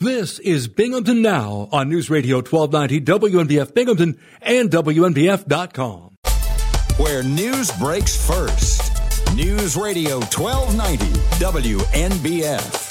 This is Binghamton Now on News Radio 1290 WNBF Binghamton and WNBF.com. Where news breaks first. News Radio 1290 WNBF.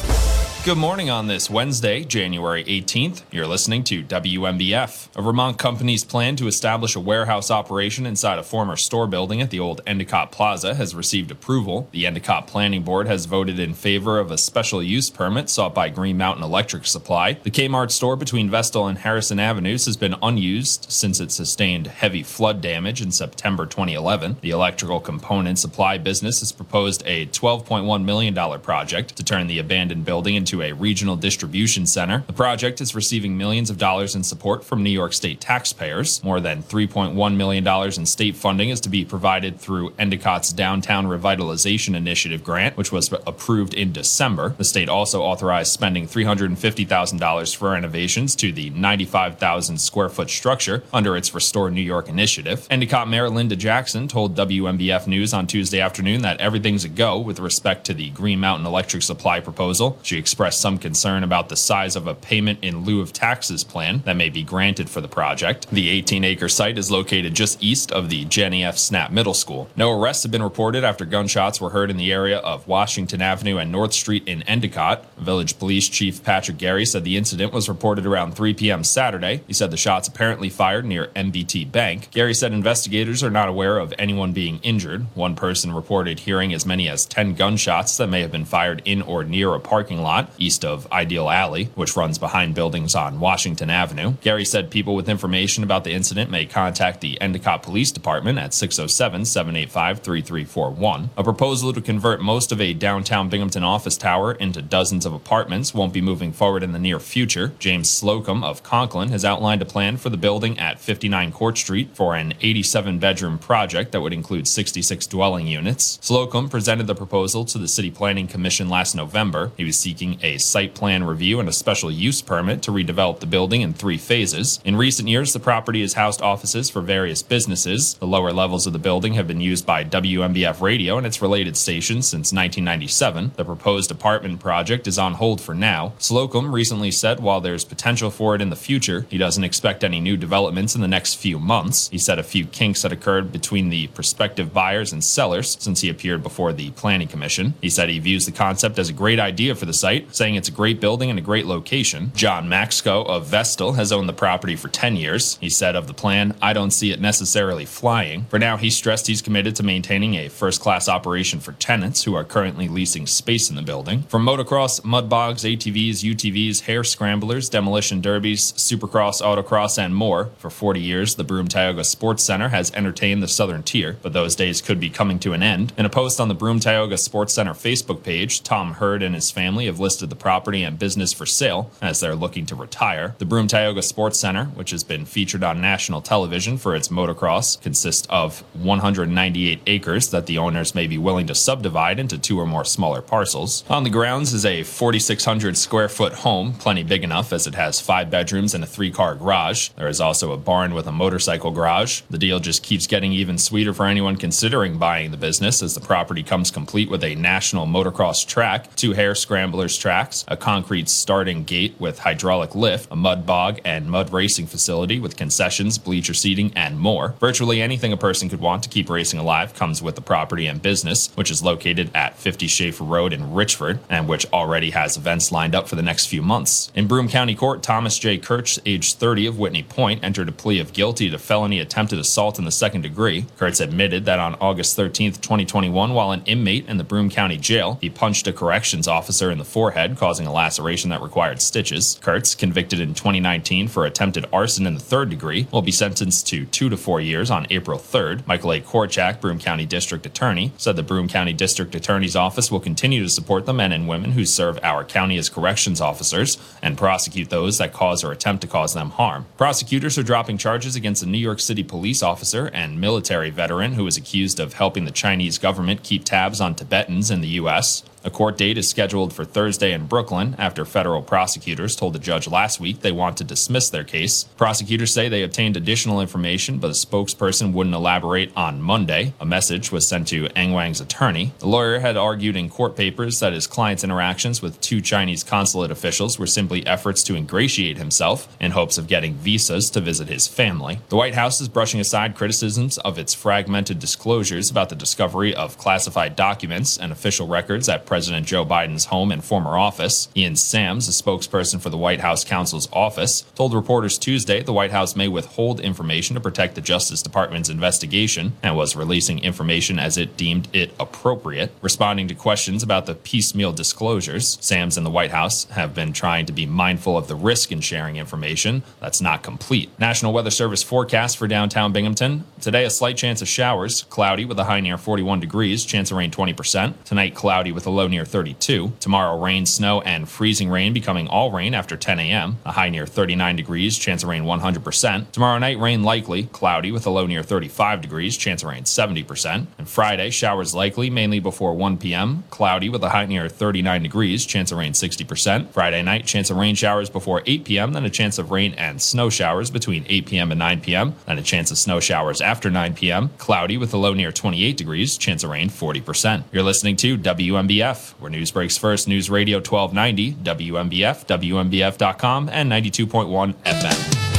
Good morning on this Wednesday, January 18th. You're listening to WNBF, A Vermont company's plan to establish a warehouse operation inside a former store building at the old Endicott Plaza has received approval. The Endicott Planning Board has voted in favor of a special use permit sought by Green Mountain Electric Supply. The Kmart store between Vestal and Harrison Avenues has been unused since it sustained heavy flood damage in September 2011. The electrical component supply business has proposed a $12.1 million project to turn the abandoned building into a regional distribution center. The project is receiving millions of dollars in support from New York State taxpayers. More than $3.1 million in state funding is to be provided through Endicott's Downtown Revitalization Initiative grant, which was approved in December. The state also authorized spending $350,000 for renovations to the 95,000 square foot structure under its Restore New York initiative. Endicott Mayor Linda Jackson told WNBF News on Tuesday afternoon that everything's a go with respect to the Green Mountain Electric Supply proposal. She expressed expressed some concern about the size of a payment in lieu of taxes plan that may be granted for the project. The 18 acre site is located just east of the Jennie F. Snapp Middle School. No arrests have been reported after gunshots were heard in the area of Washington Avenue and North Street in Endicott. Village Police Chief Patrick Garey said the incident was reported around 3 p.m. Saturday. He said the shots apparently fired near M&T Bank. Garey said investigators are not aware of anyone being injured. One person reported hearing as many as 10 gunshots that may have been fired in or near a parking lot east of Ideal Alley, which runs behind buildings on Washington Avenue. Garey said people with information about the incident may contact the Endicott Police Department at 607 785 3341. A proposal to convert most of a downtown Binghamton office tower into dozens of apartments won't be moving forward in the near future. James Slocum of Conklin has outlined a plan for the building at 59 Court Street for an 87 bedroom project that would include 66 dwelling units. Slocum presented the proposal to the City Planning Commission last November. He was seeking a site plan review and a special use permit to redevelop the building in three phases. In recent years, the property has housed offices for various businesses. The lower levels of the building have been used by WNBF Radio and its related stations since 1997. The proposed apartment project is on hold for now. Slocum recently said while there's potential for it in the future, he doesn't expect any new developments in the next few months. He said a few kinks had occurred between the prospective buyers and sellers since he appeared before the Planning Commission. He said he views the concept as a great idea for the site, saying it's a great building and a great location. John Maxco of Vestal has owned the property for 10 years. He said of the plan, I don't see it necessarily flying. For now, he stressed he's committed to maintaining a first class operation for tenants who are currently leasing space in the building. From motocross, mud bogs, ATVs, UTVs, hare scramblers, demolition derbies, supercross, autocross, and more, for 40 years, the Broome Tioga Sports Center has entertained the Southern Tier, but those days could be coming to an end. In a post on the Broome Tioga Sports Center Facebook page, Tom Hurd and his family have listed the property and business for sale as they're looking to retire. The Broome Tioga Sports Center, which has been featured on national television for its motocross, consists of 198 acres that the owners may be willing to subdivide into two or more smaller parcels. On the grounds is a 4,600 square foot home, plenty big enough as it has five bedrooms and a three car garage. There is also a barn with a motorcycle garage. The deal just keeps getting even sweeter for anyone considering buying the business as the property comes complete with a national motocross track, two hare scramblers tracks, a concrete starting gate with hydraulic lift, a mud bog and mud racing facility with concessions, bleacher seating, and more. Virtually anything a person could want to keep racing alive comes with the property and business, which is located at 50 Schaefer Road in Richford, and which already has events lined up for the next few months. In Broome County Court, Thomas J. Kurtz, age 30 of Whitney Point, entered a plea of guilty to felony attempted assault in the second degree. Kurtz admitted that on August 13, 2021, while an inmate in the Broome County Jail, he punched a corrections officer in the forehead, causing a laceration that required stitches. Kurtz, convicted in 2019 for attempted arson in the third degree, will be sentenced to two to four years on April 3rd. Michael A. Korchak, Broome County District Attorney, said the Broome County District Attorney's Office will continue to support the men and women who serve our county as corrections officers and prosecute those that cause or attempt to cause them harm. Prosecutors are dropping charges against a New York City police officer and military veteran who was accused of helping the Chinese government keep tabs on Tibetans in the U.S. A court date is scheduled for Thursday in Brooklyn after federal prosecutors told the judge last week they want to dismiss their case. Prosecutors say they obtained additional information, but a spokesperson wouldn't elaborate on Monday. A message was sent to Angwang's attorney. The lawyer had argued in court papers that his client's interactions with two Chinese consulate officials were simply efforts to ingratiate himself in hopes of getting visas to visit his family. The White House is brushing aside criticisms of its fragmented disclosures about the discovery of classified documents and official records at President Joe Biden's home and former office. Ian Sams, a spokesperson for the White House counsel's office, told reporters Tuesday the White House may withhold information to protect the Justice Department's investigation and was releasing information as it deemed it appropriate. Responding to questions about the piecemeal disclosures, Sams and the White House have been trying to be mindful of the risk in sharing information that's not complete. National Weather Service forecast for downtown Binghamton. Today, a slight chance of showers, cloudy with a high near 41 degrees, chance of rain 20%. Tonight, cloudy with a low near 32. Tomorrow, rain, snow, and freezing rain becoming all rain after 10 a.m. A high near 39 degrees, chance of rain 100%. Tomorrow night, rain likely, cloudy with a low near 35 degrees, chance of rain 70%. And Friday, showers likely, mainly before 1 p.m. Cloudy with a high near 39 degrees, chance of rain 60%. Friday night, chance of rain showers before 8 p.m., then a chance of rain and snow showers between 8 p.m. and 9 p.m., then a chance of snow showers after 9 p.m. Cloudy with a low near 28 degrees, chance of rain 40%. You're listening to Where news breaks first. News Radio 1290, WNBF, WNBF.com, and 92.1 FM.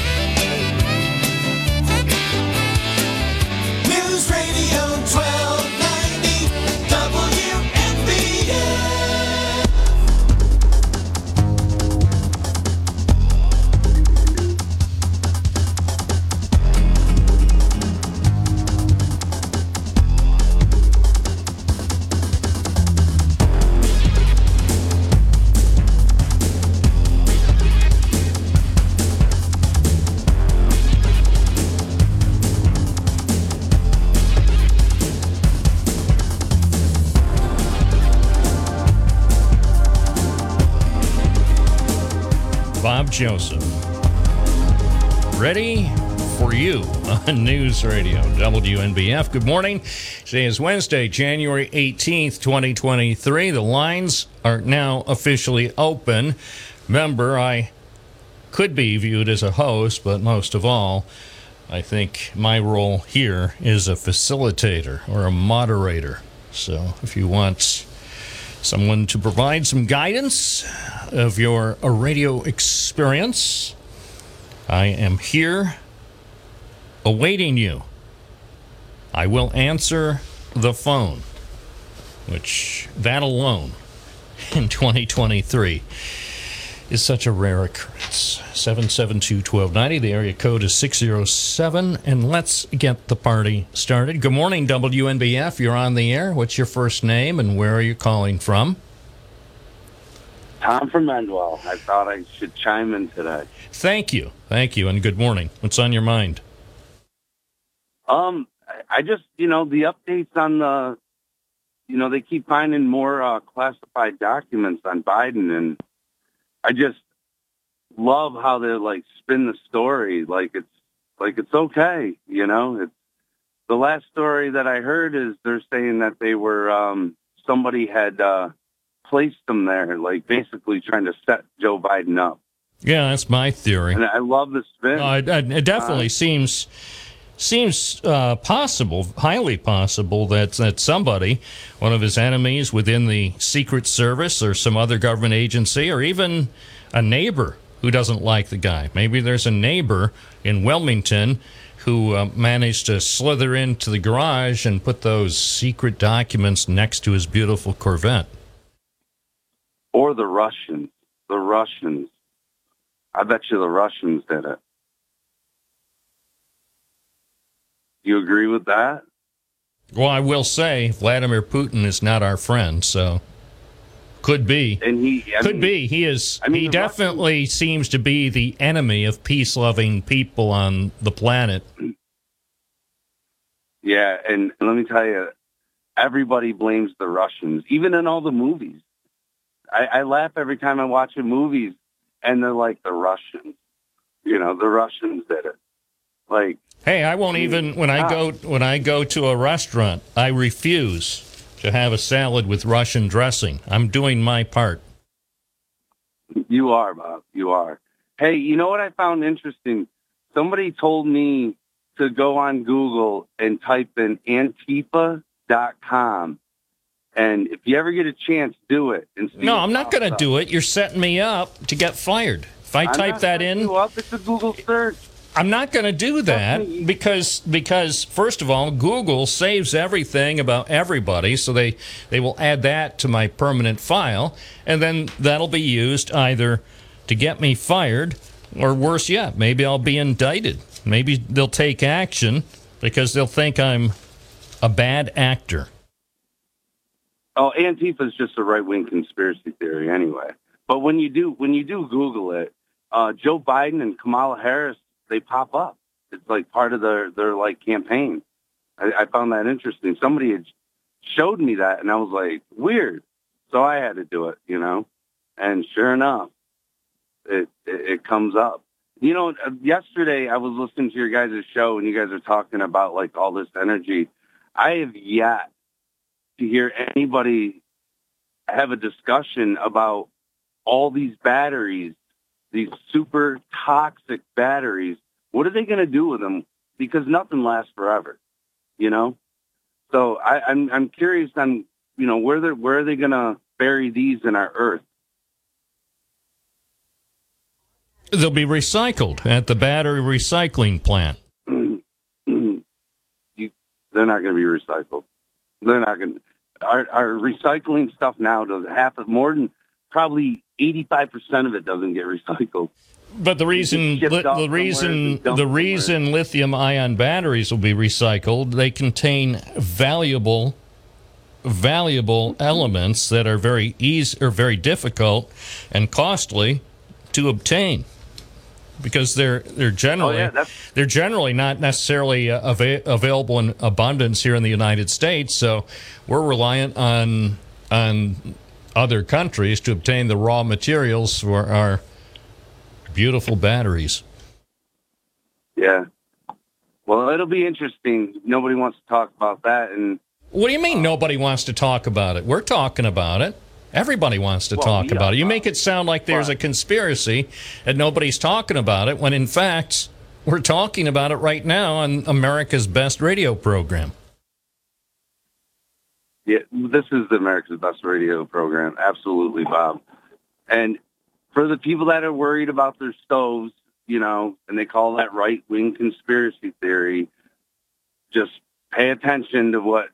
Joseph. Ready for you on News Radio WNBF. Good morning. Today is Wednesday, January 18th, 2023. The lines are now officially open. Remember, I could be viewed as a host, but most of all, I think my role here is a facilitator or a moderator. So if you want someone to provide some guidance of your uh, radio experience, I am here awaiting you. I will answer the phone, which that alone in 2023 is such a rare occurrence. 772 1290, the area code is 607, and let's get the party started. Good morning, WNBF. You're on the air. What's your first name and where are you calling from? Tom from Endwell. I thought I should chime in today. Thank you. Thank you, and good morning. What's on your mind? Um, I- I just, you know, the updates on the, you know, they keep finding more uh, classified documents on Biden, and I just love how they like spin the story like it's like it's okay, you know. It's the last story that I heard is they're saying that they were um, somebody had uh, placed them there, like basically trying to set Joe Biden up, Yeah, that's my theory. and I love the spin. Uh, it, it definitely seems seems uh, possible, highly possible that that somebody, one of his enemies within the Secret Service or some other government agency, or even a neighbor who doesn't like the guy. Maybe there's a neighbor in Wilmington who uh, managed to slither into the garage and put those secret documents next to his beautiful Corvette. or the Russians. The Russians. I bet you the Russians did it. You agree with that? Well, I will say Vladimir Putin is not our friend, so could be. And he I Could mean, be. He is. I mean, he definitely seems to be the enemy of peace-loving people on the planet. Yeah, and let me tell you, everybody blames the Russians, even in all the movies. I, I laugh every time I watch the movies, and they're like the Russians. You know, the Russians did it. Like, Hey, I won't even when I go ah. when I go to a restaurant, I refuse to have a salad with Russian dressing. I'm doing my part. You are, Bob. You are. Hey, you know what I found interesting? Somebody told me to go on Google and type in Antifa.com. And if you ever get a chance, do it. And see No, I'm not going to do it. You're setting me up to get fired. If I I'm type that in, You up. It's a Google search. I'm not going to do that because because first of all, Google saves everything about everybody, so they they will add that to my permanent file, and then that'll be used either to get me fired or worse yet, maybe I'll be indicted. Maybe they'll take action because they'll think I'm a bad actor. Oh, Antifa is just a right wing conspiracy theory anyway. But when you do when you do Google it, uh, Joe Biden and Kamala Harris they pop up. It's like part of their their like campaign. I, I found that interesting. Somebody had showed me that, and I was like, weird. So I had to do it, you know. And sure enough, it it, it comes up. You know, yesterday I was listening to your guys' show, and you guys are talking about like all this energy. I have yet to hear anybody have a discussion about all these batteries, these super toxic batteries. What are they going to do with them? Because nothing lasts forever, you know. So I, I'm I'm curious on you know where they where are they going to bury these in our earth? They'll be recycled at the battery recycling plant. you, they're not going to be recycled. They're not going. to Our our recycling stuff now does half of more than probably eighty five percent of it doesn't get recycled. But the reason, li- the reason, the somewhere. reason lithium-ion batteries will be recycled, they contain valuable, valuable elements that are very easy or very difficult and costly to obtain because they're they're generally Oh, yeah, they're generally not necessarily uh, ava- available in abundance here in the United States. So we're reliant on on other countries to obtain the raw materials for our beautiful batteries. Yeah. Well, it'll be interesting. Nobody wants to talk about that, and What do you mean nobody wants to talk about it? We're talking about it. Everybody wants to Well, talk about it. You make it sound like there's a conspiracy and nobody's talking about it when in fact we're talking about it right now on America's best radio program. Yeah, this is the America's Best Radio program. Absolutely, Bob. And for the people that are worried about their stoves, you know, and they call that right wing conspiracy theory, just pay attention to what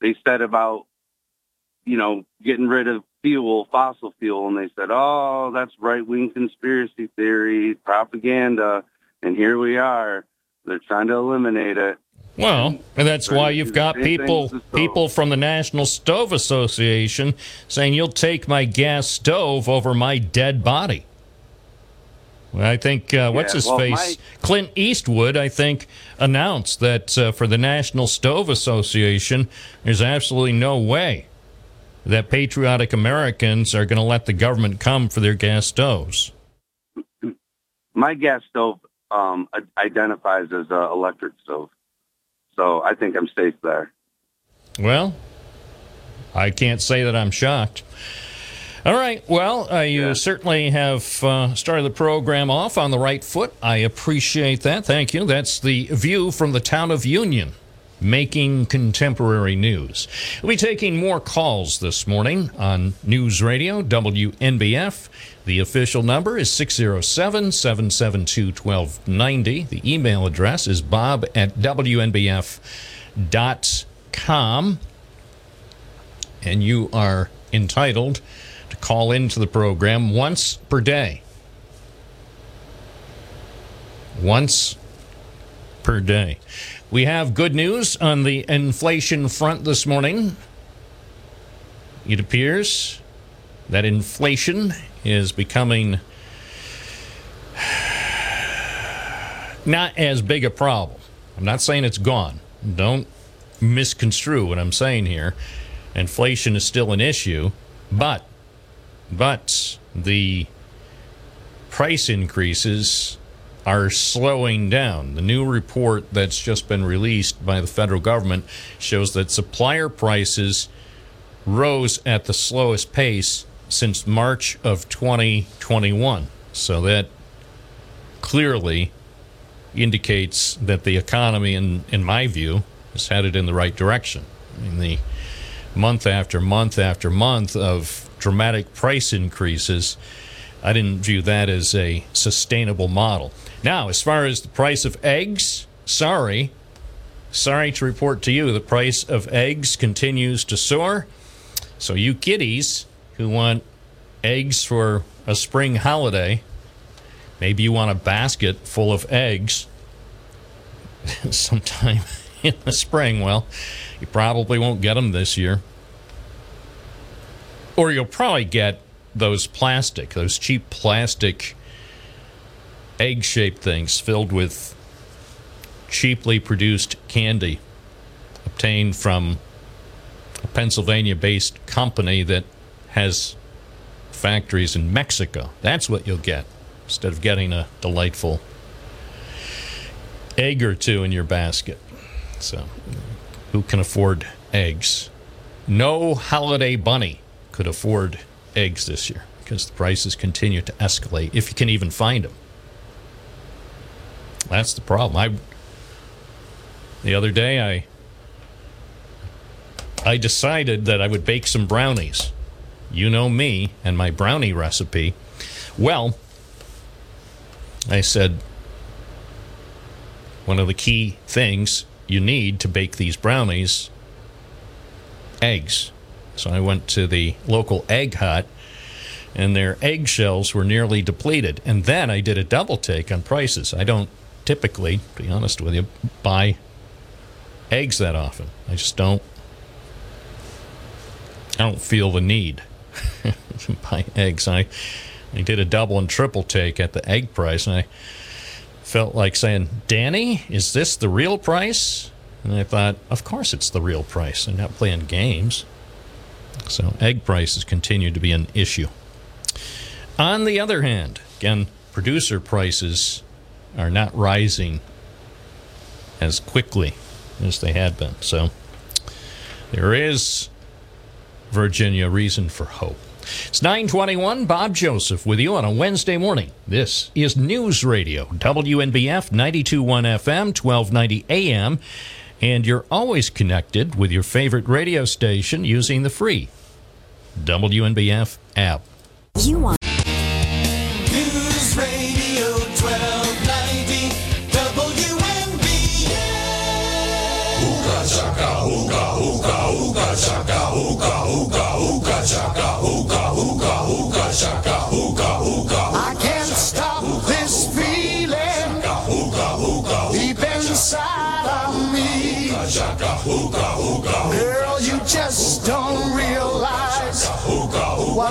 they said about, you know, getting rid of fuel, fossil fuel. And they said, oh, that's right wing conspiracy theory, propaganda. And here we are. They're trying to eliminate it. Well, and that's why you've got people with the stove. people from the National Stove Association saying you'll take my gas stove over my dead body. I think uh, what's Yeah, his well, face my- Clint Eastwood I think announced that uh, for the National Stove Association there's absolutely no way that patriotic Americans are going to let the government come for their gas stoves. my gas stove um, identifies as an electric stove, so I think I'm safe there. Well, I can't say that I'm shocked. All right. Well, uh, you Yeah. certainly have uh, started the program off on the right foot. I appreciate that. Thank you. That's the view from the town of Union, making contemporary news. We'll be taking more calls this morning on News Radio WNBF. The official number is 607 772 1290. The email address is bob at WNBF.com. And you are entitled to call into the program once per day. Once per day. We have good news on the inflation front this morning. It appears that inflation is becoming not as big a problem. I'm not saying it's gone. Don't misconstrue what I'm saying here. Inflation is still an issue, but but the price increases are slowing down. The new report that's just been released by the federal government shows that supplier prices rose at the slowest pace since March of 2021. So that clearly indicates that the economy, in, in my view, is headed in the right direction. I mean, the month after month after month of dramatic price increases, I didn't view that as a sustainable model. Now, as far as the price of eggs, sorry, sorry to report to you, the price of eggs continues to soar. So, you kiddies who want eggs for a spring holiday, maybe you want a basket full of eggs sometime in the spring. Well, you probably won't get them this year. Or you'll probably get those plastic, those cheap plastic egg shaped things filled with cheaply produced candy obtained from a Pennsylvania based company that has factories in Mexico. That's what you'll get instead of getting a delightful egg or two in your basket. So, who can afford eggs? No holiday bunny could afford eggs this year because the prices continue to escalate if you can even find them. That's the problem. I the other day I I decided that I would bake some brownies. You know me and my brownie recipe. Well, I said one of the key things you need to bake these brownies eggs. So I went to the local egg hut and their eggshells were nearly depleted. And then I did a double take on prices. I don't typically, to be honest with you, buy eggs that often. I just don't I don't feel the need to buy eggs. I I did a double and triple take at the egg price and I felt like saying, Danny, is this the real price? And I thought, of course it's the real price. I'm not playing games. So egg prices continue to be an issue. On the other hand, again, producer prices are not rising as quickly as they had been. So there is, Virginia, reason for hope. It's 921. Bob Joseph with you on a Wednesday morning. This is News Radio, WNBF 921 FM, 1290 AM. And you're always connected with your favorite radio station using the free WNBF app. You want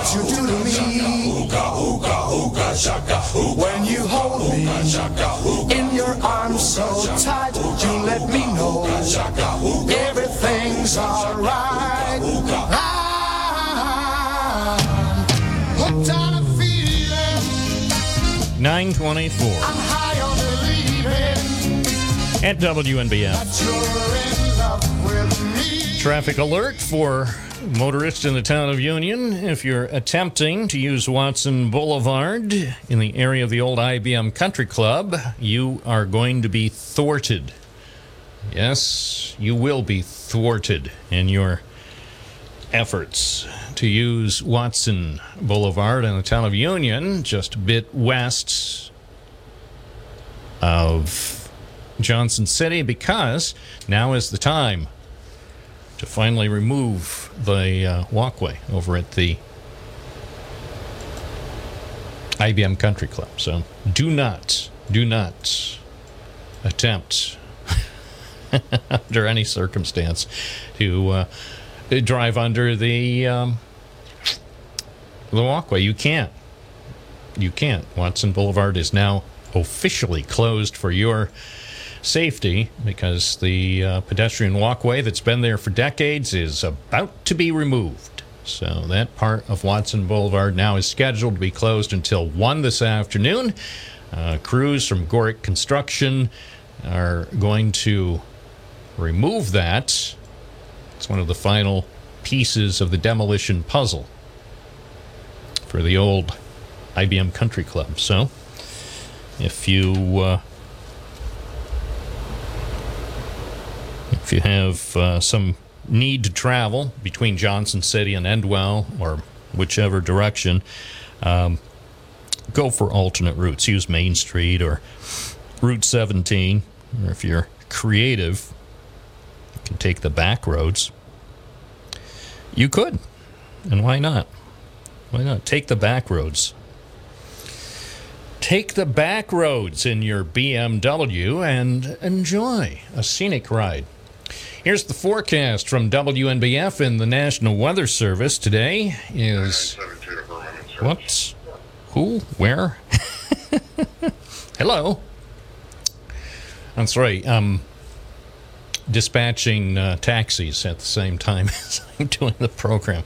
what you do to me. When you hold me in your arms so tight, you let me know everything's alright. I'm hooked on a feeling, 924 I'm high on believing at WNBF. that you're in love with me. Traffic alert for motorists in the town of Union. If you're attempting to use Watson Boulevard in the area of the old IBM Country Club, you are going to be thwarted. Yes, you will be thwarted in your efforts to use Watson Boulevard in the town of Union, just a bit west of Johnson City, because now is the time to finally remove the uh, walkway over at the IBM Country Club. So do not, do not attempt under any circumstance to uh, drive under the um, the walkway. You can't. You can't. Watson Boulevard is now officially closed for your safety because the uh, pedestrian walkway that's been there for decades is about to be removed. So that part of Watson Boulevard now is scheduled to be closed until 1 this afternoon. Uh, crews from Gorick Construction are going to remove that. It's one of the final pieces of the demolition puzzle for the old IBM Country Club. So, if you uh, if you have uh, some need to travel between Johnson City and Endwell or whichever direction, um, go for alternate routes. Use Main Street or Route 17. Or if you're creative, you can take the back roads. You could. And why not? Why not? Take the back roads. Take the back roads in your BMW and enjoy a scenic ride. Here's the forecast from WNBF in the National Weather Service. Today is. What? Who? Where? Hello. That's right. Um, dispatching uh, taxis at the same time as I'm doing the program.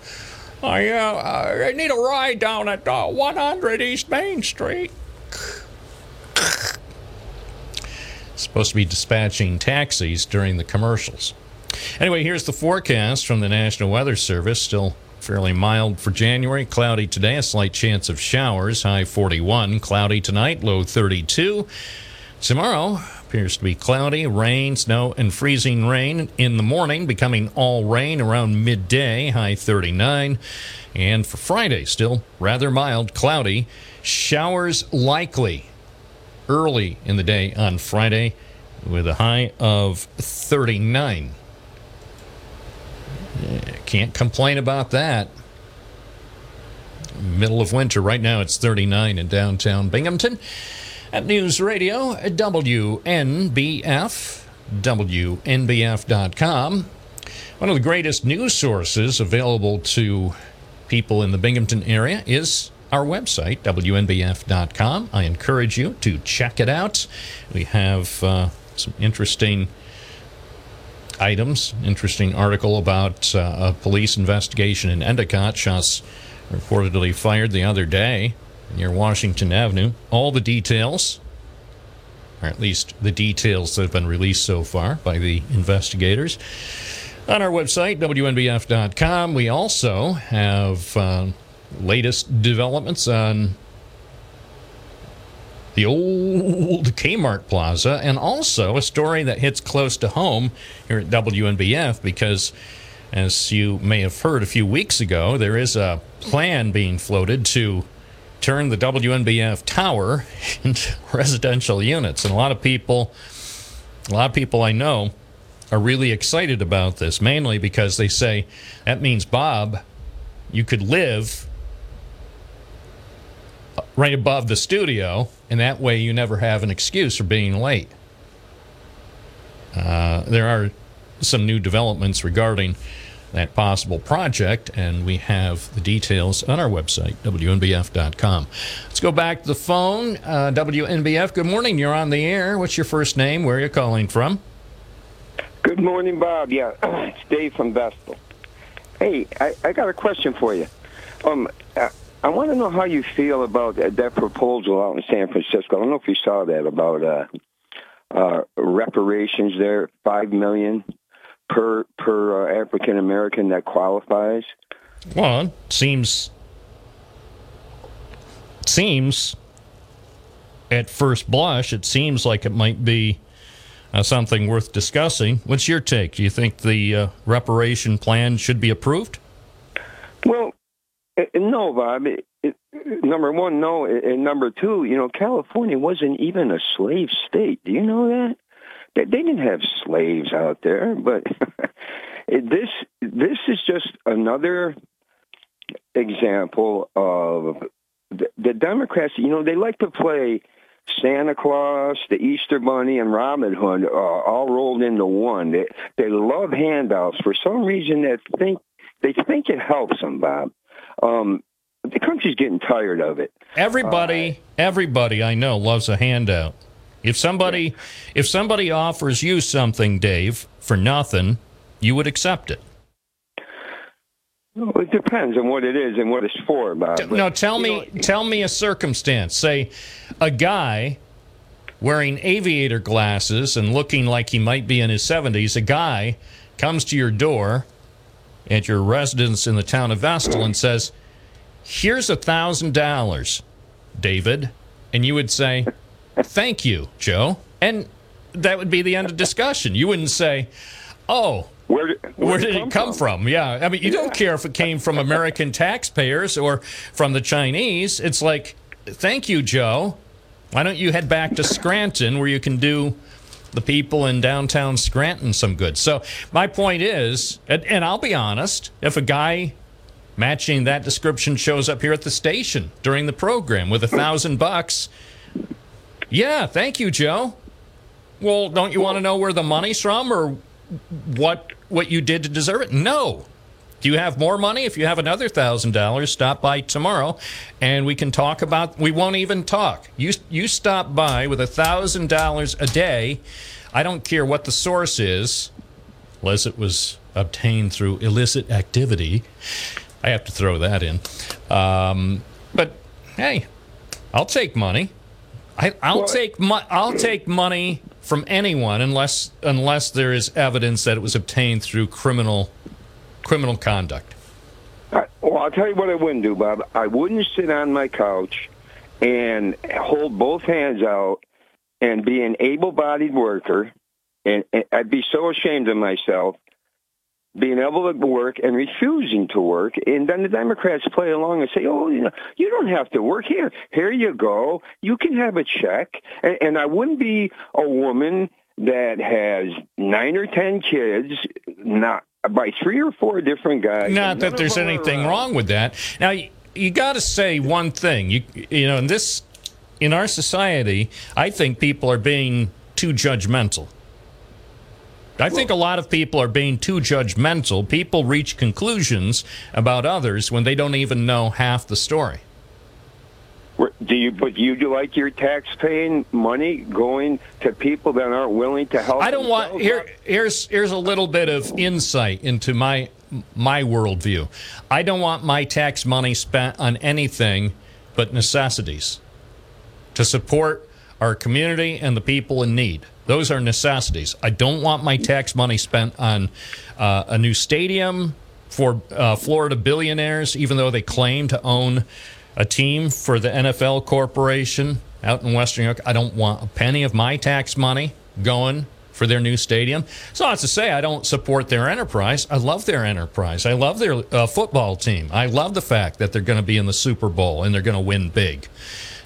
I, uh, I need a ride down at uh, 100 East Main Street. Supposed to be dispatching taxis during the commercials. Anyway, here's the forecast from the National Weather Service. Still fairly mild for January. Cloudy today, a slight chance of showers. High 41. Cloudy tonight, low 32. Tomorrow appears to be cloudy, rain, snow, and freezing rain in the morning, becoming all rain around midday, high 39. And for Friday, still rather mild, cloudy, showers likely early in the day on Friday with a high of 39. Can't complain about that. Middle of winter. Right now it's 39 in downtown Binghamton. At News Radio, WNBF, WNBF.com. One of the greatest news sources available to people in the Binghamton area is our website, WNBF.com. I encourage you to check it out. We have uh, some interesting items. Interesting article about uh, a police investigation in Endicott. Shots reportedly fired the other day near Washington Avenue. All the details, or at least the details that have been released so far by the investigators. On our website, WNBF.com, we also have uh, latest developments on the old Kmart Plaza, and also a story that hits close to home here at WNBF because, as you may have heard a few weeks ago, there is a plan being floated to turn the WNBF tower into residential units, and a lot of people, a lot of people I know, are really excited about this, mainly because they say that means Bob, you could live right above the studio, and that way you never have an excuse for being late. Uh, there are some new developments regarding that possible project, and we have the details on our website, WNBF.com. Let's go back to the phone. Uh, WNBF, good morning. You're on the air. What's your first name? Where are you calling from? Good morning, Bob. Yeah, it's Dave from Vestal. Hey, I, I got a question for you. Um, uh, I want to know how you feel about that, that proposal out in San Francisco. I don't know if you saw that about uh, uh, reparations there, five million per per uh, African American that qualifies. Well, it seems seems at first blush, it seems like it might be uh, something worth discussing. What's your take? Do you think the uh, reparation plan should be approved? Well, no, Bob. Number one, no, and number two, you know, California wasn't even a slave state. Do you know that? They, didn't have slaves out there, but this this is just another example of the, the Democrats. You know, they like to play Santa Claus, the Easter Bunny, and Robin Hood uh, all rolled into one. They they love handouts for some reason. They think they think it helps them, Bob. Um, the country's getting tired of it. Everybody, uh, everybody I know loves a handout. If somebody, if somebody offers you something, Dave, for nothing, you would accept it. Well, it depends on what it is and what it's for. Bob. no, tell me, know, tell me a circumstance. Say, a guy wearing aviator glasses and looking like he might be in his seventies. A guy comes to your door at your residence in the town of Vestal and says, Here's a thousand dollars, David. And you would say, Thank you, Joe. And that would be the end of discussion. You wouldn't say, Oh, Where, did- where did it come from? Yeah. I mean, you don't care if it came from American taxpayers or from the Chinese. It's like, thank you, Joe. Why don't you head back to Scranton where you can do the people in downtown Scranton some good? So, my point is, and, and I'll be honest, if a guy matching that description shows up here at the station during the program with a thousand bucks, yeah, thank you, Joe. Well, don't you want to know where the money's from or what what you did to deserve it? No. Do you have more money? If you have another thousand dollars, stop by tomorrow, and we can talk about. We won't even talk. You you stop by with a thousand dollars a day. I don't care what the source is, unless it was obtained through illicit activity. I have to throw that in. Um, but hey, I'll take money. I, I'll Well- take mo- I'll take money from anyone unless unless there is evidence that it was obtained through criminal criminal conduct. I, well, I'll tell you what I wouldn't do, Bob. I wouldn't sit on my couch and hold both hands out and be an able-bodied worker, and, and I'd be so ashamed of myself being able to work and refusing to work, and then the Democrats play along and say, "Oh, you know, you don't have to work here. Here you go. You can have a check." And, and I wouldn't be a woman that has nine or ten kids, not by three or four different guys. Not that there's of them are anything around. wrong with that. Now you, you got to say one thing. You you know in this in our society, I think people are being too judgmental. I think a lot of people are being too judgmental. People reach conclusions about others when they don't even know half the story. Do you? But you do like your tax-paying money going to people that aren't willing to help? I don't want here. Here's here's a little bit of insight into my my worldview. I don't want my tax money spent on anything but necessities to support our community and the people in need. Those are necessities. I don't want my tax money spent on uh, a new stadium for uh, Florida billionaires, even though they claim to own a team for the NFL corporation out in Western New York. I don't want a penny of my tax money going for their new stadium. It's not to say I don't support their enterprise. I love their enterprise. I love their uh, football team. I love the fact that they're going to be in the Super Bowl and they're going to win big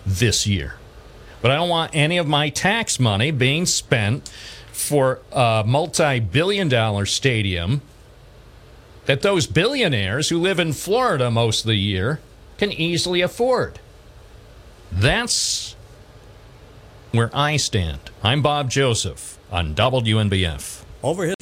this year. But I don't want any of my tax money being spent for a multi billion dollar stadium that those billionaires who live in Florida most of the year can easily afford. That's where I stand. I'm Bob Joseph on WNBF. Over his.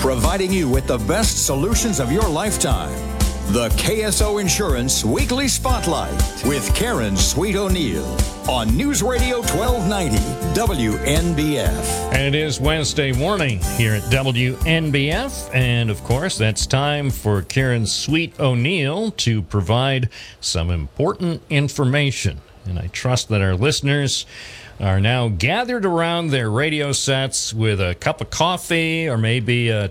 Providing you with the best solutions of your lifetime. The KSO Insurance Weekly Spotlight with Karen Sweet O'Neill on News Radio 1290 WNBF. And it is Wednesday morning here at WNBF. And of course, that's time for Karen Sweet O'Neill to provide some important information. And I trust that our listeners are now gathered around their radio sets with a cup of coffee or maybe a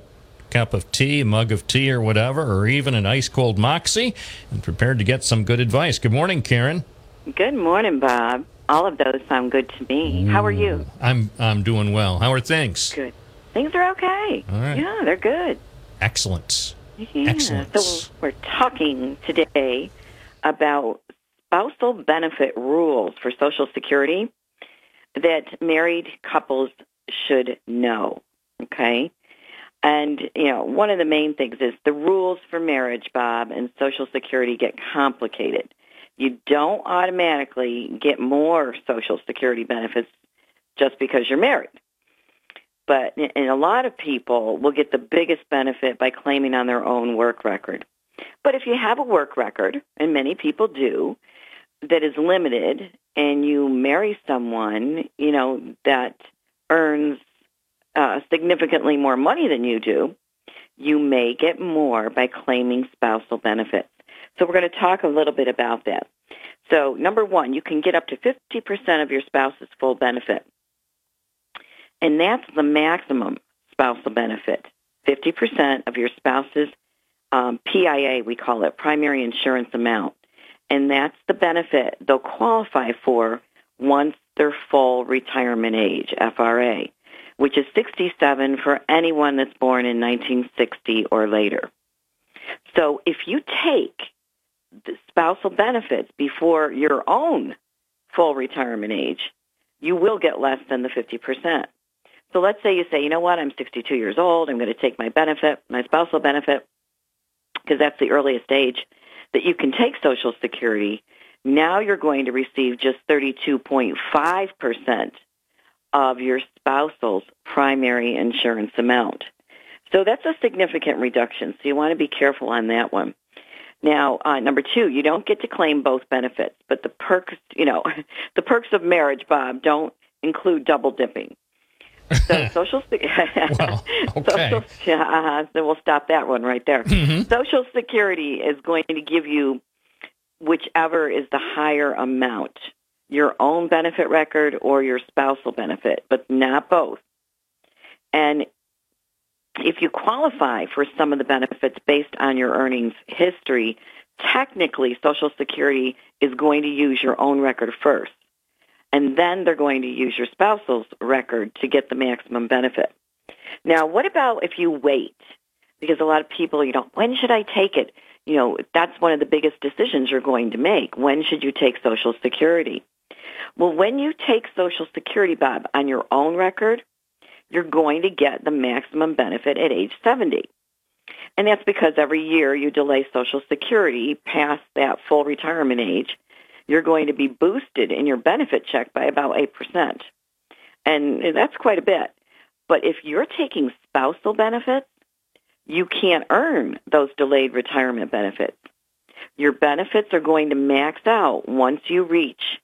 cup of tea, a mug of tea or whatever, or even an ice cold moxie and prepared to get some good advice. Good morning, Karen. Good morning, Bob. All of those sound good to me. How are you? I'm I'm doing well. How are things? Good. Things are okay. All right. Yeah, they're good. Excellent. Yeah. Excellent. So we're talking today about spousal benefit rules for Social Security that married couples should know. Okay. And, you know, one of the main things is the rules for marriage, Bob, and Social Security get complicated. You don't automatically get more Social Security benefits just because you're married. But and a lot of people will get the biggest benefit by claiming on their own work record. But if you have a work record, and many people do, that is limited, and you marry someone, you know, that earns uh, significantly more money than you do, you may get more by claiming spousal benefits. So we're going to talk a little bit about that. So number one, you can get up to 50% of your spouse's full benefit. And that's the maximum spousal benefit. 50% of your spouse's um, PIA, we call it, primary insurance amount. And that's the benefit they'll qualify for once they're full retirement age, FRA, which is 67 for anyone that's born in 1960 or later. So if you take the spousal benefits before your own full retirement age, you will get less than the 50%. So let's say you say, you know what, I'm 62 years old, I'm going to take my benefit, my spousal benefit, because that's the earliest age that you can take Social Security. Now you're going to receive just 32.5% of your spousal's primary insurance amount. So that's a significant reduction. So you want to be careful on that one. Now, uh, number two, you don't get to claim both benefits, but the perks, you know, the perks of marriage, Bob, don't include double dipping. So social, well, okay. social yeah, uh, then we'll stop that one right there. Mm-hmm. Social Security is going to give you whichever is the higher amount, your own benefit record or your spousal benefit, but not both. And if you qualify for some of the benefits based on your earnings history, technically Social Security is going to use your own record first. And then they're going to use your spousal's record to get the maximum benefit. Now, what about if you wait? Because a lot of people, you know, when should I take it? You know, that's one of the biggest decisions you're going to make. When should you take Social Security? Well, when you take Social Security, Bob, on your own record, you're going to get the maximum benefit at age 70. And that's because every year you delay Social Security past that full retirement age, you're going to be boosted in your benefit check by about 8%. And that's quite a bit. But if you're taking spousal benefits, you can't earn those delayed retirement benefits. Your benefits are going to max out once you reach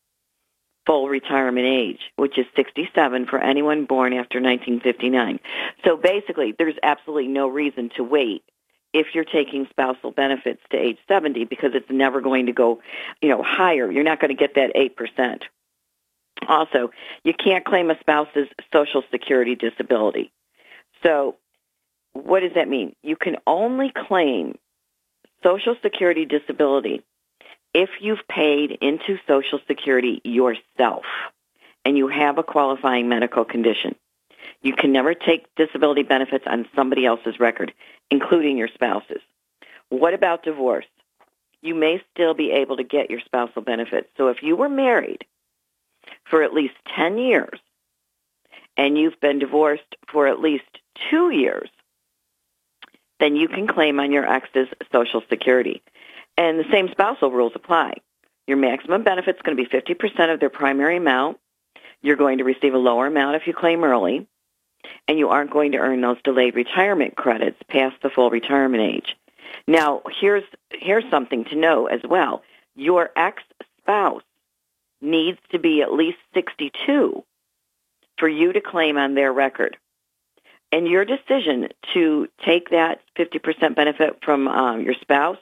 full retirement age, which is 67 for anyone born after 1959. So basically, there's absolutely no reason to wait if you're taking spousal benefits to age 70 because it's never going to go, you know, higher. You're not going to get that 8%. Also, you can't claim a spouse's social security disability. So, what does that mean? You can only claim social security disability if you've paid into Social Security yourself and you have a qualifying medical condition. You can never take disability benefits on somebody else's record, including your spouse's. What about divorce? You may still be able to get your spousal benefits. So if you were married for at least 10 years and you've been divorced for at least two years, then you can claim on your ex's Social Security. And the same spousal rules apply. Your maximum benefit is going to be 50% of their primary amount. You're going to receive a lower amount if you claim early. And you aren't going to earn those delayed retirement credits past the full retirement age. Now, here's, here's something to know as well. Your ex-spouse needs to be at least 62 for you to claim on their record. And your decision to take that 50% benefit from um, your spouse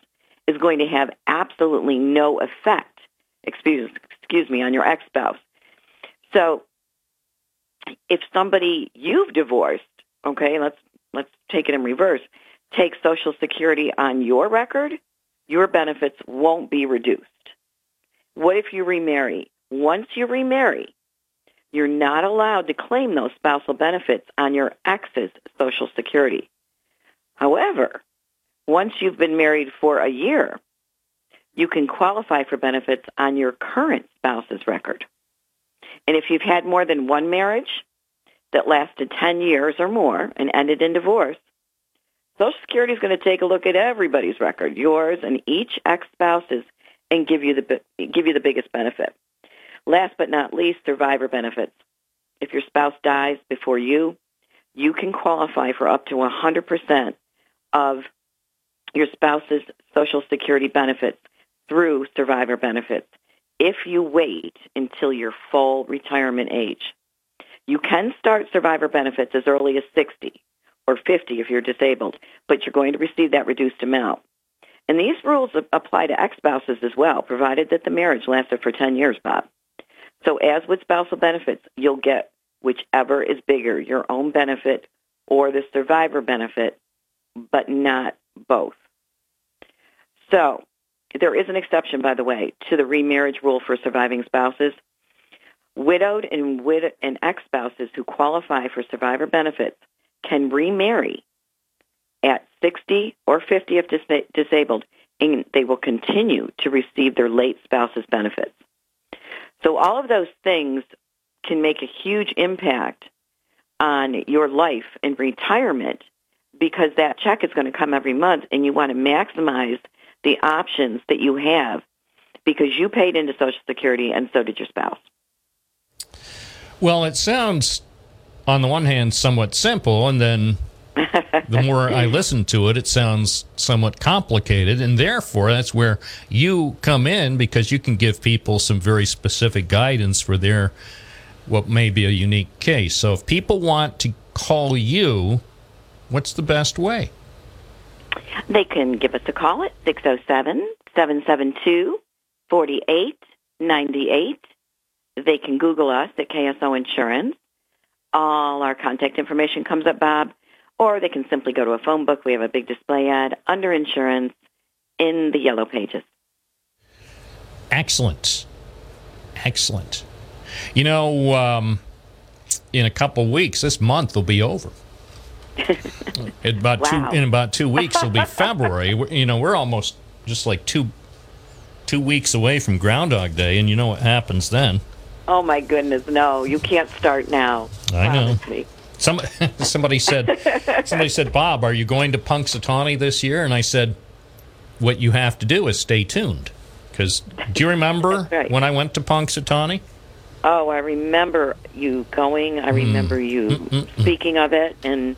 is going to have absolutely no effect, excuse, excuse me, on your ex-spouse. So if somebody you've divorced, okay, let's let's take it in reverse, take Social Security on your record, your benefits won't be reduced. What if you remarry? Once you remarry, you're not allowed to claim those spousal benefits on your ex's Social Security. However, once you've been married for a year, you can qualify for benefits on your current spouse's record. And if you've had more than one marriage that lasted 10 years or more and ended in divorce, Social Security is going to take a look at everybody's record, yours and each ex-spouse's, and give you the give you the biggest benefit. Last but not least, survivor benefits. If your spouse dies before you, you can qualify for up to 100% of your spouse's Social Security benefits through survivor benefits if you wait until your full retirement age. You can start survivor benefits as early as 60 or 50 if you're disabled, but you're going to receive that reduced amount. And these rules apply to ex-spouses as well, provided that the marriage lasted for 10 years, Bob. So as with spousal benefits, you'll get whichever is bigger, your own benefit or the survivor benefit, but not both. So there is an exception, by the way, to the remarriage rule for surviving spouses. Widowed and, wid- and ex-spouses who qualify for survivor benefits can remarry at 60 or 50 if dis- disabled, and they will continue to receive their late spouse's benefits. So all of those things can make a huge impact on your life in retirement because that check is going to come every month and you want to maximize the options that you have because you paid into Social Security and so did your spouse. Well, it sounds, on the one hand, somewhat simple, and then the more I listen to it, it sounds somewhat complicated, and therefore that's where you come in because you can give people some very specific guidance for their what may be a unique case. So if people want to call you, what's the best way? They can give us a call at 607 772 4898. They can Google us at KSO Insurance. All our contact information comes up, Bob. Or they can simply go to a phone book. We have a big display ad under insurance in the yellow pages. Excellent. Excellent. You know, um, in a couple weeks, this month will be over. In about Wow. two in about two weeks it'll be February. We're- you know, we're almost just like two two weeks away from Groundhog Day, and you know what happens then. Oh my goodness, no! You can't start now. I know. Me. Some somebody said somebody said, Bob, are you going to Punxsutawney this year? And I said, what you have to do is stay tuned. Because do you remember right. when I went to Punxsutawney? Oh, I remember you going. I remember mm. you mm, mm, speaking of it, and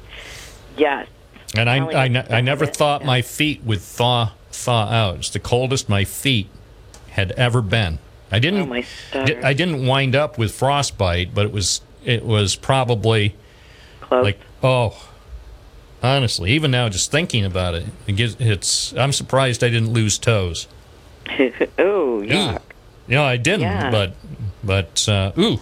yes, And I, Telling I, I never it, thought yeah. my feet would thaw thaw out. It's the coldest my feet had ever been. I didn't. Oh, di- I didn't wind up with frostbite, but it was it was probably close. like oh, honestly, even now just thinking about it, it gives, it's. I'm surprised I didn't lose toes. oh, yuck. You know, I didn't, Yeah. but but uh, ooh.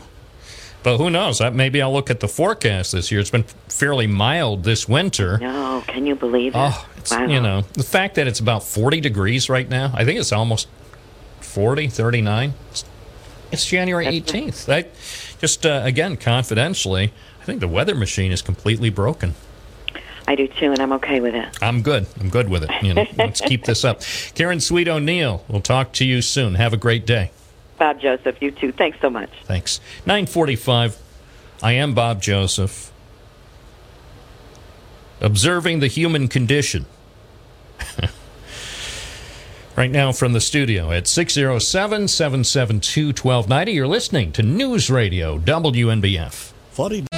But who knows? Maybe I'll look at the forecast this year. It's been fairly mild this winter. No, can you believe it? Oh, it's, wow. you know, the fact that it's about 40 degrees right now, I think it's almost 40, 39. It's, it's January 18th. I, just, uh, again, confidentially, I think the weather machine is completely broken. I do too, and I'm okay with it. I'm good. I'm good with it. You know, let's keep this up. Karen Sweet O'Neill, we'll talk to you soon. Have a great day. Bob Joseph, you too. Thanks so much. Thanks. 945. I am Bob Joseph. Observing the human condition. right now from the studio at 607 772 1290. You're listening to News Radio WNBF. Funny.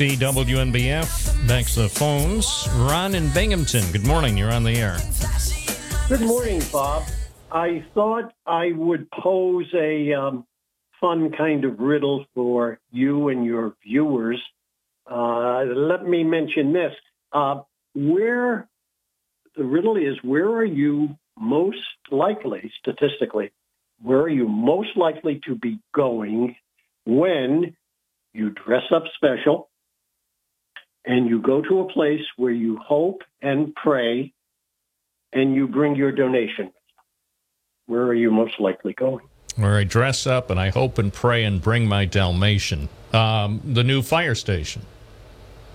950 WNBF. Back to the phones. Ron in Binghamton. Good morning. You're on the air. Good morning, Bob. I thought I would pose a um, fun kind of riddle for you and your viewers. Uh, let me mention this. Uh, where the riddle is, where are you most likely, statistically, where are you most likely to be going when you dress up special and you go to a place where you hope and pray and you bring your donation. Where are you most likely going? Where I dress up and I hope and pray and bring my Dalmatian. Um, the new fire station.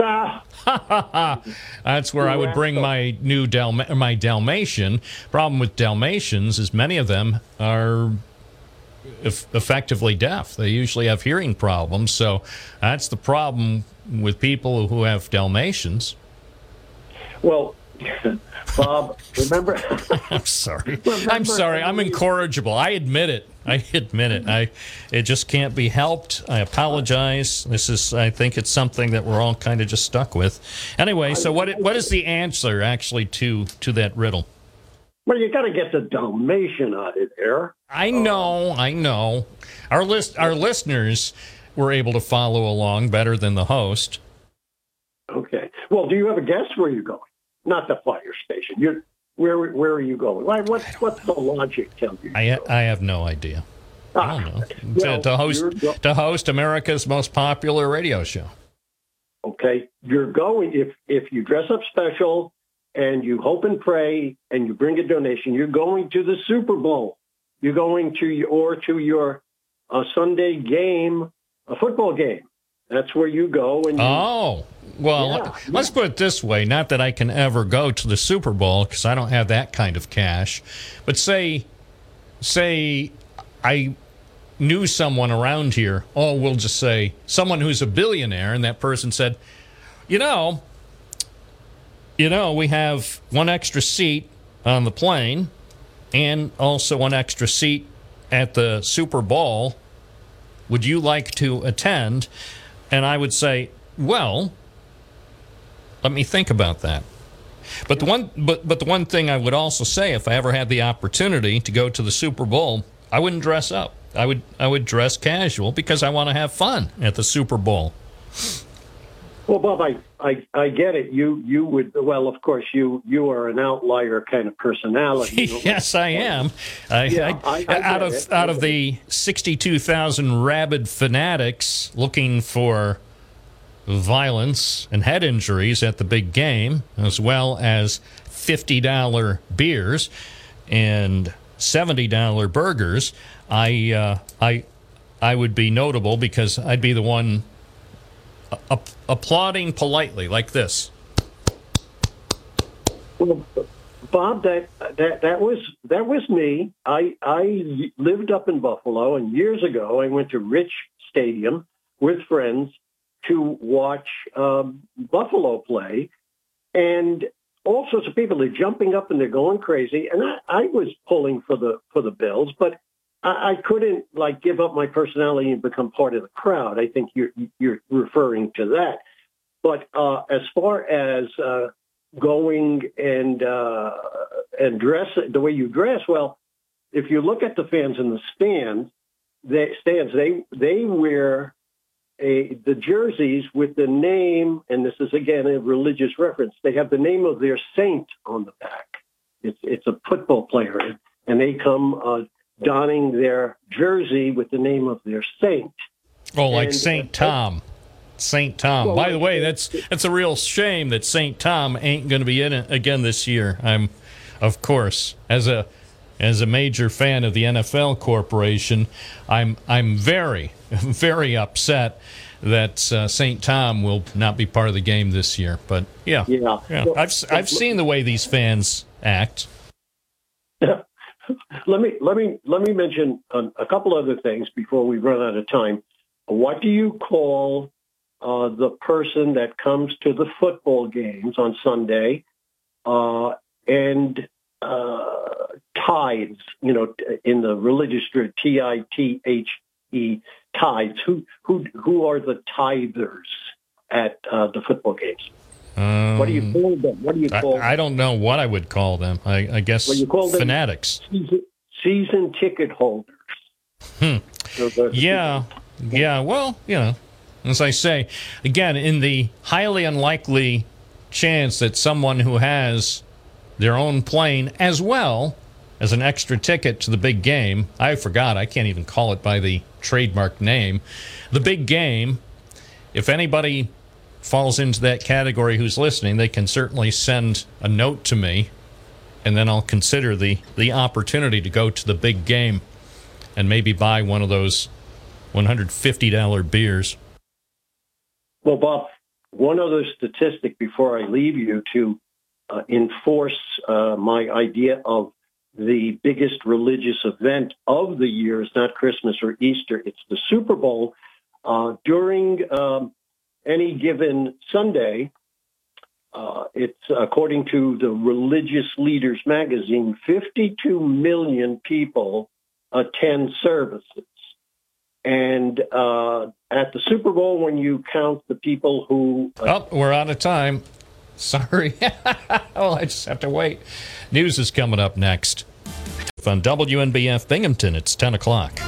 Ah, That's where I would bring my new Dalma- my Dalmatian. Problem with Dalmatians is many of them are eff- effectively deaf. They usually have hearing problems. So that's the problem with people who have Dalmatians. Well, Bob, remember? I'm sorry. Remember- I'm sorry. I'm incorrigible. I admit it. I admit it. I it just can't be helped. I apologize. This is I think it's something that we're all kind of just stuck with. Anyway, so what what is the answer actually to to that riddle? well, you got to get the Dalmatian out of there. I know, I know. Our list our listeners were able to follow along better than the host. Okay. Well, do you have a guess where you're going? Not the fire station. You're where? Where are you going? Why, what's what's the logic tell you? I I have no idea. I don't know. Well, to, to host go- to host America's most popular radio show. Okay, you're going if if you dress up special and you hope and pray and you bring a donation, you're going to the Super Bowl. You're going to your, or to your uh, Sunday game, a football game. That's where you go and you, Oh, well, Yeah, let's put it this way. Not that I can ever go to the Super Bowl because I don't have that kind of cash. But say, say I knew someone around here, oh, we'll just say someone who's a billionaire, and that person said, you know, you know, we have one extra seat on the plane and also one extra seat at the Super Bowl. Would you like to attend? And I would say, well, let me think about that. But the one, but but the one thing I would also say, if I ever had the opportunity to go to the Super Bowl, I wouldn't dress up. I would I would dress casual because I want to have fun at the Super Bowl. Well, Bob, I, I I get it. You you would well, of course, you you are an outlier kind of personality. yes, I am. I, Yeah, I- I- out of it. out of the sixty-two thousand rabid fanatics looking for violence and head injuries at the big game, as well as fifty dollar beers and seventy dollar burgers, I uh, I I would be notable because I'd be the one a- applauding politely like this. Well, Bob, that that that was that was me. I I lived up in Buffalo, and years ago I went to Rich Stadium with friends to watch um, Buffalo play, and all sorts of people. They're jumping up and they're going crazy, and I, I was pulling for the for the Bills, but I, I couldn't like give up my personality and become part of the crowd. I think you're you're referring to that. But uh, as far as uh, going and uh, and dress the way you dress. Well, if you look at the fans in the stands, they stands they they wear a the jerseys with the name, and this is again a religious reference. They have the name of their saint on the back. It's it's a football player, and they come uh, donning their jersey with the name of their saint. Oh, like And- Saint Tom. Saint Tom. Well, By the way, that's that's a real shame that Saint Tom ain't going to be in it again this year. I'm, of course, as a as a major fan of the NFL corporation, I'm I'm very very upset that uh, Saint Tom will not be part of the game this year. But yeah, Yeah. yeah. I've I've seen the way these fans act. Let me let me let me mention a, a couple other things before we run out of time. What do you call uh, the person that comes to the football games on Sunday uh, and uh, tithes? You know, in the religious T I T H E tithes. Who who who are the tithers at uh, the football games? Um, What do you call them? What do you call I, I don't know what I would call them. I, I guess Well, you call them- fanatics. season, season ticket holders? Hmm. So Yeah, yeah. Well, you know, as I say, again, in the highly unlikely chance that someone who has their own plane as well as an extra ticket to the big game, I forgot, I can't even call it by the trademark name, the big game, if anybody falls into that category who's listening, they can certainly send a note to me and then I'll consider the, the opportunity to go to the big game and maybe buy one of those $150 beers. Well, Bob, one other statistic before I leave you to uh, enforce uh, my idea of the biggest religious event of the year is not Christmas or Easter, it's the Super Bowl. Uh, during um, any given Sunday, uh, it's according to the Religious Leaders magazine, 52 million people attend services. And uh, at the Super Bowl, when you count the people who Oh, we're out of time. Sorry. well, I just have to wait. News is coming up next. On WNBF Binghamton, it's 10 o'clock.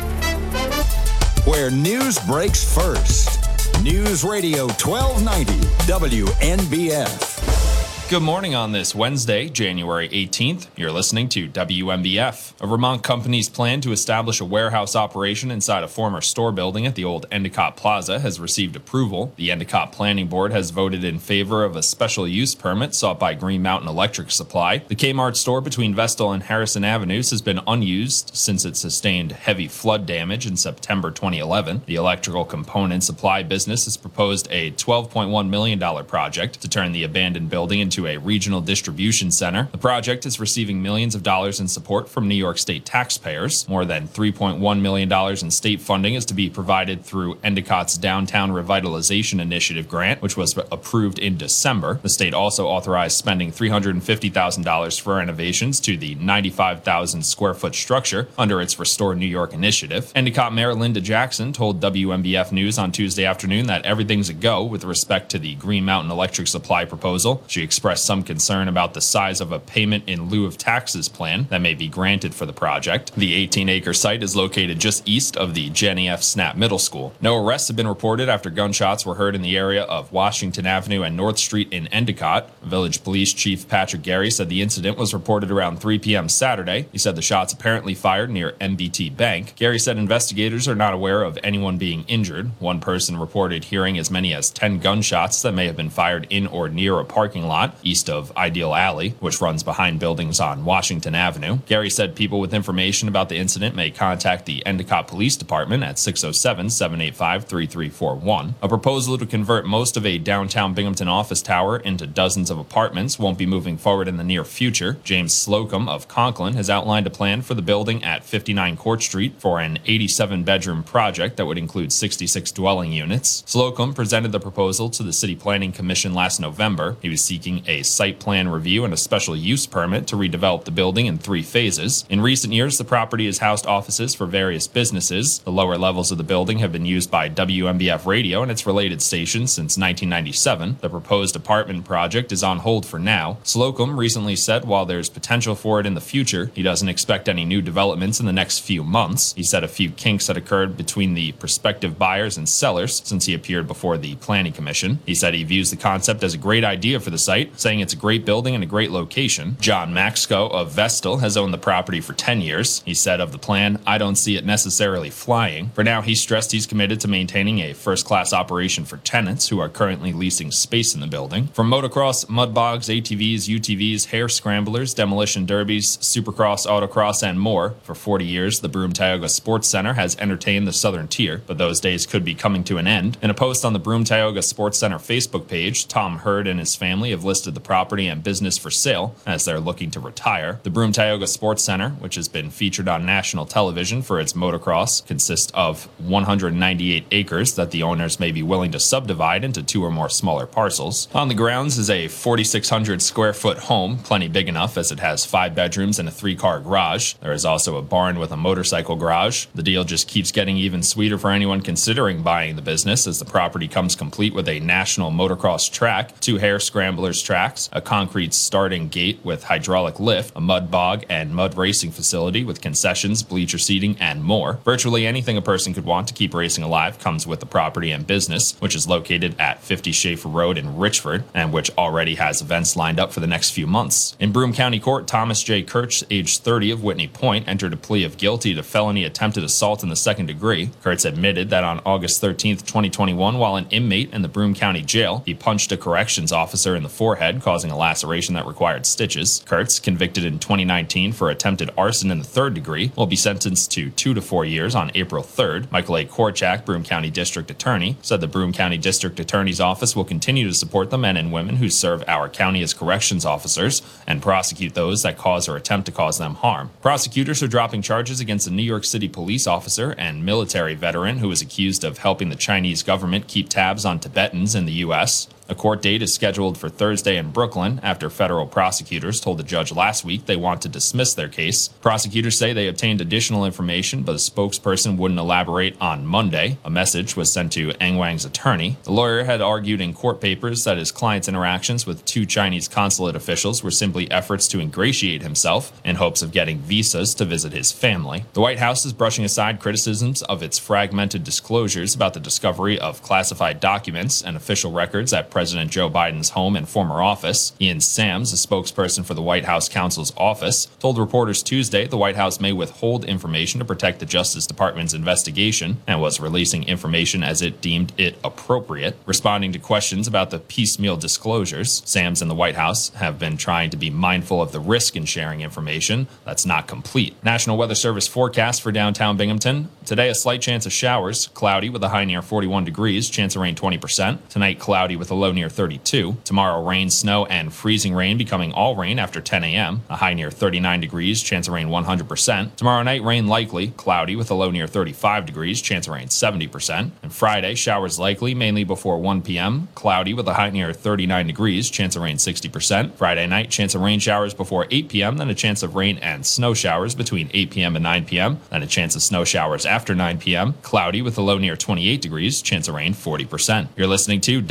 Where news breaks first. News Radio 1290 WNBF. Good morning on this Wednesday, January 18th. You're listening to WNBF. A Vermont company's plan to establish a warehouse operation inside a former store building at the old Endicott Plaza has received approval. The Endicott Planning Board has voted in favor of a special use permit sought by Green Mountain Electric Supply. The Kmart store between Vestal and Harrison Avenues has been unused since it sustained heavy flood damage in September 2011. The electrical component supply business has proposed a $12.1 million project to turn the abandoned building a regional distribution center. The project is receiving millions of dollars in support from New York State taxpayers. More than $3.1 million in state funding is to be provided through Endicott's Downtown Revitalization Initiative grant, which was approved in December. The state also authorized spending $350,000 for renovations to the 95,000 square foot structure under its Restore New York initiative. Endicott Mayor Linda Jackson told WNBF News on Tuesday afternoon that everything's a go with respect to the Green Mountain Electric Supply proposal. She expressed some concern about the size of a payment in lieu of taxes plan that may be granted for the project. The 18 acre site is located just east of the Jennie F. Snapp Middle School. No arrests have been reported after gunshots were heard in the area of Washington Avenue and North Street in Endicott. Village Police Chief Patrick Garey said the incident was reported around 3 p.m. Saturday. He said the shots apparently fired near M&T Bank. Garey said investigators are not aware of anyone being injured. One person reported hearing as many as 10 gunshots that may have been fired in or near a parking lot east of Ideal Alley, which runs behind buildings on Washington Avenue. Garey said people with information about the incident may contact the Endicott Police Department at 607 785 3341. A proposal to convert most of a downtown Binghamton office tower into dozens of apartments won't be moving forward in the near future. James Slocum of Conklin has outlined a plan for the building at 59 Court Street for an 87 bedroom project that would include 66 dwelling units. Slocum presented the proposal to the City Planning Commission last November. He was seeking a site plan review and a special use permit to redevelop the building in three phases. In recent years, the property has housed offices for various businesses. The lower levels of the building have been used by WNBF Radio and its related stations since 1997. The proposed apartment project is on hold for now. Slocum recently said while there's potential for it in the future, he doesn't expect any new developments in the next few months. He said a few kinks had occurred between the prospective buyers and sellers since he appeared before the Planning Commission. He said he views the concept as a great idea for the site, saying it's a great building and a great location. John Maxco of Vestal has owned the property for 10 years. He said of the plan, I don't see it necessarily flying. For now, he stressed he's committed to maintaining a first class operation for tenants who are currently leasing space in the building. From motocross, mud bogs, ATVs, UTVs, hare scramblers, demolition derbies, supercross, autocross, and more, for 40 years, the Broome Tioga Sports Center has entertained the Southern Tier, but those days could be coming to an end. In a post on the Broome Tioga Sports Center Facebook page, Tom Hurd and his family have listed the property and business for sale as they're looking to retire. The Broome Tioga Sports Center, which has been featured on national television for its motocross, consists of 198 acres that the owners may be willing to subdivide into two or more smaller parcels. On the grounds is a 4,600 square foot home, plenty big enough as it has five bedrooms and a three car garage. There is also a barn with a motorcycle garage. The deal just keeps getting even sweeter for anyone considering buying the business as the property comes complete with a national motocross track, two hare scramblers tracks, a concrete starting gate with hydraulic lift, a mud bog and mud racing facility with concessions, bleacher seating, and more. Virtually anything a person could want to keep racing alive comes with the property and business, which is located at 50 Schaefer Road in Richford and which already has events lined up for the next few months. In Broome County Court, Thomas J. Kirch, age 30 of Whitney Point, entered a plea of guilty to felony attempted assault in the second degree. Kurtz admitted that on August 13, 2021, while an inmate in the Broome County Jail, he punched a corrections officer in the forehead forehead, causing a laceration that required stitches. Kurtz, convicted in 2019 for attempted arson in the third degree, will be sentenced to two to four years on April 3rd. Michael A. Korchak, Broome County District Attorney, said the Broome County District Attorney's Office will continue to support the men and women who serve our county as corrections officers and prosecute those that cause or attempt to cause them harm. Prosecutors are dropping charges against a New York City police officer and military veteran who was accused of helping the Chinese government keep tabs on Tibetans in the U.S. A court date is scheduled for Thursday in Brooklyn after federal prosecutors told the judge last week they want to dismiss their case. Prosecutors say they obtained additional information, but a spokesperson wouldn't elaborate on Monday. A message was sent to Angwang's attorney. The lawyer had argued in court papers that his client's interactions with two Chinese consulate officials were simply efforts to ingratiate himself in hopes of getting visas to visit his family. The White House is brushing aside criticisms of its fragmented disclosures about the discovery of classified documents and official records at President Joe Biden's home and former office. Ian Sams, a spokesperson for the White House counsel's office, told reporters Tuesday the White House may withhold information to protect the Justice Department's investigation and was releasing information as it deemed it appropriate. Responding to questions about the piecemeal disclosures, Sams and the White House have been trying to be mindful of the risk in sharing information that's not complete. National Weather Service forecast for downtown Binghamton. Today, a slight chance of showers, cloudy with a high near 41 degrees, chance of rain 20%. Tonight, cloudy with a low near 32. Tomorrow, rain, snow, and freezing rain becoming all rain after 10 a.m. A high near 39 degrees, chance of rain 100%. Tomorrow night, rain likely, cloudy with a low near 35 degrees, chance of rain 70%. And Friday, showers likely, mainly before 1 p.m. Cloudy with a high near 39 degrees, chance of rain 60%. Friday night, chance of rain showers before 8 p.m., then a chance of rain and snow showers between 8 p.m. and 9 p.m., then a chance of snow showers after 9 p.m. Cloudy with a low near 28 degrees, chance of rain 40%. You're listening to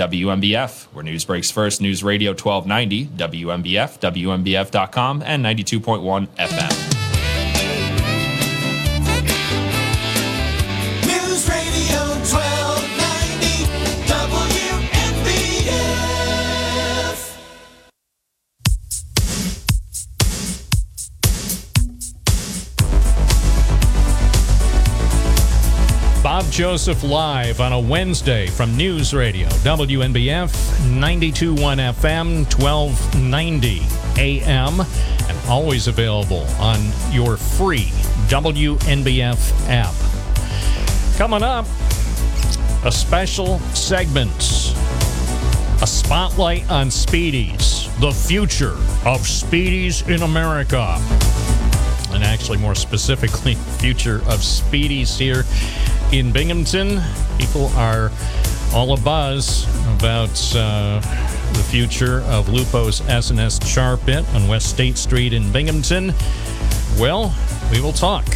WNBF, where news breaks first. News Radio 1290, WNBF, WNBF.com, and 92.1 FM. Joseph live on a Wednesday from News Radio, WNBF 92.1 FM, 1290 AM, and always available on your free WNBF app. Coming up, a special segment, a spotlight on Speedies, the future of Speedies in America and actually more specifically future of speedies here in binghamton. People are all abuzz about uh, the future of lupo's s&s char pit on west state street in binghamton. Well we will talk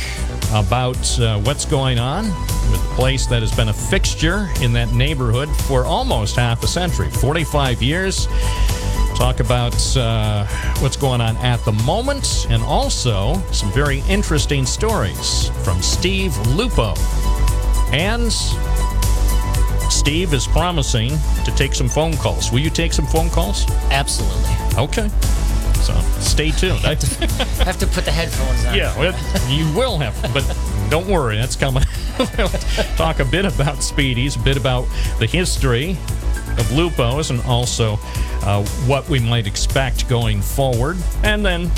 about uh, what's going on with the place that has been a fixture in that neighborhood for almost half a century 45 years. Talk about uh, what's going on at the moment and also some very interesting stories from Steve Lupo. And Steve is promising to take some phone calls. Will you take some phone calls? Absolutely. Okay. So stay tuned. I, have to put the headphones on. yeah, well, you will have, but don't worry, that's coming. we'll talk a bit about Speedies, a bit about the history of Lupos, and also uh, what we might expect going forward. And then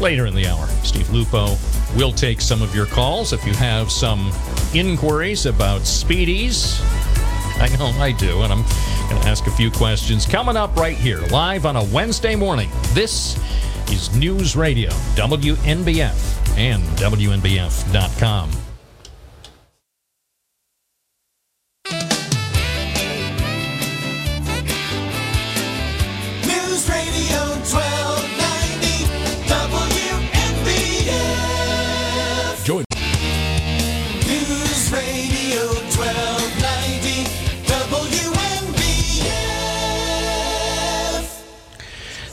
later in the hour, Steve Lupo will take some of your calls if you have some inquiries about Speedies. I know I do, and I'm going to ask a few questions coming up right here, live on a Wednesday morning. This is News Radio, WNBF, and WNBF.com.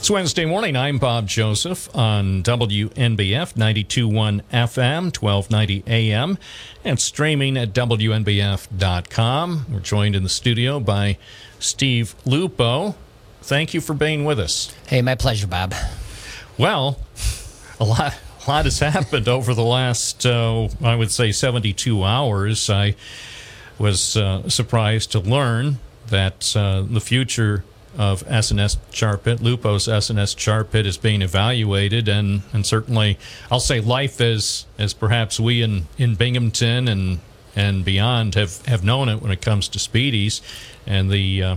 It's Wednesday morning. I'm Bob Joseph on WNBF 92.1 FM, 1290 AM, and streaming at WNBF.com. We're joined in the studio by Steve Lupo. Thank you for being with us. Hey, my pleasure, Bob. Well, a lot, a lot has happened over the last, uh, I would say, 72 hours. I was uh, surprised to learn that uh, the future of S&S Char Pit, Lupo's S&S Char Pit, is being evaluated, and, and certainly, I'll say life as as perhaps we in, in Binghamton and and beyond have, have known it when it comes to speedies, and the uh,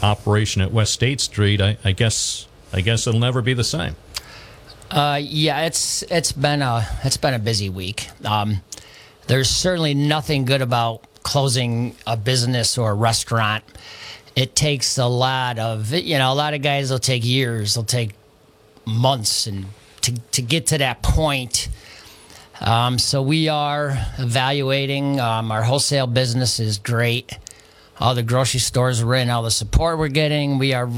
operation at West State Street. I, I guess I guess it'll never be the same. Uh, yeah, it's it's been a it's been a busy week. Um, there's certainly nothing good about closing a business or a restaurant. It takes a lot of you know a lot of guys will take years, they'll take months, and to to get to that point. Um, so we are evaluating. Um, our wholesale business is great. All the grocery stores we're in, all the support we're getting. We are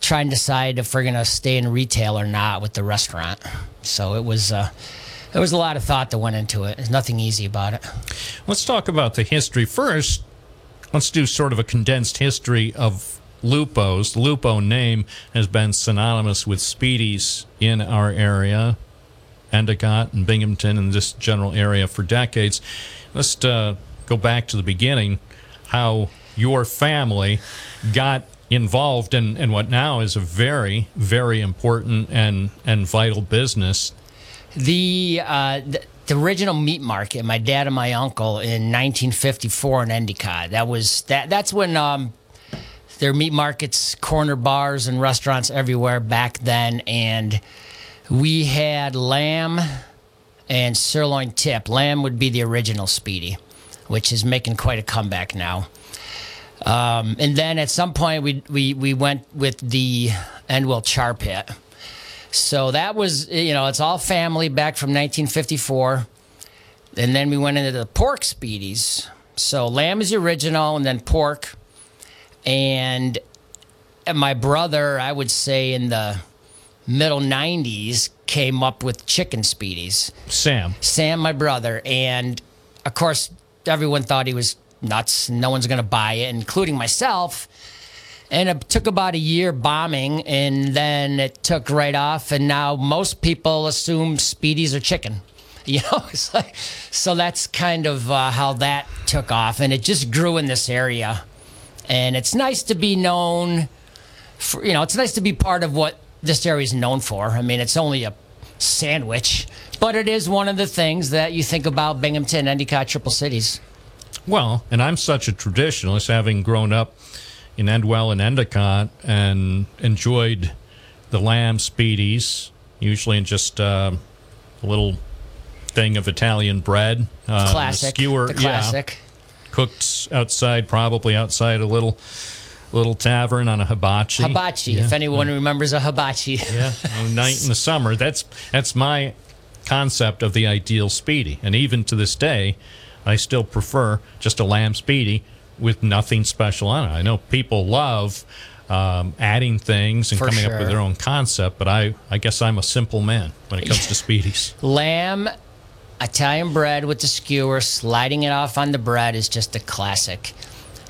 trying to decide if we're going to stay in retail or not with the restaurant. So it was uh, there was a lot of thought that went into it. There's nothing easy about it. Let's talk about the history first. Let's do sort of a condensed history of Lupo's. The Lupo name has been synonymous with Speedies in our area, Endicott and Binghamton, and this general area for decades. Let's uh, go back to the beginning. How your family got involved in, in what now is a very, very important and, and vital business. The, uh, the the original meat market, my dad and my uncle in 1954 in Endicott. That was that. That's when um, there were meat markets, corner bars, and restaurants everywhere back then, and we had lamb and sirloin tip. Lamb would be the original Speedy, which is making quite a comeback now. Um, and then at some point we we we went with the Endwell Char Pit. So that was you know it's all family back from 1954, and then we went into the pork Speedies. So lamb is the original, and then pork, and my brother I would say in the middle 90s came up with chicken Speedies. Sam. Sam, my brother, and of course everyone thought he was nuts. No one's going to buy it, including myself. And it took about a year bombing, and then it took right off. And now most people assume Speedies are chicken. You know, it's like, so that's kind of uh, how that took off, and it just grew in this area. And it's nice to be known for, you know, it's nice to be part of what this area is known for. I mean, it's only a sandwich, but it is one of the things that you think about Binghamton, Endicott, Triple Cities. Well, and I'm such a traditionalist, having grown up in Endwell and Endicott and enjoyed the lamb speedies, usually in just uh, a little thing of Italian bread. Uh, classic. Skewer, the classic. Yeah, cooked outside, probably outside a little little tavern on a hibachi. Hibachi, Yeah. if anyone remembers a hibachi. Yeah, a night in the summer. That's that's my concept of the ideal speedy, and even to this day, I still prefer just a lamb speedy with nothing special on it. I know people love um, adding things and For coming up with their own concept, but I I guess I'm a simple man when it comes to speedies. Lamb, Italian bread with the skewer, sliding it off on the bread is just a classic.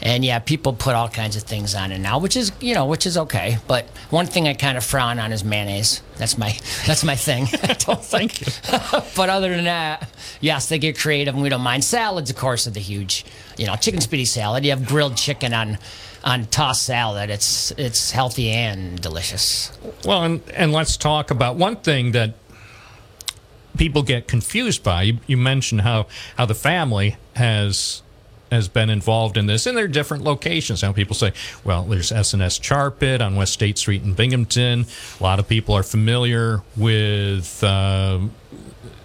And yeah, people put all kinds of things on it now, which is you know, which is okay. But one thing I kind of frown on is mayonnaise. That's my that's my thing. I don't Thank you. but other than that, yes, they get creative and we don't mind. Salads, of course, are the huge. You know, chicken speedy salad. You have grilled chicken on on tossed salad. It's it's healthy and delicious. Well, and, and let's talk about one thing that people get confused by. You, you mentioned how, how the family has has been involved in this, and there are different locations. Now, people say, well, there's Pit on West State Street in Binghamton. A lot of people are familiar with uh,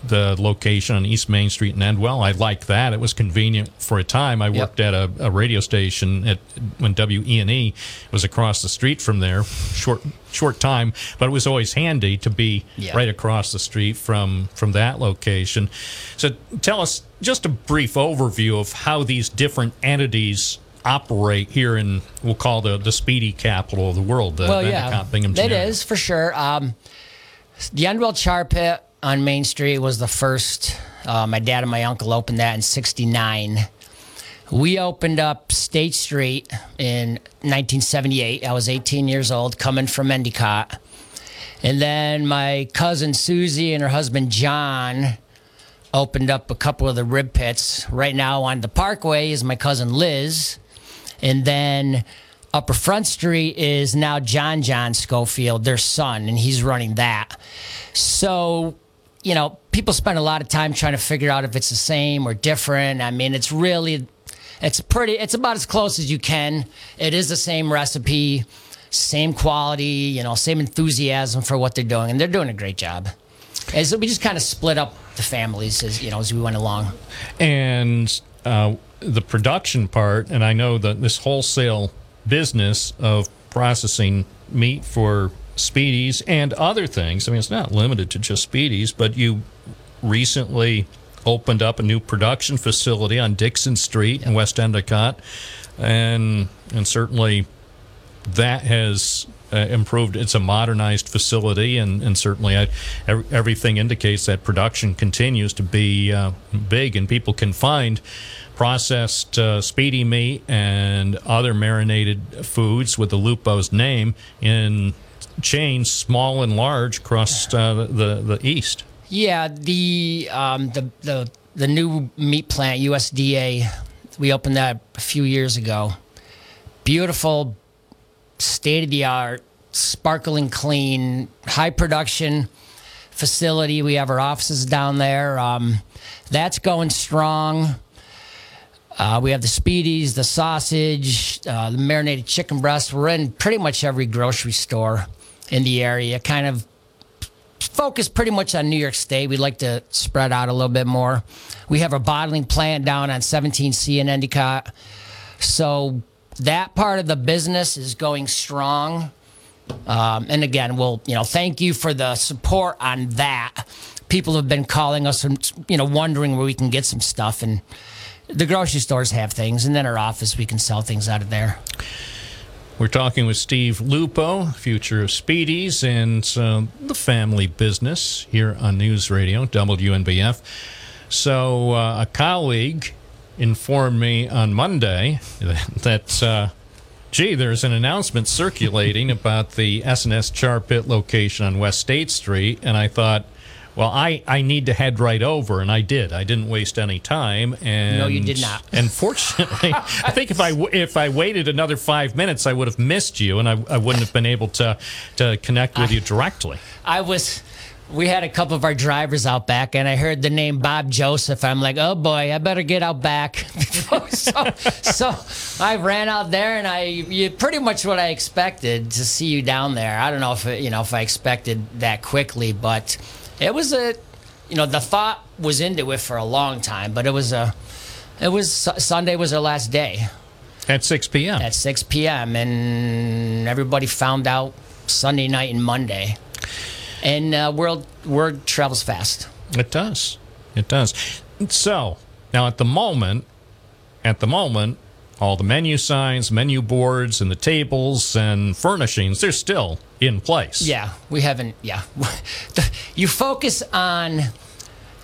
the location on East Main Street in Endwell. I like that. It was convenient for a time. I Yep. worked at a, a radio station at when WENE was across the street from there. Short short time, but it was always handy to be Yeah. right across the street from from that location. So tell us just a brief overview of how these different entities operate here in we'll call the the speedy capital of the world, the well, yeah, Binghamton it area. is for sure. Um, the Endwell Char Pit on Main Street was the first. Uh, my dad and my uncle opened that in '69. We opened up State Street in 1978. I was 18 years old, coming from Endicott. And then my cousin Susie and her husband John opened up a couple of the rib pits. Right now on the Parkway is my cousin Liz. And then Upper Front Street is now John John Schofield, their son, and he's running that. So, you know, people spend a lot of time trying to figure out if it's the same or different. I mean, it's really, it's pretty, it's about as close as you can. It is the same recipe, same quality, you know, same enthusiasm for what they're doing, and they're doing a great job. And so we just kind of split up the families as you know as we went along. and uh, the production part, and I know that this wholesale business of processing meat for Speedies and other things. I mean, it's not limited to just Speedies, but you recently opened up a new production facility on Dixon Street in West Endicott, and and certainly that has uh, improved. It's a modernized facility, and, and certainly I, ev- everything indicates that production continues to be uh, big, and people can find processed uh, speedy meat and other marinated foods with the Lupo's name in chains, small and large, across uh, the the east. Yeah, the um, the the the new meat plant USDA. We opened that a few years ago. Beautiful, state of the art, sparkling clean, high production facility. We have our offices down there. Um, that's going strong. Uh, we have the speedies, the sausage, uh, the marinated chicken breast. We're in pretty much every grocery store in the area. Kind of focus pretty much on New York State. We'd like to spread out a little bit more. We have a bottling plant down on 17C in Endicott. So that part of the business is going strong. Um, and again, we'll you know thank you for the support on that. People have been calling us and you know wondering where we can get some stuff, and the grocery stores have things, and then our office we can sell things out of there. We're talking with Steve Lupo, future of Speedies, and uh, the family business here on News Radio, WNBF. So, uh, a colleague informed me on Monday that, uh, gee, there's an announcement circulating about the S&S Char Pit location on West State Street, and I thought, well, I, I need to head right over, and I did. I didn't waste any time. And No, you did not. And fortunately, I think if I if I waited another five minutes, I would have missed you, and I, I wouldn't have been able to to connect with you directly. I was. We had a couple of our drivers out back, and I heard the name Bob Joseph. I'm like, oh boy, I better get out back. so, so I ran out there, and I you pretty much what I expected to see you down there. I don't know if it, you know if I expected that quickly, but it was a, you know, the thought was into it for a long time, but it was a, it was Sunday was our last day At 6 p.m. at 6 p.m. and everybody found out Sunday night and Monday. And uh, world word travels fast. It does. It does. So now, at the moment, at the moment, all the menu signs, menu boards, and the tables and furnishings—they're still in place. Yeah, we haven't. Yeah, you focus on.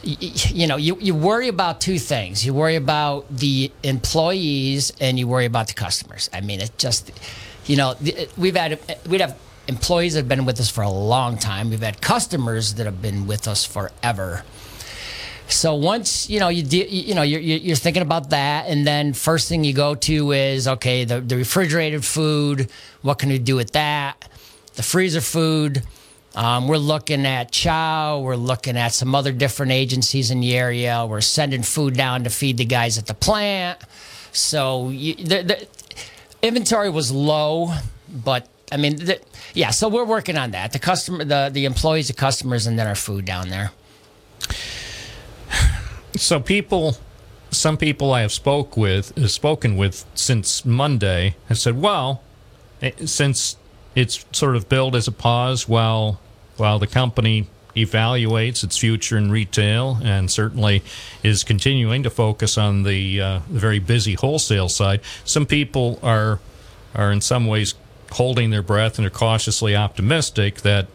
You know, you, you worry about two things. You worry about the employees and you worry about the customers. I mean, it just, you know, we've had we'd have employees that have been with us for a long time. We've had customers that have been with us forever. So once you know you de- you know you're you're thinking about that, and then first thing you go to is okay the the refrigerated food. What can we do with that? The freezer food. Um, we're looking at Chow. We're looking at some other different agencies in the area. We're sending food down to feed the guys at the plant. So you, the, the inventory was low, but I mean, the, yeah. So we're working on that. The customer, the the employees, the customers, and then our food down there. So people, some people I have spoke with, have spoken with since Monday, have said, well, eh, since it's sort of billed as a pause while while the company evaluates its future in retail and certainly is continuing to focus on the, uh, the very busy wholesale side. Some people are are in some ways holding their breath and are cautiously optimistic that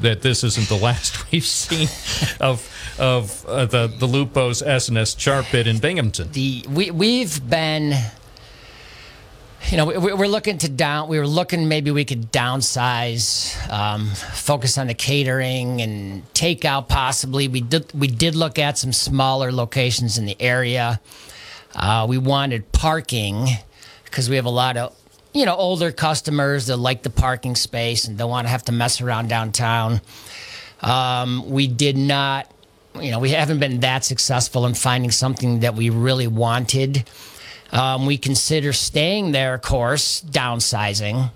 that this isn't the last we've seen of of uh, the the Lupo's S&S char pit in Binghamton. the we we've been you know we, we're looking to down we were looking maybe we could downsize um, focus on the catering and takeout possibly we did we did look at some smaller locations in the area uh, we wanted parking because we have a lot of you know, older customers that like the parking space and don't want to have to mess around downtown. Um, we did not, you know, we haven't been that successful in finding something that we really wanted. Um, we consider staying there, of course, downsizing.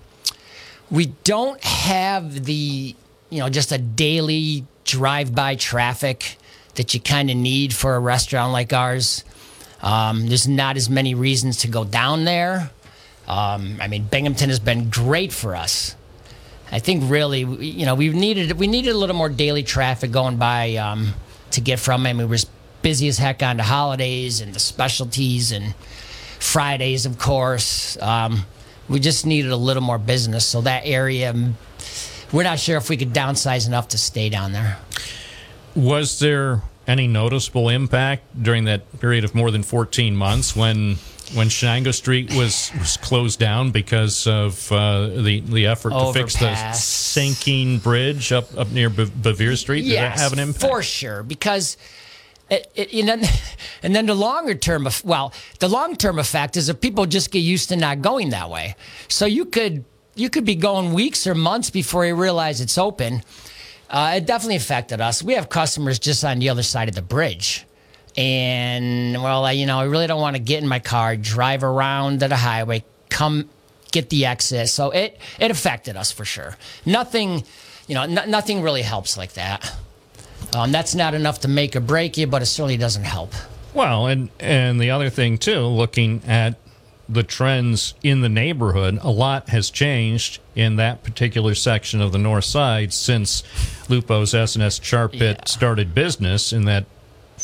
We don't have the, you know, just a daily drive by traffic that you kind of need for a restaurant like ours. Um, there's not as many reasons to go down there. Um, I mean, Binghamton has been great for us. I think really, you know, we needed we needed a little more daily traffic going by um, to get from. I mean, we were busy as heck on the holidays and the specialties and Fridays, of course. Um, we just needed a little more business, so that area. mm, We're not sure if we could downsize enough to stay down there. Was there any noticeable impact during that period of more than 14 months when when Shenango Street was, was closed down because of uh, the the effort to fix the sinking bridge up up near Be- Bevier Street? Did that have an impact? for sure. Because, it, it, and, then, and then the longer term, well, the long term effect is that people just get used to not going that way. So you could you could be going weeks or months before you realize it's open. Uh, it definitely affected us. We have customers just on the other side of the bridge. And well, I, you know, I really don't want to get in my car, drive around to the highway, come get the exit. So it it affected us for sure. Nothing, you know, no, nothing really helps like that. Um, that's not enough to make or break you, but it certainly doesn't help. Well, and and the other thing too, looking at the trends in the neighborhood, a lot has changed in that particular section of the north side since Lupo's S&S Char Pit started business in that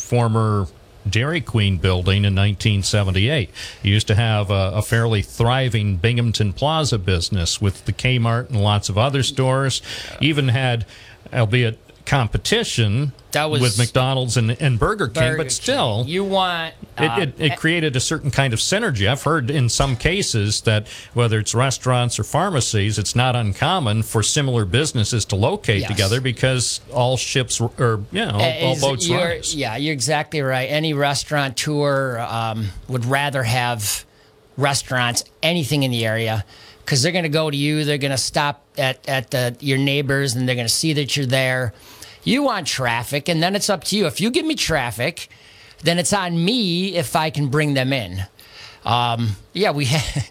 former Dairy Queen building in 1978. You used to have a, a fairly thriving Binghamton Plaza business with the Kmart and lots of other stores. Even had, albeit competition That was- with McDonald's and, and Burger King, Burger but still, You want it, um, it, it created a certain kind of synergy. I've heard in some cases that whether it's restaurants or pharmacies, it's not uncommon for similar businesses to locate Yes. together because all ships or you know all, all boats you're- rise. Yeah, you're exactly right. Any restaurateur um, would rather have restaurants, anything in the area, because they're going to go to you. They're going to stop at at the your neighbors, and they're going to see that you're there. You want traffic, and then it's up to you. If you give me traffic, then it's on me if I can bring them in. Um, yeah, we had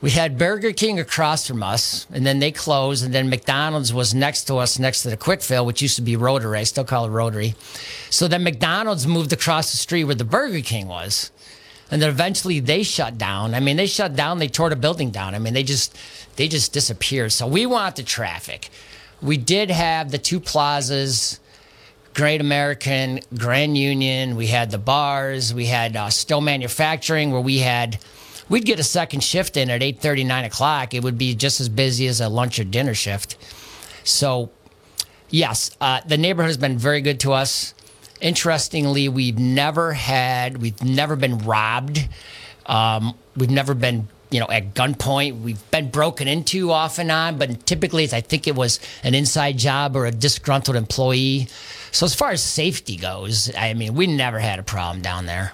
we had Burger King across from us, and then they closed, and then McDonald's was next to us, next to the Kwik Fill, which used to be Rotary. I still call it Rotary. So then McDonald's moved across the street where the Burger King was, and then eventually they shut down. I mean, they shut down. They tore the building down. I mean, they just they just disappeared. So we want the traffic. We did have the two plazas. Great American, Grand Union. We had the bars. We had uh, Stow Manufacturing, where we had we'd get a second shift in at 8.30, 9 o'clock. It would be just as busy as a lunch or dinner shift. So, yes, uh, the neighborhood has been very good to us. Interestingly, we've never had, we've never been robbed. Um, we've never been, you know, at gunpoint. We've been broken into off and on, but typically, I think it was an inside job or a disgruntled employee. So, as far as safety goes, I mean, we never had a problem down there.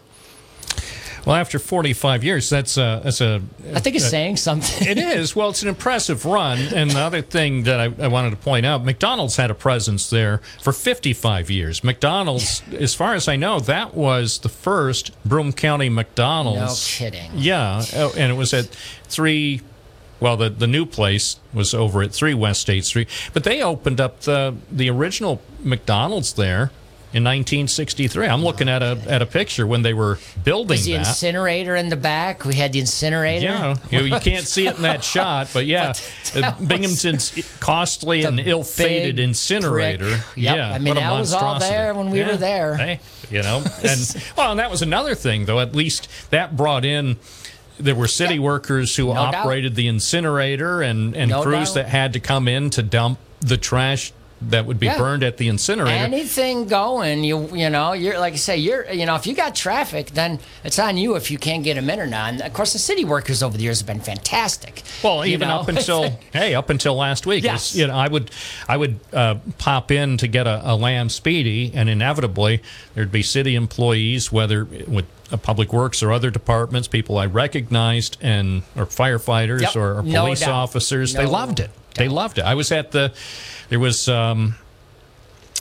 Well, after 45 years, that's a that's a. I think it's saying something. It is. Well, it's an impressive run. And the other thing that I, I wanted to point out, McDonald's had a presence there for 55 years. McDonald's, as far as I know, that was the first Broome County McDonald's. No kidding. Yeah, oh, and it was at three. Well, the the new place was over at three West State Street, but they opened up the the original McDonald's there in 1963. I'm looking at a at a picture when they were building Was the that. incinerator in the back? We had the incinerator. Yeah, you, you can't see it in that shot, but yeah, But uh, Binghamton's costly and ill-fated incinerator. Yep, Yeah, I mean, that was all there when we were there. Hey, you know, and well, and that was another thing, though. At least that brought in. There were city workers who doubt. operated the incinerator and, and No crews doubt. that had to come in to dump the trash that would be Yeah. burned at the incinerator. Anything going, you you know, you're like I say, you're you know, if you got traffic, then it's on you if you can't get them in or not. And of course, the city workers over the years have been fantastic. Well, even know? up until hey, up until last week, Yes. You know, I would I would uh, pop in to get a, a lamb speedy, and inevitably there'd be city employees, whether with uh, public works or other departments, people I recognized, and or firefighters Yep, or, or police doubt. officers. they loved it. They loved it. I was at the there was um,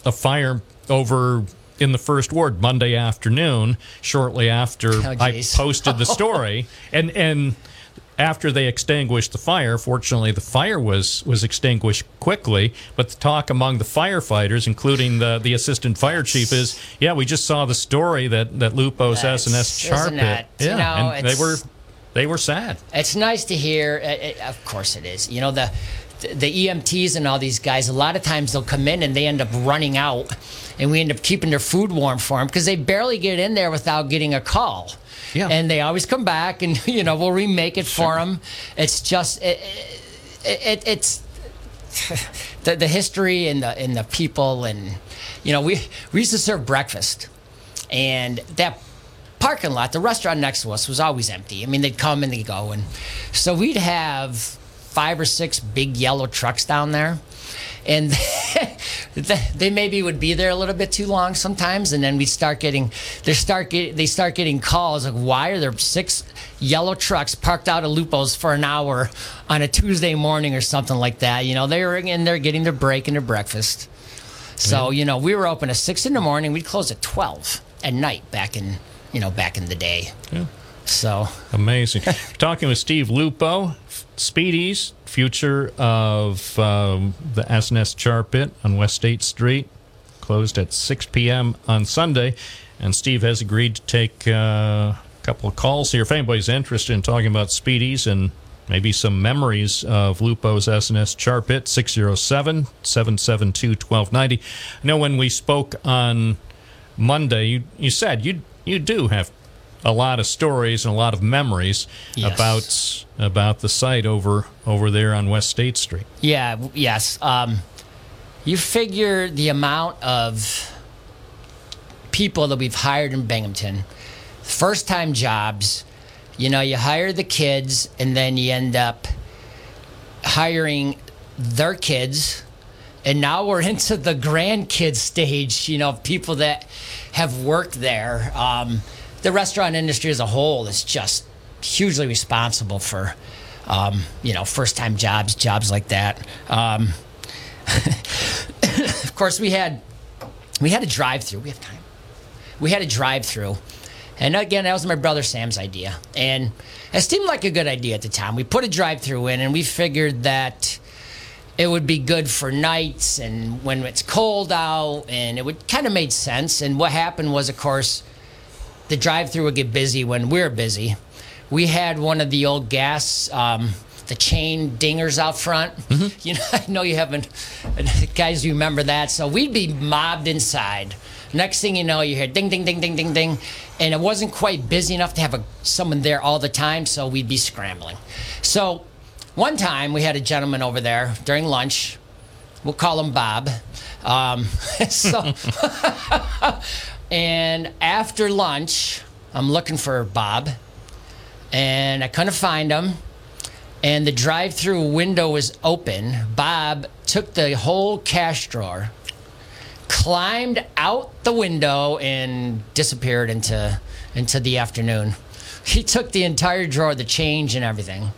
a fire over in the first ward Monday afternoon, shortly after Oh, I posted the story, and and after they extinguished the fire, fortunately the fire was was extinguished quickly. But the talk among the firefighters, including the the assistant fire chief, is yeah, we just saw the story that that Lupo's S and S That's- chart isn't pit, that- you yeah, know, and they were they were sad. It's nice to hear. uh, it- of course, it is. You know the the EMTs and all these guys. A lot of times they'll come in and they end up running out, and we end up keeping their food warm for them because they barely get in there without getting a call. Yeah. And they always come back, and you know we'll remake it for them. It's just it, it, it it's the the history and the and the people and you know we we used to serve breakfast and that parking lot the restaurant next to us was always empty i mean they'd come and they'd go and so we'd have five or six big yellow trucks down there. And they maybe would be there a little bit too long sometimes and then we'd start getting they start get, they start getting calls like why are there six yellow trucks parked out of lupos for an hour on a tuesday morning or something like that? You know they were in there getting their break and their breakfast. So you know we were open at six in the morning. We'd close at 12 at night back in you know back in the day. Yeah. so. Amazing. Talking with Steve Lupo, Speedies, future of um, the S&S Char Pit on West State Street, closed at 6 p.m. on Sunday. And Steve has agreed to take uh, a couple of calls here. If anybody's interested in talking about Speedies and maybe some memories of Lupo's S&S Char Pit, 607 772 1290. I know when we spoke on Monday, you, you said you you do have a lot of stories and a lot of memories Yes. about about the site over over there on West State Street. Yeah, yes. Um, you figure the amount of people that we've hired in Binghamton, first time jobs, you know, you hire the kids and then you end up hiring their kids. And now we're into the grandkids stage, you know, people that have worked there. Um, the restaurant industry as a whole is just hugely responsible for, um, you know, first time jobs, jobs like that. Um, of course, we had we had a drive through. We have time. We had a drive through. And again, that was my brother Sam's idea. And it seemed like a good idea at the time. We put a drive through in and we figured that it would be good for nights and when it's cold out and it would kind of made sense. And what happened was, of course, the drive through would get busy when we're busy. We had one of the old gas, um, the chain dingers out front. You know, I know you haven't, guys, you remember that. So we'd be mobbed inside. Next thing you know, you hear ding, ding, ding, ding, ding, ding. And it wasn't quite busy enough to have a, someone there all the time, so we'd be scrambling. So one time we had a gentleman over there during lunch. We'll call him Bob. Um, so, and after lunch, I'm looking for Bob, and I couldn't find him. And the drive-through window was open. Bob took the whole cash drawer, climbed out the window, and disappeared into into the afternoon. He took the entire drawer, the change, and everything.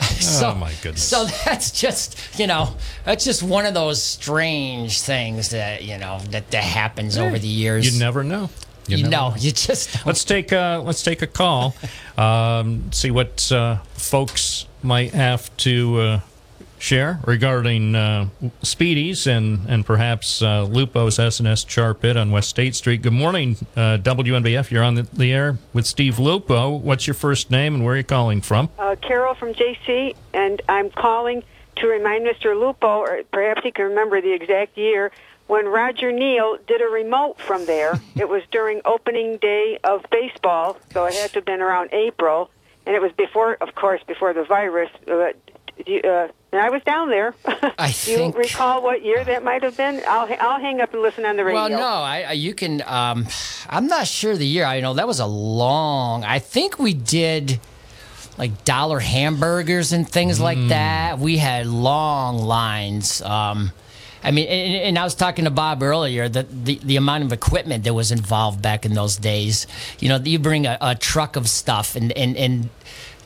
so, Oh, my goodness. So that's just you know that's just one of those strange things that you know that that happens over the years. You never know. You, never know, you just don't. Let's take uh, let's take a call. Um, see what uh, folks might have to uh, share regarding uh, Speedies and and perhaps uh, Lupo's S&S Char Pit on West State Street. Good morning, uh, WNBF. You're on the, the air with Steve Lupo. What's your first name and where are you calling from? uh, Carol from JC, and I'm calling to remind Mr. Lupo, or perhaps he can remember the exact year, when Roger Neal did a remote from there. it was during opening day of baseball, so it had to have been around April, and it was before, of course, before the virus. Uh, you, uh, And I was down there. I Do you think. recall what year that might have been? I'll I'll hang up and listen on the radio. Well, no, I, I you can. Um, I'm not sure the year. I know that was a long. I think we did like dollar hamburgers and things like that. We had long lines. Um, I mean, and, and I was talking to Bob earlier that the, the amount of equipment that was involved back in those days. You know, you bring a, a truck of stuff and, and, and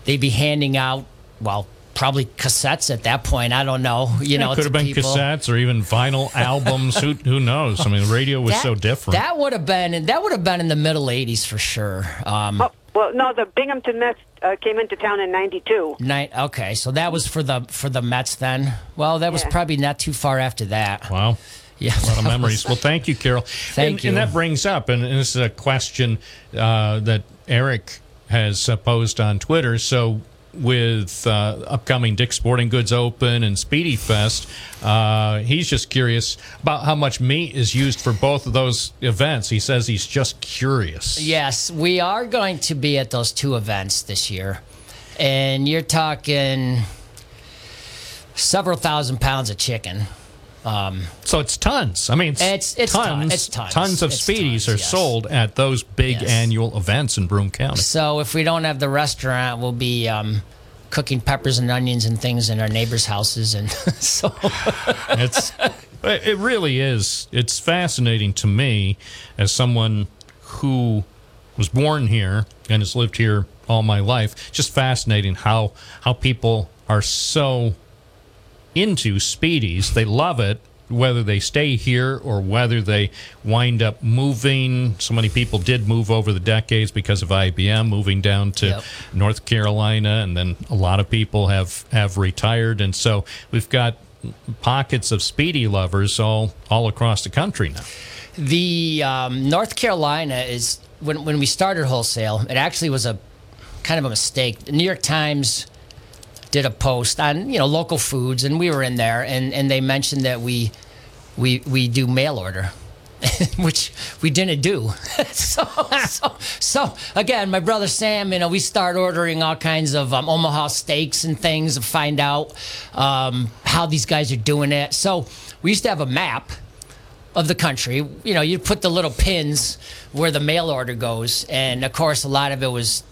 they'd be handing out, well, probably cassettes at that point. I don't know. You know, it could have been people. cassettes or even vinyl albums. who who knows? I mean, radio was That- so different. That would have been that would have been in the middle '80s for sure. Um, Oh, well, no, the Binghamton Mets uh, came into town in '92. night. Okay, so that was for the for the Mets then. Well, that was Yeah. probably not too far after that. wow. Yeah, A lot of memories. Well, thank you, Carol. Thank and, you. And that brings up, and this is a question uh, that Eric has uh, posed on Twitter. So, with uh, upcoming Dick's Sporting Goods Open and Speedy Fest, uh, he's just curious about how much meat is used for both of those events. He says he's just curious. Yes, we are going to be at those two events this year, and you're talking several thousand pounds of chicken. Um, So it's tons. I mean, it's, It's- it's ton- tons. tons. of It's Speedies tons, are yes. sold at those big Yes. annual events in Broome County. so if we don't have the restaurant, we'll be um, cooking peppers and onions and things in our neighbors' houses, and so it's it really is it's fascinating to me as someone who was born here and has lived here all my life just fascinating how how people are so into speedies they love it whether they stay here or whether they wind up moving so many people did move over the decades because of IBM moving down to Yep. North Carolina and then a lot of people have have retired and so we've got pockets of speedy lovers all all across the country now The um, North Carolina is when when we started wholesale. It actually was a kind of a mistake. The New York Times did a post on you know local foods, and we were in there, and, and they mentioned that we we we do mail order. Which we didn't do. so, so, so again, my brother Sam, you know, we start ordering all kinds of um, Omaha steaks and things to find out um, how these guys are doing it. So we used to have a map of the country. You know, you put the little pins where the mail order goes, and of course, a lot of it was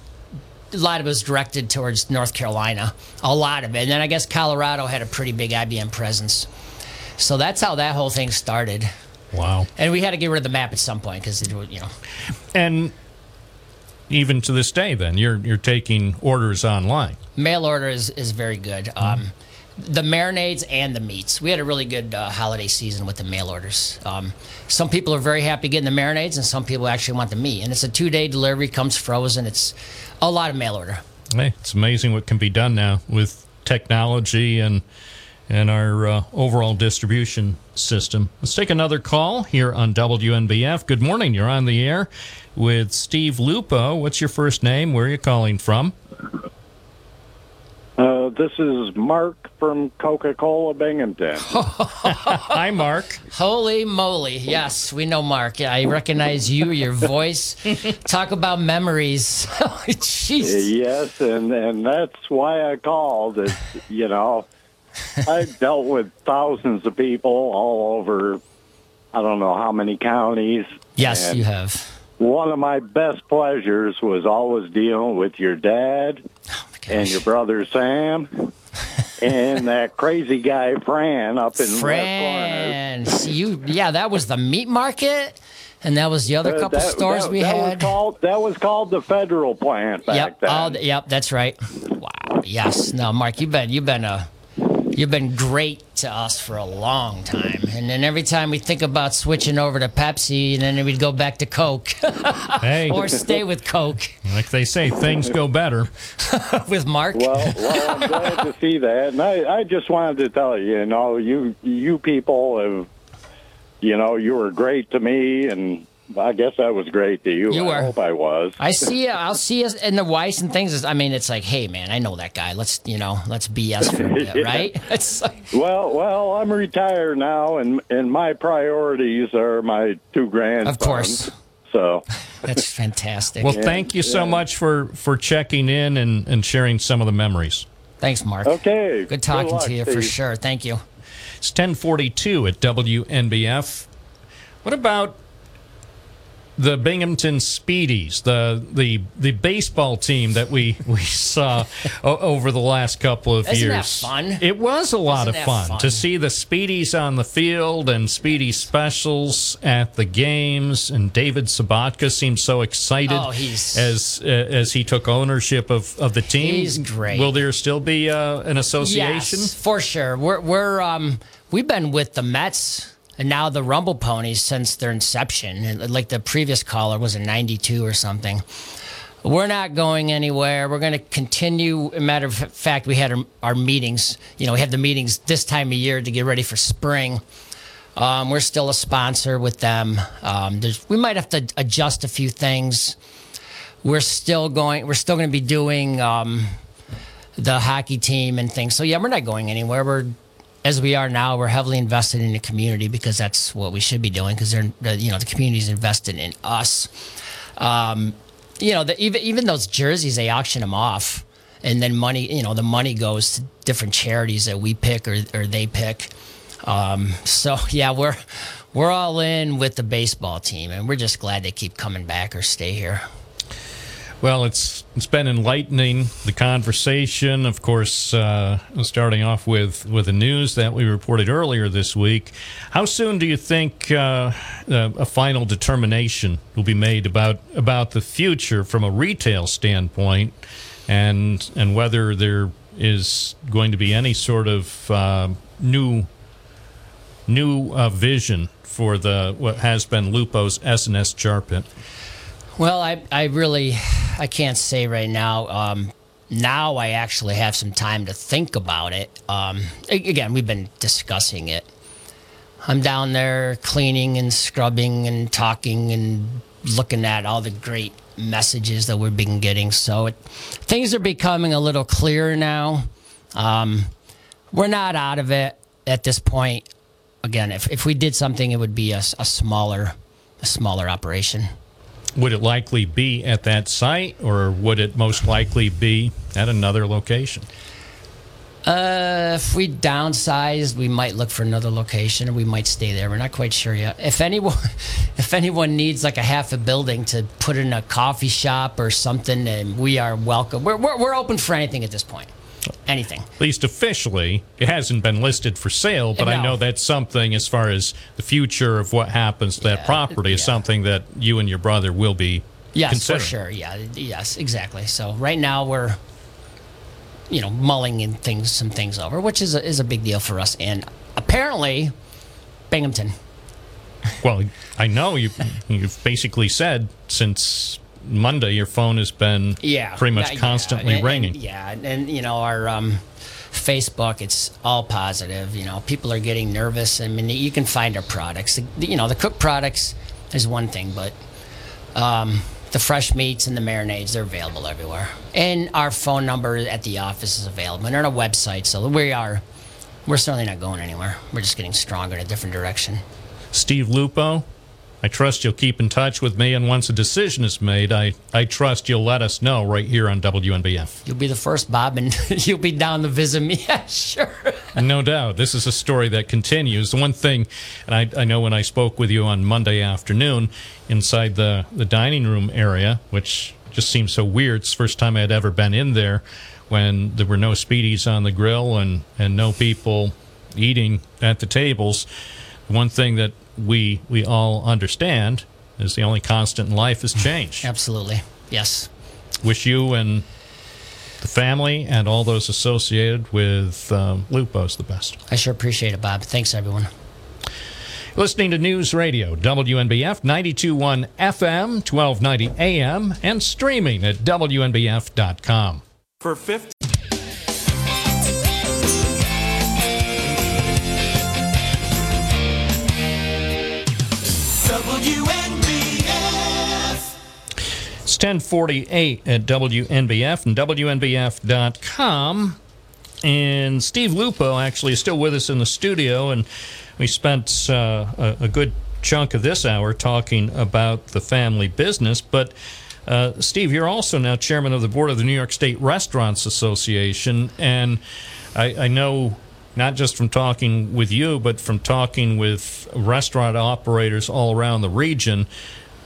a lot of it was directed towards North Carolina. A lot of it, and then I guess Colorado had a pretty big IBM presence. So that's how that whole thing started. wow And we had to get rid of the map at some point because it, would, you know, and even to this day then you're you're taking orders online mail order is, is very good. Um, the marinades and the meats. We had a really good uh, holiday season with the mail orders. Um, some people are very happy getting the marinades, and some people actually want the meat. And it's a two day delivery, comes frozen. It's a lot of mail order. Hey, it's amazing what can be done now with technology and and our uh, overall distribution system. Let's take another call here on WNBF. Good morning. You're on the air with Steve Lupo. What's your first name? Where are you calling from? Uh, this is Mark from Coca-Cola Binghamton. Hi, Mark. Holy moly. Yes, we know Mark. I recognize you, your voice. Talk about memories. Jeez. yes, and and that's why I called. Is you know, I've dealt with thousands of people all over. I don't know how many counties. Yes, you have. One of my best pleasures was always dealing with your dad and your brother Sam. and that crazy guy Fran up in Fran. You, yeah, that was the meat market, and that was the other Uh, couple that- stores that- we that had. Was called, that was called the Federal Plant back yep, then. all yep, that's right. Wow. Yes. No, Mark, you've been you've been a you've been great to us for a long time. And then every time we think about switching over to Pepsi, and then we'd go back to Coke. Hey. or stay with Coke Like they say, things go better. with Mark. Well, well, I'm glad to see that, and I, I just wanted to tell you, you know, you you people have, you know, you were great to me, and I guess I was great to you. You I were. hope I was. I see you. I'll see you in the Weis and things. I mean, it's like, hey, man, I know that guy. Let's, you know, let's BS for a bit, Yeah. right? It's like, Well, well, I'm retired now, and and my priorities are my two grandsons. Of course. So that's fantastic. Well, thank you so much for, for checking in and, and sharing some of the memories. Thanks, Mark. Okay. Good talking luck, to you for Steve. sure. Thank you. It's 1042 at WNBF. What about the Binghamton Speedies, the the the baseball team that we we saw o- over the last couple of Isn't years? fun? It was a lot Isn't of fun, fun? to see the Speedies on the field and Speedy specials at the games. And David Sabatka seemed so excited Oh, he's- as uh, as he took ownership of, of the team. He's great. Will there still be uh, an association? Yes, for sure. We're we're um we've been with the Mets and now the Rumble Ponies since their inception. Like the previous caller was in '92 or something. We're not going anywhere. We're going to continue. Matter of fact, we had our, our meetings. You know, we had the meetings this time of year to get ready for spring. Um, we're still a sponsor with them. Um, we might have to adjust a few things. We're still going. We're still going to be doing um, the hockey team and things. So yeah, we're not going anywhere. We're as we are now. We're heavily invested in the community because that's what we should be doing. Because they're the- you know the community's invested in us. Um, you know, the, even even those jerseys, they auction them off, and then money. You know, the money goes to different charities that we pick or or they pick. Um, so yeah, we're we're all in with the baseball team, and we're just glad they keep coming back or stay here. Well, it's it's been enlightening the conversation. Of course, uh, starting off with with the news that we reported earlier this week. How soon do you think uh, uh, a final determination will be made about about the future from a retail standpoint, and and whether there is going to be any sort of uh, new new uh, vision for the what has been Lupo's S&S Char Pit? Well, I, I really, I can't say right now. Um, now I actually have some time to think about it. Um, again, we've been discussing it. I'm down there cleaning and scrubbing and talking and looking at all the great messages that we've been getting. So it, things are becoming a little clearer now. Um, we're not out of it at this point. Again, if, if we did something, it would be a, a smaller, a smaller operation. Would it likely be at that site, or would it most likely be at another location? Uh, if we downsized, we might look for another location, or we might stay there. We're not quite sure yet. If anyone, if anyone needs like a half a building to put in a coffee shop or something, and we are welcome. We're we're, we're open for anything at this point. Anything. At least officially, it hasn't been listed for sale, but I know that's something as far as the future of what happens to that property is something that you and your brother will be Yes, for sure. Yeah, yes, exactly. So right now we're, you know, mulling in things, some things over, which is a, is a big deal for us. And apparently, Binghamton. Well, I know you. You've basically said since Monday your phone has been yeah, pretty much yeah, constantly and- and- ringing. yeah, and, and, you know our um, Facebook, it's all positive. You know, people are getting nervous. I mean, you can find our products. The- You know, the cooked products is one thing, but um, the fresh meats and the marinades they're available everywhere. And our phone number at the office is available, and on our website. So we are, we're certainly not going anywhere. We're just getting stronger in a different direction. Steve Lupo, I trust you'll keep in touch with me, and once a decision is made, I, I trust you'll let us know right here on WNBF. You'll be the first, Bob, and you'll be down to visit me. Yeah, sure. No doubt. This is a story that continues. The one thing, and I, I know when I spoke with you on Monday afternoon inside the, the dining room area, which just seems so weird. It's the first time I had ever been in there when there were no speedies on the grill and, and no people eating at the tables. One thing that we we all understand is the only constant in life is change. Absolutely. Yes. Wish you and the family and all those associated with um, Lupo's the best. I sure appreciate it, Bob. Thanks, everyone. Listening to News Radio, WNBF 921 FM, 1290 AM, and streaming at WNBF.com. For 50. It's 1048 at WNBF and WNBF.com. And Steve Lupo actually is still with us in the studio, and we spent uh, a, a good chunk of this hour talking about the family business. But Uh, Steve, you're also now chairman of the board of the New York State Restaurants Association, and I, I know not just from talking with you, but from talking with restaurant operators all around the region.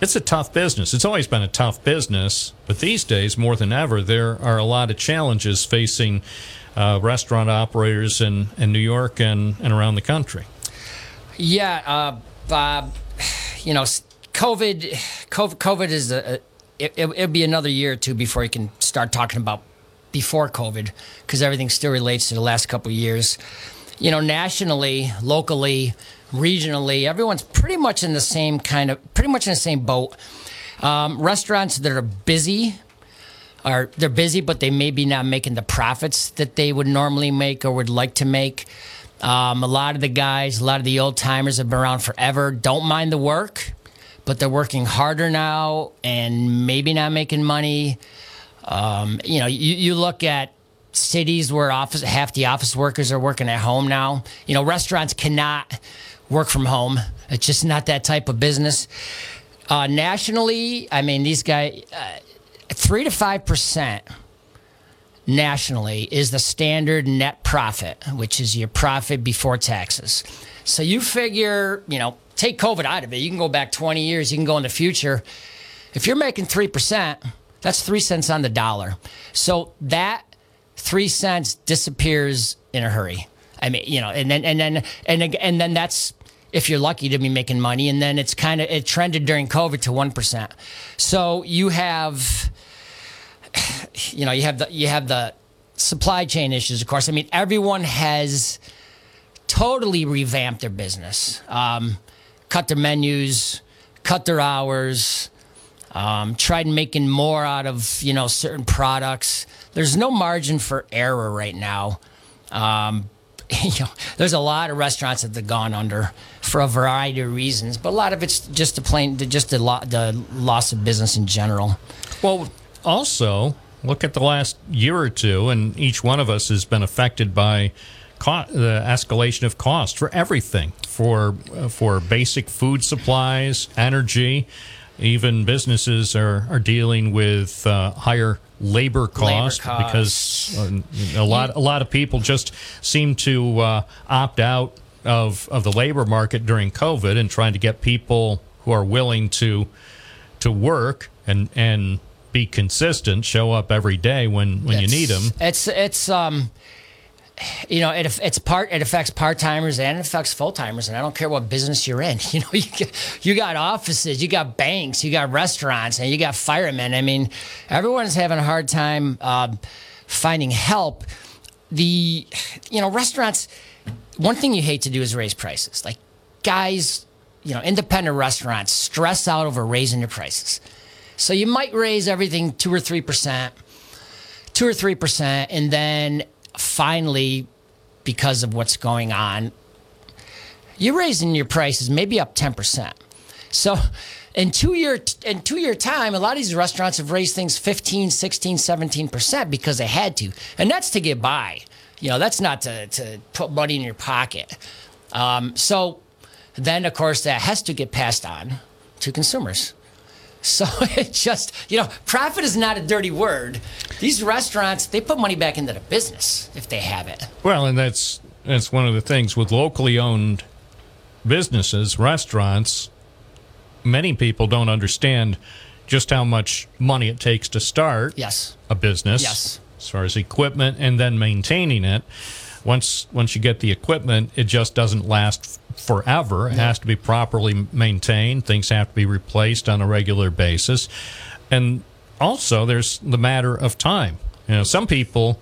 It's a tough business. It's always been a tough business, but these days, more than ever, there are a lot of challenges facing uh, restaurant operators in, in New York and, and around the country. Yeah, uh. You know, COVID. COVID, is a. it, it, it'll be another year or two before you can start talking about before COVID, because everything still relates to the last couple of years. You know, nationally, locally, regionally, everyone's pretty much in the same kind of, pretty much in the same boat. Um, restaurants that are busy are they're busy, but they may be not making the profits that they would normally make or would like to make. Um, a lot of the guys, a lot of the old timers have been around forever, don't mind the work, but they're working harder now and maybe not making money. Um, you know, you, you look at cities where office half the office workers are working at home now. You know, restaurants cannot work from home. It's just not that type of business. Uh, nationally, I mean, these guys, uh, three to five percent nationally is the standard net profit, which is your profit before taxes. So you figure, you know, take COVID out of it. You can go back 20 years, you can go in the future. If you're making 3%, that's 3 cents on the dollar. So that 3 cents disappears in a hurry. I mean, you know, and then and then and and then that's if you're lucky to be making money and then it's kind of it trended during COVID to 1%. So you have you know, you have the you have the supply chain issues, of course. I mean, everyone has totally revamped their business, um, cut their menus, cut their hours, um, tried making more out of you know certain products. There's no margin for error right now. Um, you know, there's a lot of restaurants that have gone under for a variety of reasons, but a lot of it's just the plain, just the, lo- the loss of business in general. Well, also look at the last year or two, and each one of us has been affected by co- the escalation of cost for everything, for uh, for basic food supplies, energy. Even businesses are, are dealing with uh, higher labor costs costs. because uh, a lot a lot of people just seem to uh, opt out of of the labor market during COVID and trying to get people who are willing to to work and and be consistent, show up every day when when you need them. It's it's um, you know, it it's part it affects part timers and it affects full timers, and I don't care what business you're in. You know, you you got offices, you got banks, you got restaurants, and you got firemen. I mean, everyone's having a hard time um, finding help. The you know restaurants. One thing you hate to do is raise prices. Like guys, you know, independent restaurants stress out over raising their prices. So you might raise everything two or three percent, two or three percent, and then finally, because of what's going on, you're raising your prices maybe up ten percent. So in two year in two year time, a lot of these restaurants have raised things 15, 16, 17 percent because they had to, and that's to get by. You know, that's not to to put money in your pocket. Um, so then, of course, that has to get passed on to consumers. So it just, you know, profit is not a dirty word. These restaurants, they put money back into the business if they have it. Well, and that's that's one of the things with locally owned businesses, restaurants. Many people don't understand just how much money it takes to start Yes. a business. Yes. As far as equipment and then maintaining it. Once once you get the equipment, it just doesn't last forever. It has to be properly maintained. Things have to be replaced on a regular basis. And also there's the matter of time. You know, some people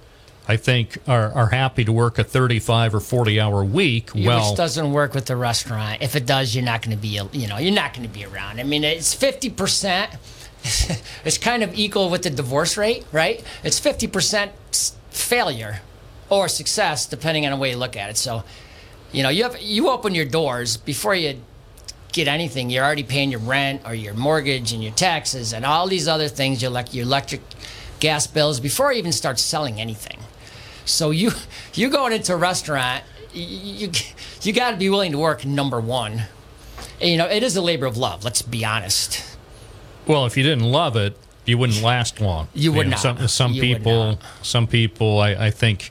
I think are, are happy to work a 35 or 40 hour week. Well, which doesn't work with the restaurant. If it does, you're not going to be, you know, you're not going to be around. I mean, it's fifty percent. it's kind of equal with the divorce rate, right? It's fifty percent failure or success, depending on the way you look at it. So, you know, you have you open your doors before you get anything. You're already paying your rent or your mortgage and your taxes and all these other things. Your your electric, gas bills before you even start selling anything. So you you going into a restaurant, you you got to be willing to work. Number one, And, you know it is a labor of love. Let's be honest. Well, if you didn't love it, you wouldn't last long. You would know, not. Some, some You people, some people, I, I think,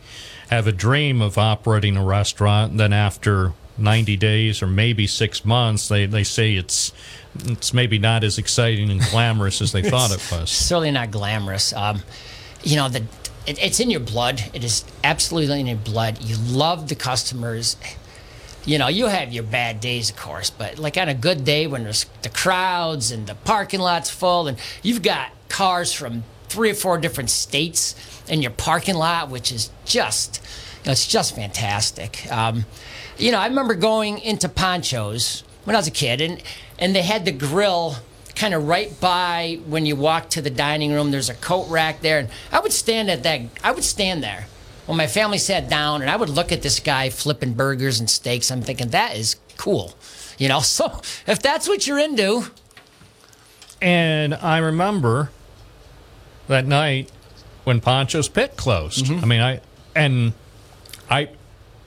have a dream of operating a restaurant. And then after 90 days or maybe six months, they, they say it's it's maybe not as exciting and glamorous as they thought it was. certainly not glamorous. Um, you know, the it, it's in your blood. It is absolutely in your blood. You love the customers. You know, you have your bad days, of course, but like on a good day when there's the crowds and the parking lot's full, and you've got cars from three or four different states in your parking lot, which is just, you know, it's just fantastic. Um, you know, I remember going into Ponchos when I was a kid, and and they had the grill kind of right by when you walk to the dining room. There's a coat rack there, and I would stand at that. I would stand there when my family sat down, and I would look at this guy flipping burgers and steaks. I'm thinking that is cool, you know. So if that's what you're into, And I remember that night when Poncho's Pit closed. Mm-hmm. I mean, I and I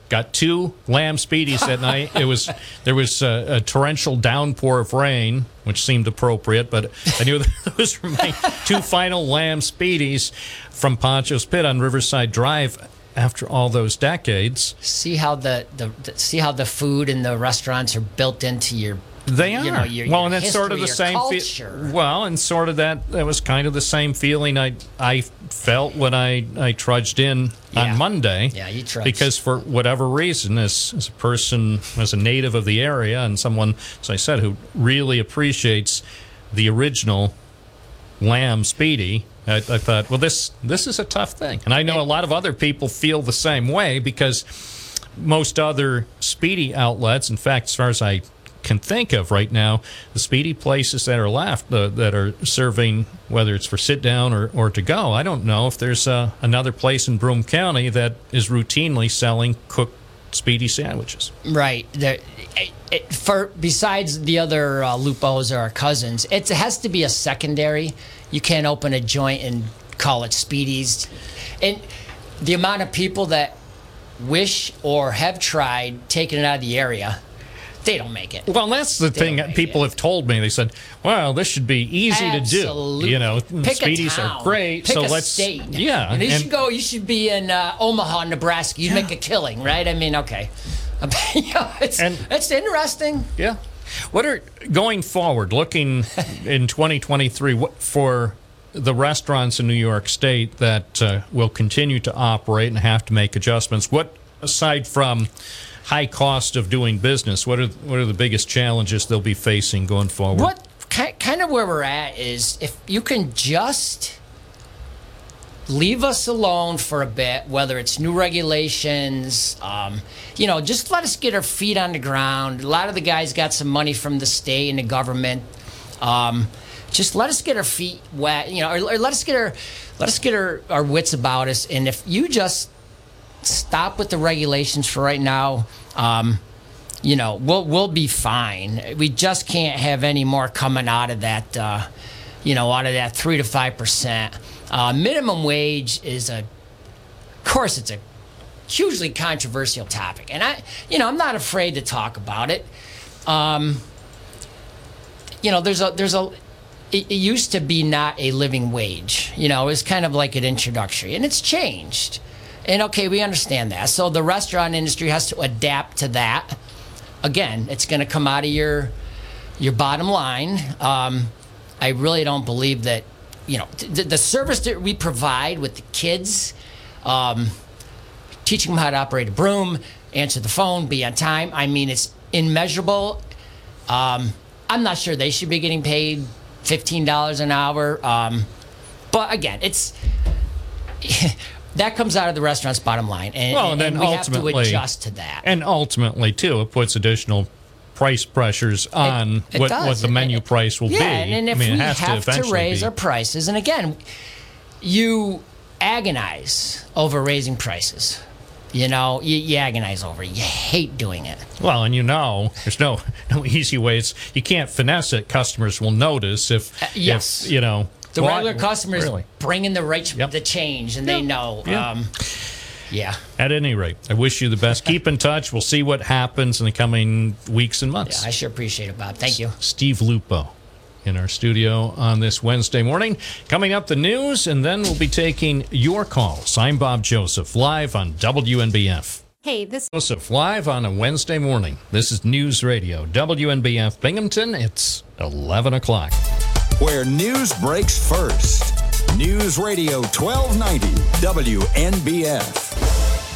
got two lamb speedies that night. It was there was a, a torrential downpour of rain, which seemed appropriate, but I knew those were my two final lamb speedies from Poncho's Pit on Riverside Drive. After all those decades, see how the, the, the see how the food and the restaurants are built into your. They are You know, your, well, your and that's sort of the same. fe- well, and sort of that. That was kind of the same feeling I I felt when I I trudged in Yeah. on Monday. Yeah, you trudged. because for whatever reason, as as a person, as a native of the area, and someone, as I said, who really appreciates the original Lamb Speedy. I, I thought, well, this this is a tough thing, and I know a lot of other people feel the same way because most other speedy outlets, in fact, as far as I can think of right now, the speedy places that are left uh, that are serving, whether it's for sit down or, or to go, I don't know if there's uh, another place in Broome County that is routinely selling cooked speedy sandwiches. Right. There, it, it, for besides the other uh, Lupos or our cousins, it has to be a secondary. You can't open a joint and call it Speedies. And the amount of people that wish or have tried taking it out of the area, they don't make it. Well, that's the thing that people have told me. They said, "Well, this should be easy to do." You know, Pick speedies are great, Pick so let's state. yeah. and you and- should go. You should be in uh, Omaha, Nebraska. You'd make a killing, right? I mean, okay. you know, it's, it's interesting. Yeah. What are going forward, looking in 2023 what, for the restaurants in New York State that uh, will continue to operate and have to make adjustments? What, aside from high cost of doing business, what are what are the biggest challenges they'll be facing going forward? What kind of where we're at is if you can just leave us alone for a bit, whether it's new regulations, um, you know, just let us get our feet on the ground. A lot of the guys got some money from the state and the government. Um, just let us get our feet wet, you know, or, or let us get our let us get our, our wits about us. And if you just stop with the regulations for right now, um, you know, we'll we'll be fine. We just can't have any more coming out of that, uh, you know, out of that three to five percent. Uh, minimum wage is a, of course, it's a hugely controversial topic, and I, you know, I'm not afraid to talk about it. Um, you know, there's a there's a. It, it used to be not a living wage. You know, it was kind of like an introductory, and it's changed. And okay, we understand that. So the restaurant industry has to adapt to that. Again, it's going to come out of your your bottom line. Um, I really don't believe that. You know, the, the service that we provide with the kids, um, teaching them how to operate a broom, answer the phone, be on time. I mean, it's immeasurable. Um, I'm not sure they should be getting paid fifteen dollars an hour. Um, but again, it's that comes out of the restaurant's bottom line, and, well, and then and we have to adjust to that. And ultimately, too, it puts additional price pressures on it what, does. what the menu price will yeah, be. and, and if I mean, we it to have to, eventually raise be. our prices, and again, you agonize over raising prices. You know, you, you agonize over it. You hate doing it. Well, and you know, there's no no easy ways. You can't finesse it. Customers will notice if, Uh, yes. if you know The well, regular customers Really. bring in the right the change, and they know. Yeah. Um, yeah. At any rate, I wish you the best. Keep in touch. We'll see what happens in the coming weeks and months. Yeah, I sure appreciate it, Bob. Thank you. Steve Lupo in our studio on this Wednesday morning. Coming up, the news, and then we'll be taking your calls. I'm Bob Joseph, live on WNBF. Hey, this Joseph, live on a Wednesday morning. This is News Radio, WNBF Binghamton. It's 11 o'clock. Where news breaks first. News Radio 1290 WNBF.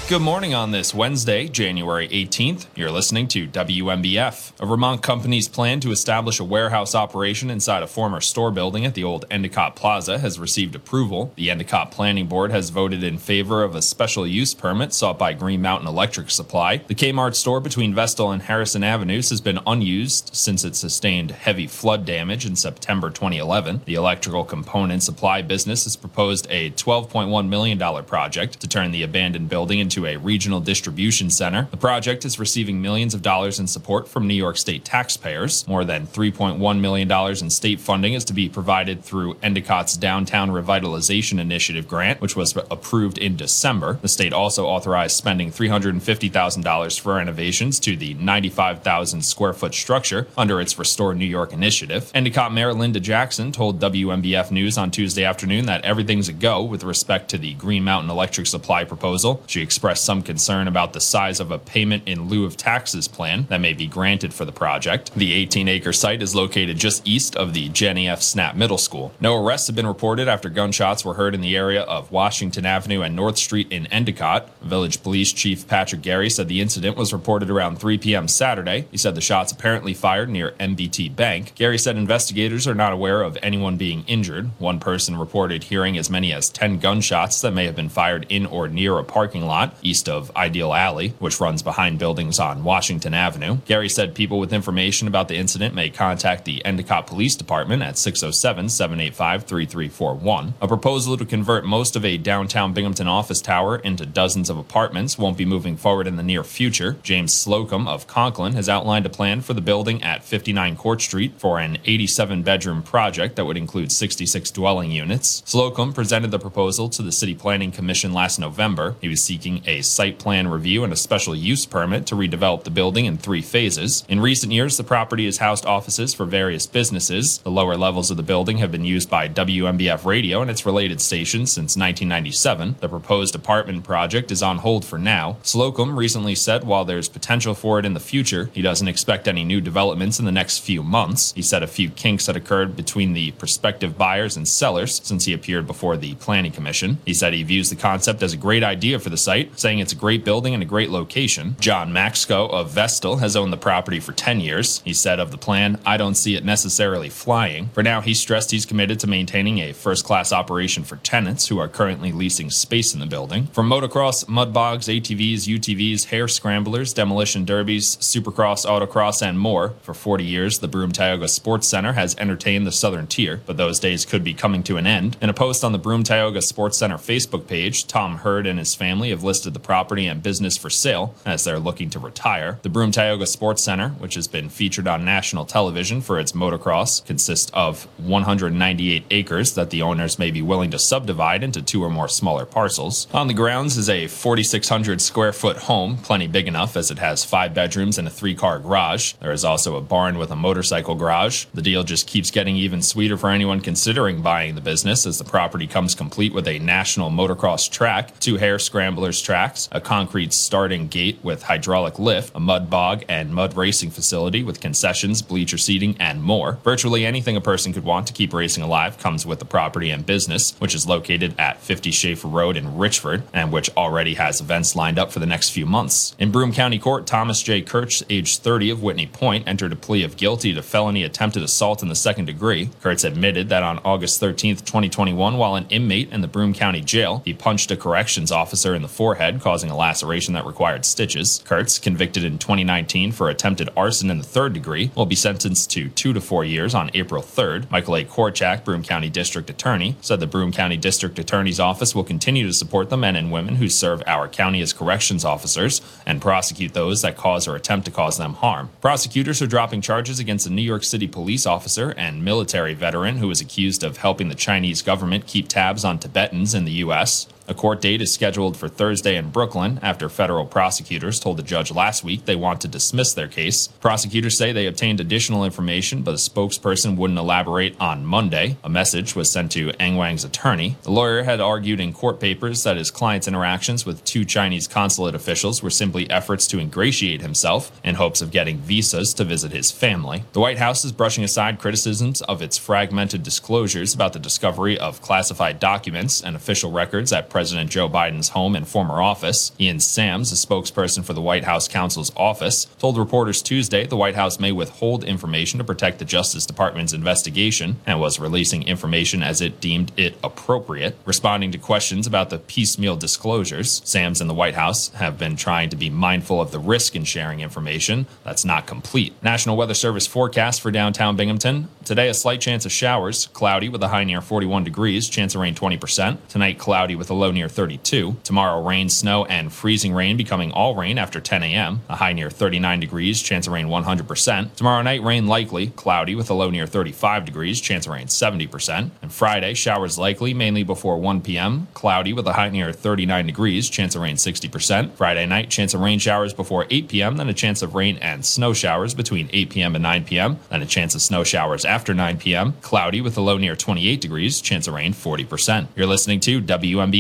Good morning on this Wednesday, January 18th. You're listening to WNBF. A Vermont company's plan to establish a warehouse operation inside a former store building at the old Endicott Plaza has received approval. The Endicott Planning Board has voted in favor of a special use permit sought by Green Mountain Electric Supply. The Kmart store between Vestal and Harrison Avenues has been unused since it sustained heavy flood damage in September 2011. The electrical component supply business has proposed a $12.1 million project to turn the abandoned building into a regional distribution center. The project is receiving millions of dollars in support from New York State taxpayers. More than $3.1 million in state funding is to be provided through Endicott's Downtown Revitalization Initiative grant, which was approved in December. The state also authorized spending $350,000 for renovations to the 95,000 square foot structure under its Restore New York initiative. Endicott Mayor Linda Jackson told WNBF News on Tuesday afternoon that everything's a go with respect to the Green Mountain Electric Supply proposal. She expressed some concern about the size of a payment in lieu of taxes plan that may be granted for the project. The 18 acre site is located just east of the Jennie F. Snapp Middle School. No arrests have been reported after gunshots were heard in the area of Washington Avenue and North Street in Endicott. Village Police Chief Patrick Garey said the incident was reported around 3 p.m. Saturday. He said the shots apparently fired near M&T Bank. Garey said investigators are not aware of anyone being injured. One person reported hearing as many as 10 gunshots that may have been fired in or near a parking lot east of Ideal Alley, which runs behind buildings on Washington Avenue. Garey said people with information about the incident may contact the Endicott Police Department at 607 785 3341. A proposal to convert most of a downtown Binghamton office tower into dozens of apartments won't be moving forward in the near future. James Slocum of Conklin has outlined a plan for the building at 59 Court Street for an 87 bedroom project that would include 66 dwelling units. Slocum presented the proposal to the City Planning Commission last November. He was seeking a site plan review and a special use permit to redevelop the building in three phases. In recent years, the property has housed offices for various businesses. The lower levels of the building have been used by WNBF Radio and its related stations since 1997. The proposed apartment project is on hold for now. Slocum recently said while there's potential for it in the future, he doesn't expect any new developments in the next few months. He said a few kinks had occurred between the prospective buyers and sellers since he appeared before the Planning Commission. He said he views the concept as a great idea for the site, saying it's a great building and a great location. John Maxco of Vestal has owned the property for 10 years. He said of the plan, I don't see it necessarily flying. For now, he stressed he's committed to maintaining a first class operation for tenants who are currently leasing space in the building. From motocross, mud bogs, ATVs, UTVs, hare scramblers, demolition derbies, supercross, autocross, and more, for 40 years, the Broome Tioga Sports Center has entertained the Southern Tier, but those days could be coming to an end. In a post on the Broome Tioga Sports Center Facebook page, Tom Hurd and his family have listed the property and business for sale as they're looking to retire. The Broome Tioga Sports Center, which has been featured on national television for its motocross, consists of 198 acres that the owners may be willing to subdivide into two or more smaller parcels. On the grounds is a 4,600 square foot home, plenty big enough as it has five bedrooms and a three car garage. There is also a barn with a motorcycle garage. The deal just keeps getting even sweeter for anyone considering buying the business as the property comes complete with a national motocross track, two hare scramblers tracks, a concrete starting gate with hydraulic lift, a mud bog and mud racing facility with concessions, bleacher seating, and more. Virtually anything a person could want to keep racing alive comes with the property and business, which is located at 50 Schaefer Road in Richford and which already has events lined up for the next few months. In Broome County Court, Thomas J. Kirch, age 30 of Whitney Point, entered a plea of guilty to felony attempted assault in the second degree. Kurtz admitted that on August 13, 2021, while an inmate in the Broome County Jail, he punched a corrections officer in the forehead, causing a laceration that required stitches. Kurtz, convicted in 2019 for attempted arson in the third degree, will be sentenced to two to four years on April 3rd. Michael A. Korchak, Broome County District Attorney, said the Broome County District Attorney's Office will continue to support the men and women who serve our county as corrections officers and prosecute those that cause or attempt to cause them harm. Prosecutors are dropping charges against a New York City police officer and military veteran who was accused of helping the Chinese government keep tabs on Tibetans in the U.S. A court date is scheduled for Thursday in Brooklyn after federal prosecutors told the judge last week they want to dismiss their case. Prosecutors say they obtained additional information, but a spokesperson wouldn't elaborate on Monday. A message was sent to Angwang's attorney. The lawyer had argued in court papers that his client's interactions with two Chinese consulate officials were simply efforts to ingratiate himself in hopes of getting visas to visit his family. The White House is brushing aside criticisms of its fragmented disclosures about the discovery of classified documents and official records at President Joe Biden's home and former office. Ian Sams, a spokesperson for the White House counsel's office, told reporters Tuesday the White House may withhold information to protect the Justice Department's investigation and was releasing information as it deemed it appropriate. Responding to questions about the piecemeal disclosures, Sams and the White House have been trying to be mindful of the risk in sharing information that's not complete. National Weather Service forecast for downtown Binghamton. Today, a slight chance of showers, cloudy with a high near 41 degrees, chance of rain 20%. Tonight, cloudy with a low near 32. Tomorrow, rain, snow, and freezing rain becoming all rain after 10 a.m. A high near 39 degrees, chance of rain 100%. Tomorrow night, rain likely, cloudy with a low near 35 degrees, chance of rain 70%. And Friday, showers likely, mainly before 1 p.m. Cloudy with a high near 39 degrees, chance of rain 60%. Friday night, chance of rain showers before 8 p.m., then a chance of rain and snow showers between 8 p.m. and 9 p.m., then a chance of snow showers after 9 p.m. Cloudy with a low near 28 degrees, chance of rain 40%. You're listening to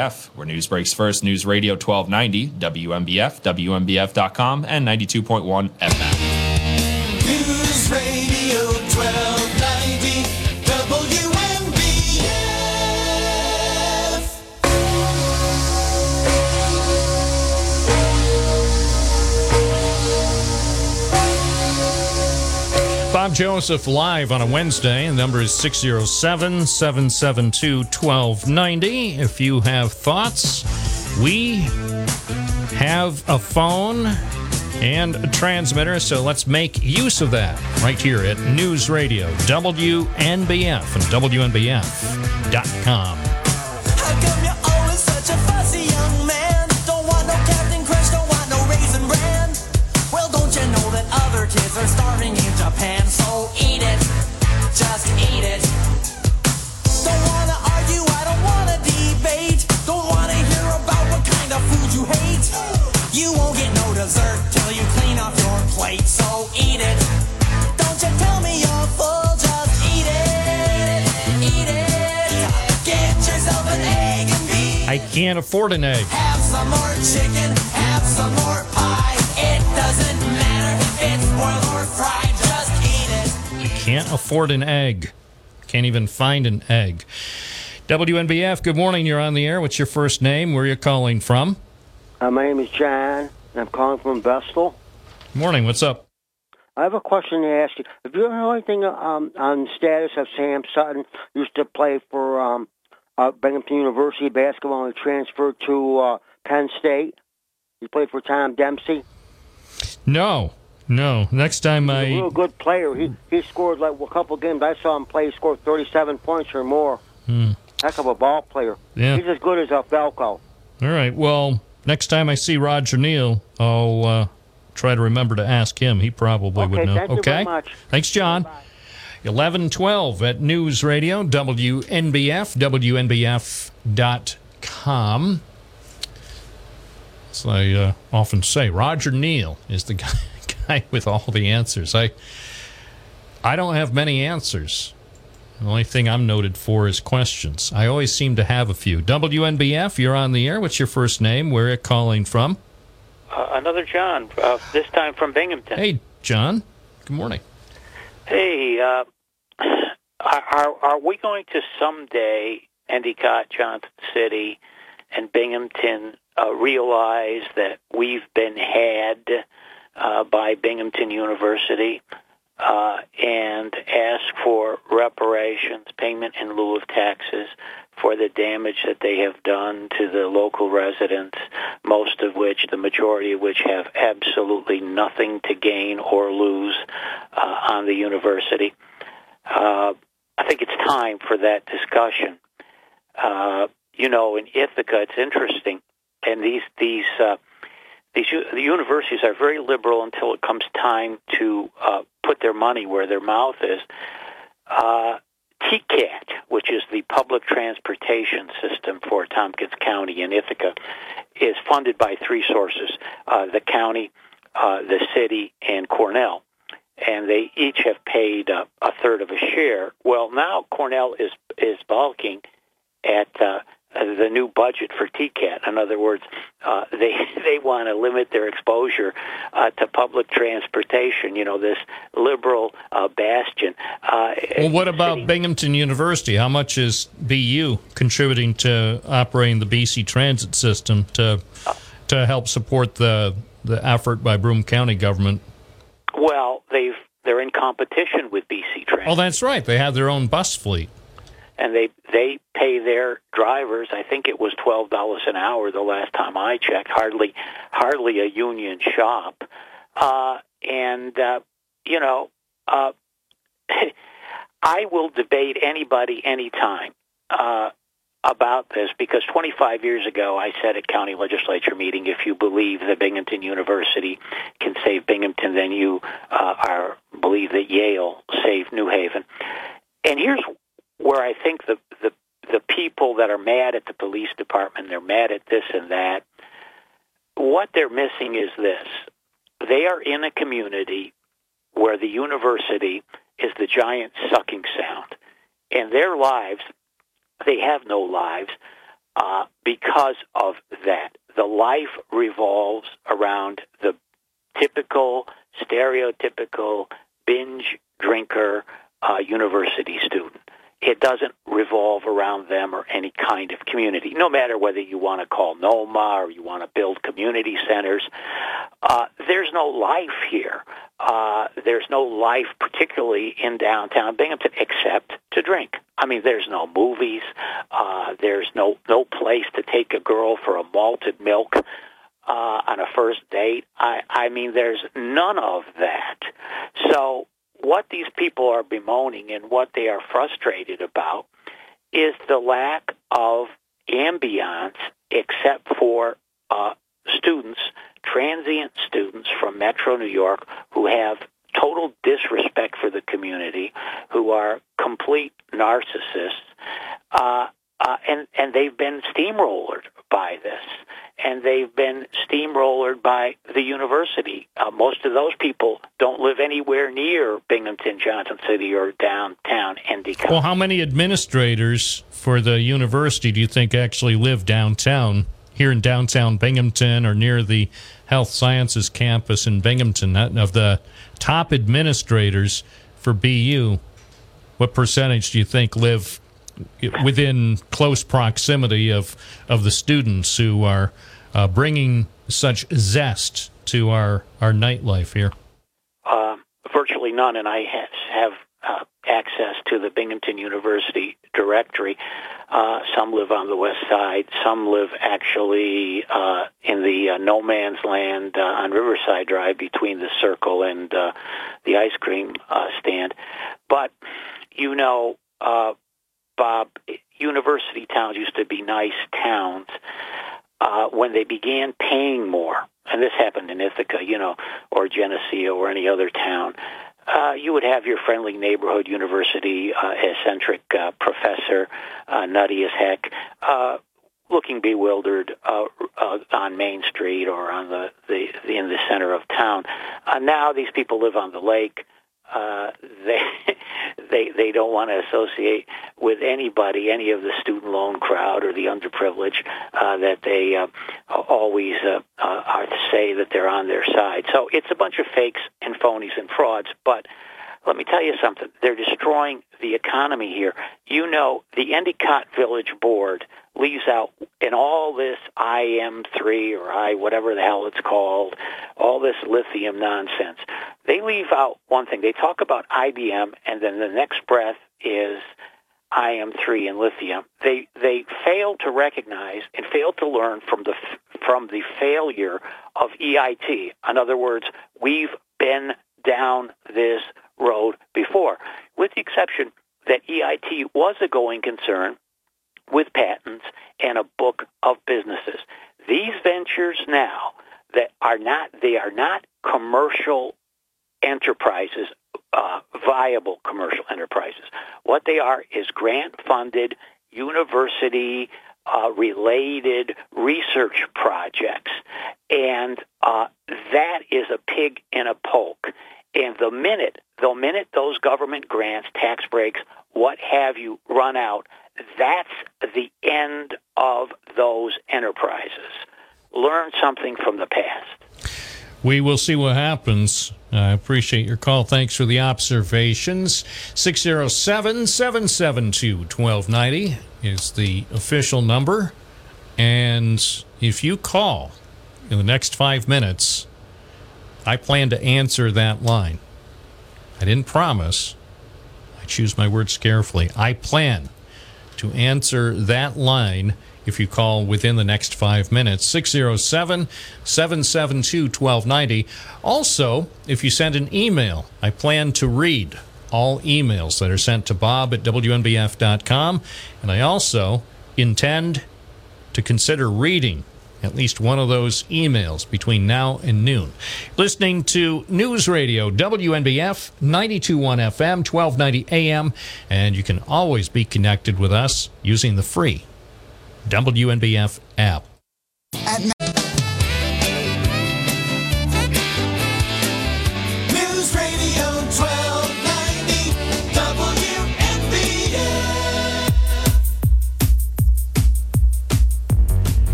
WNBF, where news breaks first. News Radio 1290, WNBF, WNBF.com, and 92.1 FM. News Radio Bob Joseph live on a Wednesday. The number is 607 772 1290. If you have thoughts, we have a phone and a transmitter, so let's make use of that right here at News Radio, WNBF, and WNBF.com. can't afford an egg. Have some more chicken, have some more pie. It doesn't matter if it's boiled or fried, just eat it. I can't afford an egg. Can't even find an egg. WNBF, good morning. You're on the air. What's your first name? Where are you calling from? Uh, my name is John, and I'm calling from Vestal. Morning. What's up? I have a question to ask you. Have you ever heard anything um, on the status of Sam Sutton? Used to play for um, uh, Binghamton University basketball and transferred to uh, Penn State. He played for Tom Dempsey. No, no. Next time He's a I. real good player. He he scored like a couple games. I saw him play. He scored 37 points or more. Hmm. Heck of a ball player. Yeah. He's as good as a Falco. All right. Well, next time I see Roger Neal, I'll uh, try to remember to ask him. He probably Okay, would know. thank okay. Thanks, John. 1112 at News Radio, WNBF, WNBF.com. As I uh, often say, Roger Neal is the guy, guy with all the answers. I, I don't have many answers. The only thing I'm noted for is questions. I always seem to have a few. WNBF, you're on the air. What's your first name? Where are you calling from? Uh, another John, uh, this time from Binghamton. Hey, John. Good morning. Hey, uh, are, are we going to someday, Endicott, Johnson City, and Binghamton uh, realize that we've been had uh, by Binghamton University uh, and ask for reparations, payment in lieu of taxes for the damage that they have done to the local residents, most of which, the majority of which, have absolutely nothing to gain or lose uh, on the university. Uh, I think it's time for that discussion. Uh, you know, in Ithaca, it's interesting, and these these uh, these the universities are very liberal until it comes time to uh, put their money where their mouth is. Uh, TCAT, which is the public transportation system for Tompkins County and Ithaca, is funded by three sources: uh, the county, uh, the city, and Cornell. And they each have paid a third of a share. Well, now Cornell is is balking at uh, the new budget for TCAT. In other words, uh, they they want to limit their exposure uh, to public transportation. You know, this liberal uh, bastion. Uh, Well, what about Binghamton University? How much is BU contributing to operating the BC transit system to to help support the the effort by Broome County government? well, they've they're in competition with BC Transit. Oh, that's right. They have their own bus fleet. And they they pay their drivers. I think it was twelve dollars an hour the last time I checked. Hardly hardly a union shop, uh, and uh, you know, uh, I will debate anybody anytime. Uh, about this because 25 years ago I said at county legislature meeting if you believe that Binghamton University can save Binghamton then you uh, are believe that Yale saved New Haven and here's where I think the, the the people that are mad at the police department, they're mad at this and that. What they're missing is this: they are in a community where the university is the giant sucking sound, and their lives, they have no lives uh, because of that. The life revolves around the typical, stereotypical binge drinker uh, university student. It doesn't revolve around them or any kind of community, no matter whether you want to call NOMA or you want to build community centers. Uh, there's no life here. Uh, there's no life, particularly in downtown Binghamton, except to drink. I mean, there's no movies. Uh, there's no no place to take a girl for a malted milk uh, on a first date. I, I mean, there's none of that. So what these people are bemoaning and what they are frustrated about is the lack of ambiance except for uh, students, transient students from Metro New York who have total disrespect for the community, who are complete narcissists, uh, uh, and and they've been steamrollered by this, and they've been steamrollered by the university. Uh, most of those people don't live anywhere near Binghamton, Johnson City, or downtown Endicott. Well, how many administrators for the university do you think actually live downtown, here in downtown Binghamton or near the Health Sciences campus in Binghamton? Of the top administrators for BU, what percentage do you think live within close proximity of, of the students who are uh, bringing such zest to our, our nightlife here? uh, virtually none, and I ha- have uh, access to the Binghamton University directory. Uh, some live on the west side. Some live actually uh, in the uh, no man's land on Riverside Drive between the Circle and the ice cream stand. But you know, Bob, university towns used to be nice towns uh, when they began paying more, and this happened in Ithaca, you know, or Geneseo or any other town, uh, you would have your friendly neighborhood university uh, eccentric uh, professor, uh, nutty as heck, uh, looking bewildered uh, uh, on Main Street or on the, the, the in the center of town. Uh, now these people live on the lake. Uh, they they they don't want to associate with anybody, any of the student loan crowd or the underprivileged uh, that they uh, always uh, uh, are to say that they're on their side. So it's a bunch of fakes and phonies and frauds. But let me tell you something: they're destroying the economy here. You know, the Endicott Village Board leaves out in all this IM3 or I whatever the hell it's called, all this lithium nonsense. They leave out one thing. They talk about IBM, and then the next breath is IM3 and lithium. They they fail to recognize and fail to learn from the from the failure of EIT. In other words, we've been down this road before, with the exception that EIT was a going concern with patents and a book of businesses. These ventures now that are not they are not commercial enterprises uh, viable commercial enterprises. What they are is grant funded, university uh, related research projects. And uh, that is a pig in a poke. And the minute, the minute those government grants, tax breaks, what have you, run out, that's the end of those enterprises. Learn something from the past. We will see what happens. I appreciate your call. Thanks for the observations. 607 772 1290 is the official number. And if you call in the next five minutes, I plan to answer that line. I didn't promise. I choose my words carefully. I plan to answer that line if you call within the next five minutes. 607 772 1290. Also, if you send an email, I plan to read all emails that are sent to bob at wnbf.com. And I also intend to consider reading at least one of those emails between now and noon. Listening to News Radio WNBF 921 FM 1290 AM and you can always be connected with us using the free WNBF app.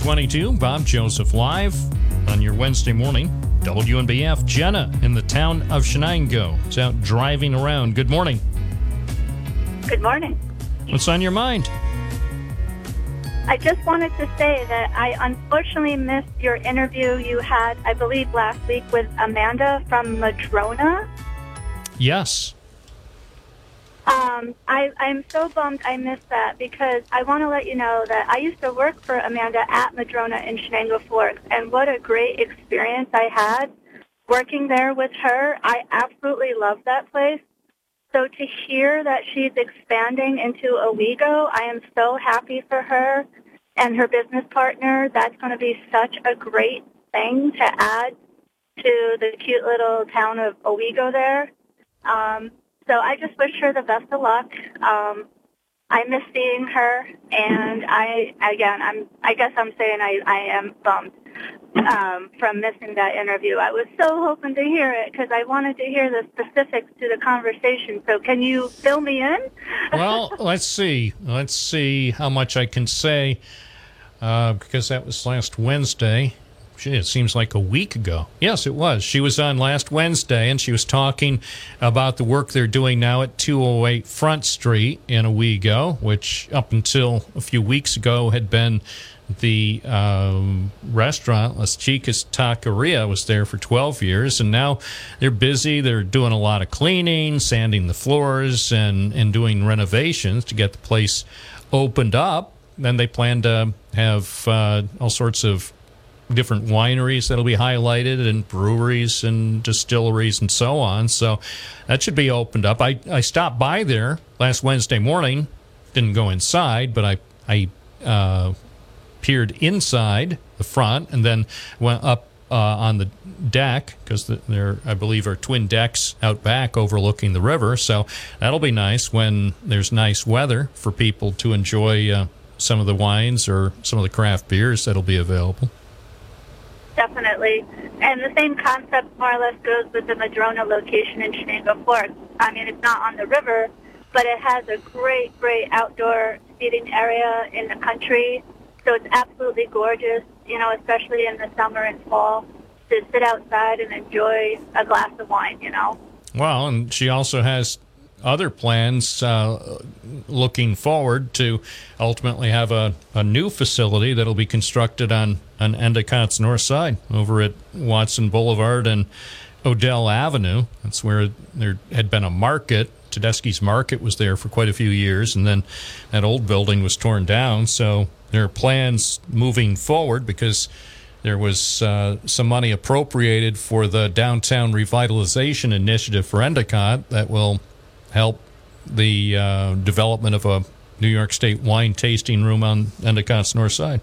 22. Bob Joseph Live on your Wednesday morning. WNBF Jenna in the town of Chenango is out driving around. Good morning. Good morning. What's on your mind? I just wanted to say that I unfortunately missed your interview you had, I believe, last week with Amanda from Madrona. Yes. Um, I, I'm so bummed I missed that because I want to let you know that I used to work for Amanda at Madrona in Chenango Forks, and what a great experience I had working there with her. I absolutely love that place. So to hear that she's expanding into Owego, I am so happy for her and her business partner. That's going to be such a great thing to add to the cute little town of Owego there. Um, so I just wish her the best of luck. Um, I miss seeing her, and I again, I'm I guess I'm saying I I am bummed um, from missing that interview. I was so hoping to hear it because I wanted to hear the specifics to the conversation. So can you fill me in? well, let's see. Let's see how much I can say uh, because that was last Wednesday. It seems like a week ago. Yes, it was. She was on last Wednesday and she was talking about the work they're doing now at 208 Front Street in Owego, which up until a few weeks ago had been the um, restaurant Las Chicas Taqueria was there for 12 years, and now they're busy. They're doing a lot of cleaning, sanding the floors, and and doing renovations to get the place opened up. Then they plan to have uh, all sorts of different wineries that'll be highlighted and breweries and distilleries and so on. So that should be opened up. I, I stopped by there last Wednesday morning. Didn't go inside, but I I uh, peered inside the front and then went up uh, on the deck because the, there I believe are twin decks out back overlooking the river. So that'll be nice when there's nice weather for people to enjoy uh, some of the wines or some of the craft beers that'll be available. Definitely. And the same concept more or less goes with the Madrona location in Chenango Forks. I mean, it's not on the river, but it has a great, great outdoor seating area in the country. So it's absolutely gorgeous, you know, especially in the summer and fall, to sit outside and enjoy a glass of wine, you know. Well, and she also has other plans uh, looking forward to ultimately have a, a new facility that'll be constructed on, on Endicott's north side over at Watson Boulevard and Odell Avenue. That's where there had been a market. Tedeschi's Market was there for quite a few years, and then that old building was torn down. So there are plans moving forward because there was uh, some money appropriated for the downtown revitalization initiative for Endicott that will help the uh, development of a New York State wine tasting room on Endicott's north side.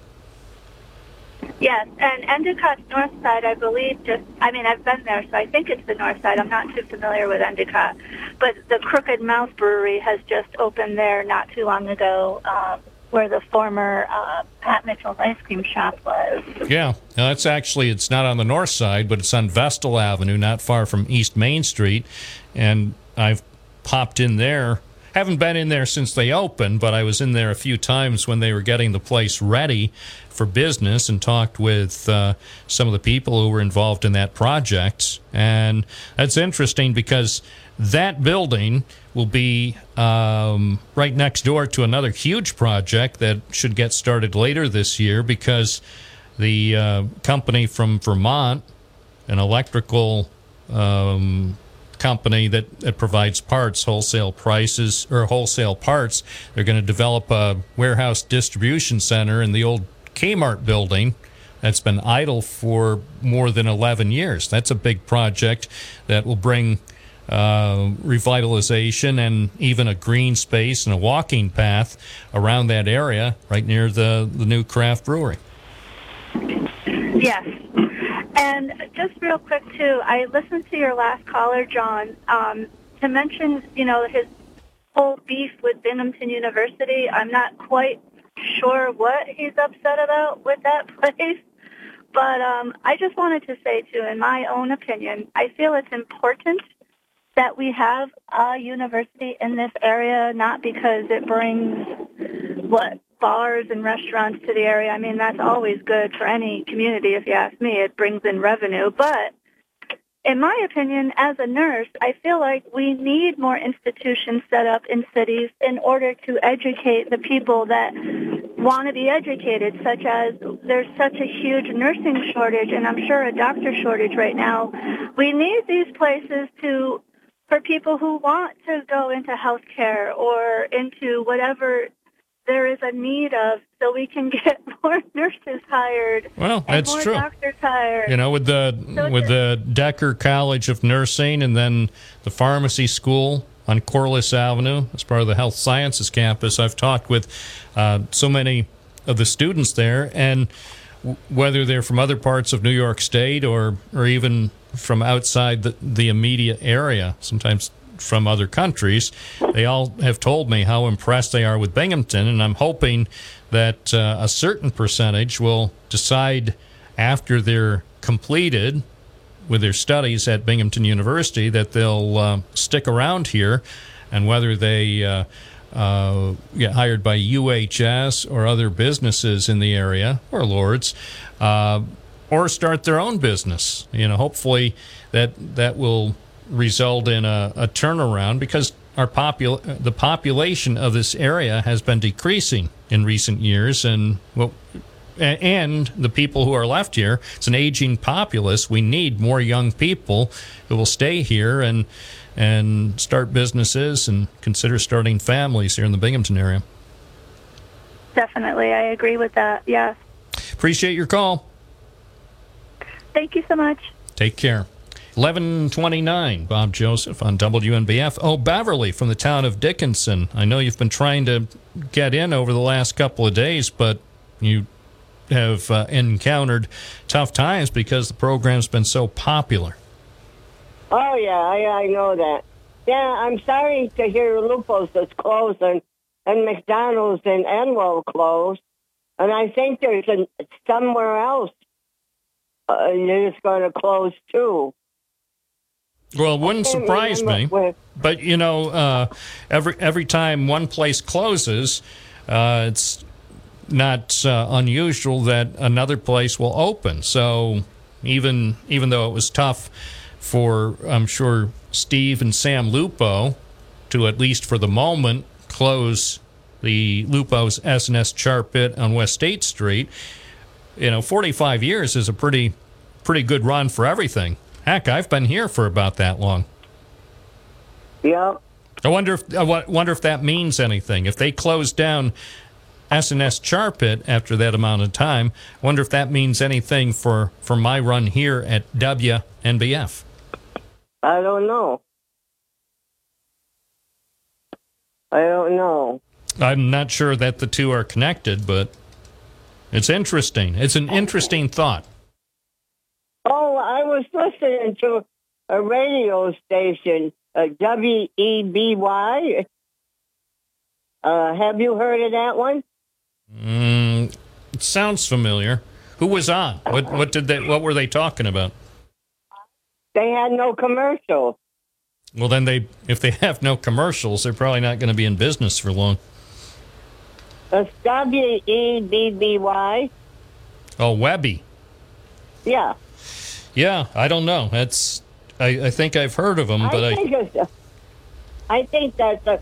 Yes, and Endicott's north side, I believe, just, I mean, I've been there, so I think it's the north side. I'm not too familiar with Endicott. But the Crooked Mouth Brewery has just opened there not too long ago, um, where the former uh, Pat Mitchell's ice cream shop was. Yeah, now that's actually it's not on the north side, but it's on Vestal Avenue, not far from East Main Street, and I've popped in there. Haven't been in there since they opened, but I was in there a few times when they were getting the place ready for business and talked with uh, some of the people who were involved in that project. And that's interesting because that building will be um, right next door to another huge project that should get started later this year because the uh, company from Vermont, an electrical um, company that, that provides parts, wholesale prices or wholesale parts, they're going to develop a warehouse distribution center in the old Kmart building that's been idle for more than 11 years. That's a big project that will bring uh, revitalization and even a green space and a walking path around that area right near the, the new craft brewery. Yes. And just real quick, too, I listened to your last caller, John, um, to mention, you know, his whole beef with Binghamton University. I'm not quite sure what he's upset about with that place. But um, I just wanted to say, too, in my own opinion, I feel it's important that we have a university in this area, not because it brings what bars and restaurants to the area. I mean, that's always good for any community, if you ask me. It brings in revenue. But in my opinion, as a nurse, I feel like we need more institutions set up in cities in order to educate the people that want to be educated, such as there's such a huge nursing shortage and I'm sure a doctor shortage right now. We need these places to for people who want to go into healthcare or into whatever there is a need of so we can get more nurses hired Well, and that's more true. doctors hired. You know, with the So with the Decker College of Nursing and then the pharmacy school on Corliss Avenue as part of the Health Sciences campus, I've talked with uh, so many of the students there, and w- whether they're from other parts of New York State or or even from outside the, the immediate area, sometimes from other countries, they all have told me how impressed they are with Binghamton, and I'm hoping that uh, a certain percentage will decide after they're completed with their studies at Binghamton University that they'll uh, stick around here, and whether they uh, uh, get hired by UHS or other businesses in the area or Lourdes, uh, or start their own business. You know, hopefully that that will result in a, a turnaround because our popul- the population of this area has been decreasing in recent years, and well, and the people who are left here, it's an aging populace. We need more young people who will stay here and and start businesses and consider starting families here in the Binghamton area. Definitely, I agree with that. Yes. Appreciate your call. Thank you so much. Take care. 1129, Bob Joseph on WNBF. Oh, Beverly from the town of Dickinson. I know you've been trying to get in over the last couple of days, but you have uh, encountered tough times because the program's been so popular. Oh yeah, I, I know that. Yeah, I'm sorry to hear Lupo's is closed and, McDonald's and Endwell closed, and I think there's an, somewhere else uh, is going to close too. Well, it wouldn't surprise me. But you know, uh, every every time one place closes, uh, it's not uh, unusual that another place will open. So even even though it was tough for I'm sure Steve and Sam Lupo to at least for the moment close the Lupo's S&S Char Pit on West State Street, you know, 45 years is a pretty pretty good run for everything. Heck, I've been here for about that long. Yeah. I wonder if I wonder if that means anything. If they close down S&S Char after that amount of time, I wonder if that means anything for for my run here at WNBF. I don't know. I don't know. I'm not sure that the two are connected, but It's interesting. It's an interesting thought. Oh, I was listening to a radio station, uh, WEBY. Uh, have you heard of that one? Mm, it sounds familiar. Who was on? What what did they what were they talking about? They had no commercials. Well, then they if they have no commercials, they're probably not going to be in business for long. It's W E B B Y. Oh, Webby. Yeah. Yeah, I don't know. That's I, I think I've heard of them, but I I, think it's. uh, I think that's uh,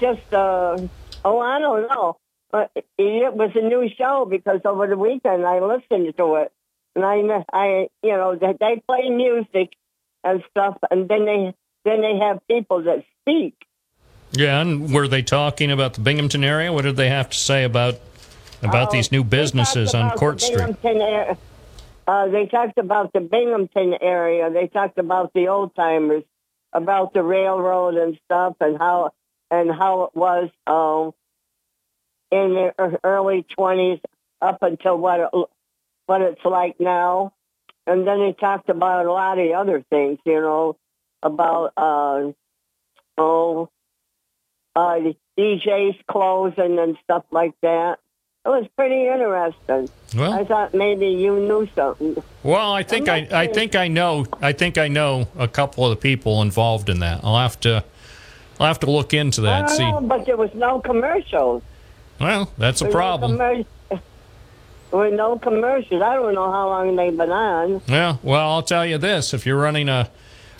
just. Uh, oh, I don't know. But it was a new show because over the weekend I listened to it, and I, I, you know, they they play music and stuff, and then they then they have people that speak. yeah. And were they talking about the Binghamton area? What did they have to say about about Oh, these new businesses on Court Street? Binghamton Uh, they talked about the Binghamton area. They talked about the old timers, about the railroad and stuff, and how and how it was um, in the early twenties up until what it, what it's like now. And then they talked about a lot of other things, you know, about uh, oh, uh, DJs closing and stuff like that. It was pretty interesting. Well- I thought maybe you knew something. Well, I think I, I think I know I think I know a couple of the people involved in that. I'll have to I'll have to look into I that. don't See, know, but there was no commercials. well, that's a There no problem. were no commercials. I don't know how long they've been on. Yeah, well, I'll tell you this: if you're running a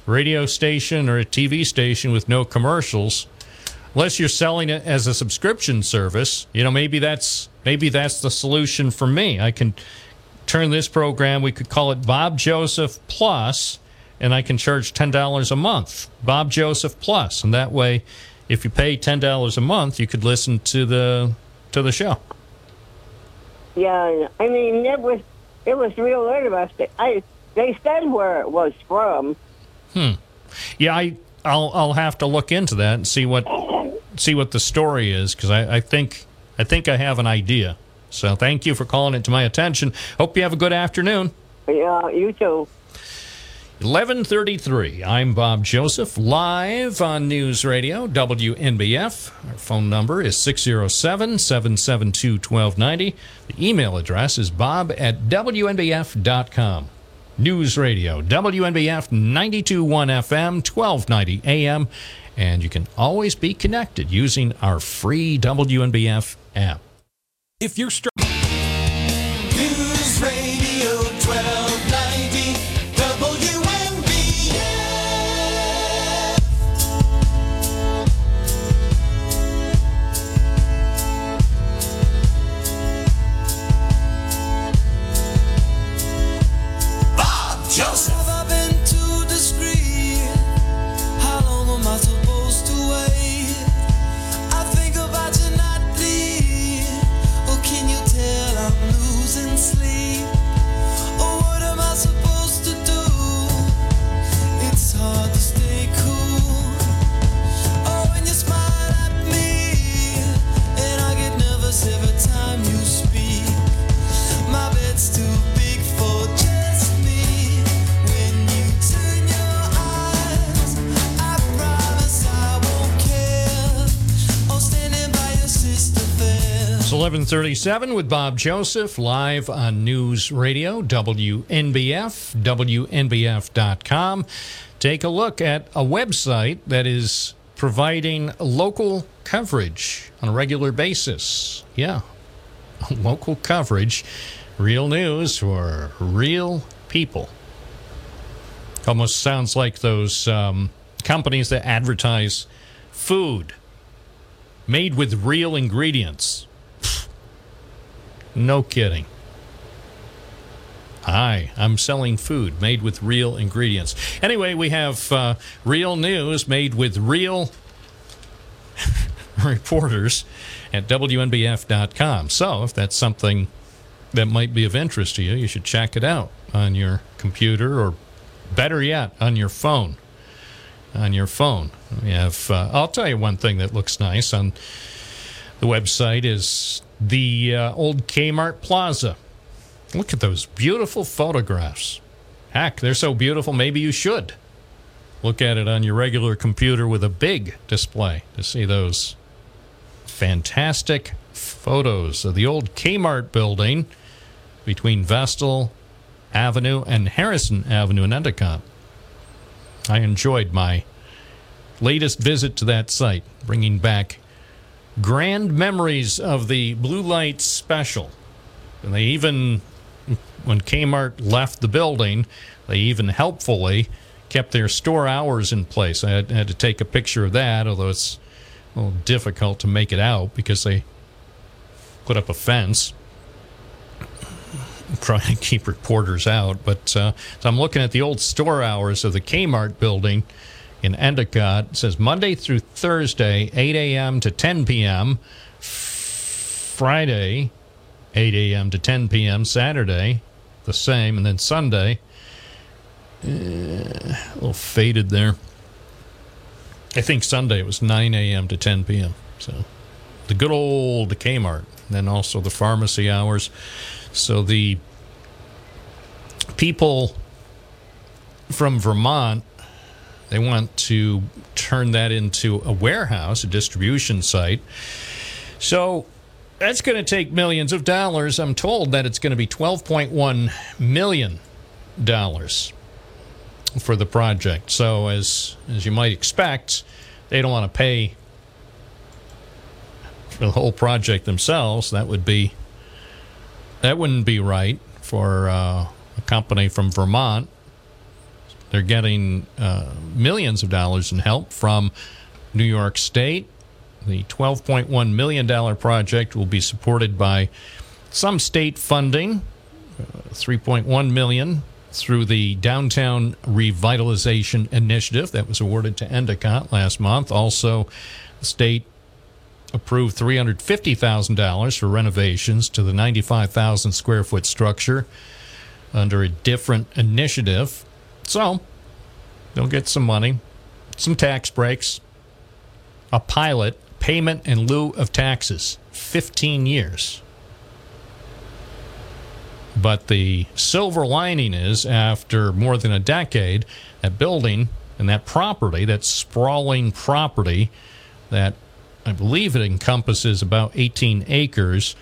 radio station or a TV station with no commercials, unless you're selling it as a subscription service, you know, maybe that's maybe that's the solution for me. I can turn this program. We could call it Bob Joseph Plus, and I can charge ten dollars a month, Bob Joseph Plus, and that way, if you pay ten dollars a month, you could listen to the to the show. Yeah, I mean it was it was real interesting. I they said where it was from. Hmm. Yeah, I I'll I'll have to look into that and see what see what the story is because I, I think I think I have an idea. So thank you for calling it to my attention. Hope you have a good afternoon. Yeah, you too. 1133. I'm Bob Joseph, live on News Radio, WNBF. Our phone number is 607 772 1290. The email address is bob at WNBF.com. News Radio, WNBF 921 FM, 1290 AM. And you can always be connected using our free WNBF app. If you're str- 1137 with Bob Joseph, live on News Radio, WNBF, WNBF.com. Take a look at a website that is providing local coverage on a regular basis. Yeah, local coverage, real news for real people. Almost sounds like those um, companies that advertise food made with real ingredients. No kidding. Hi, I'm selling food made with real ingredients. Anyway, we have uh, real news made with real reporters at WNBF.com. So, if that's something that might be of interest to you, you should check it out on your computer or better yet, on your phone. On your phone. We have, uh, I'll tell you one thing that looks nice on the website is the uh, old Kmart Plaza. Look at those beautiful photographs. Heck, they're so beautiful, maybe you should look at it on your regular computer with a big display to see those fantastic photos of the old Kmart building between Vestal Avenue and Harrison Avenue in Endicott. I enjoyed my latest visit to that site, bringing back grand memories of the blue light special. And they even, when Kmart left the building, they even helpfully kept their store hours in place. I had, had to take a picture of that, although it's a little difficult to make it out because they put up a fence trying to keep reporters out. But uh, so I'm looking at the old store hours of the Kmart building in Endicott. It says Monday through Thursday, 8 a.m. to 10 p.m. Friday, 8 a.m. to 10 p.m. Saturday, the same, and then Sunday. Uh, a little faded there. I think Sunday it was 9 a.m. to 10 p.m. So the good old Kmart. and Then also the pharmacy hours. So the people from Vermont, they want to turn that into a warehouse, a distribution site. So that's going to take millions of dollars. I'm told that it's going to be 12.1 million dollars for the project. So as as you might expect, they don't want to pay for the whole project themselves. That would be that wouldn't be right for uh, a company from Vermont. They're getting uh, millions of dollars in help from New York State. The $12.1 million project will be supported by some state funding, uh, 3.1 million through the Downtown Revitalization Initiative that was awarded to Endicott last month. Also, the state approved $350,000 for renovations to the 95,000 square foot structure under a different initiative. So, they'll get some money, some tax breaks, a pilot, payment in lieu of taxes, 15 years. But the silver lining is after more than a decade, that building and that property, that sprawling property that I believe it encompasses about 18 acres.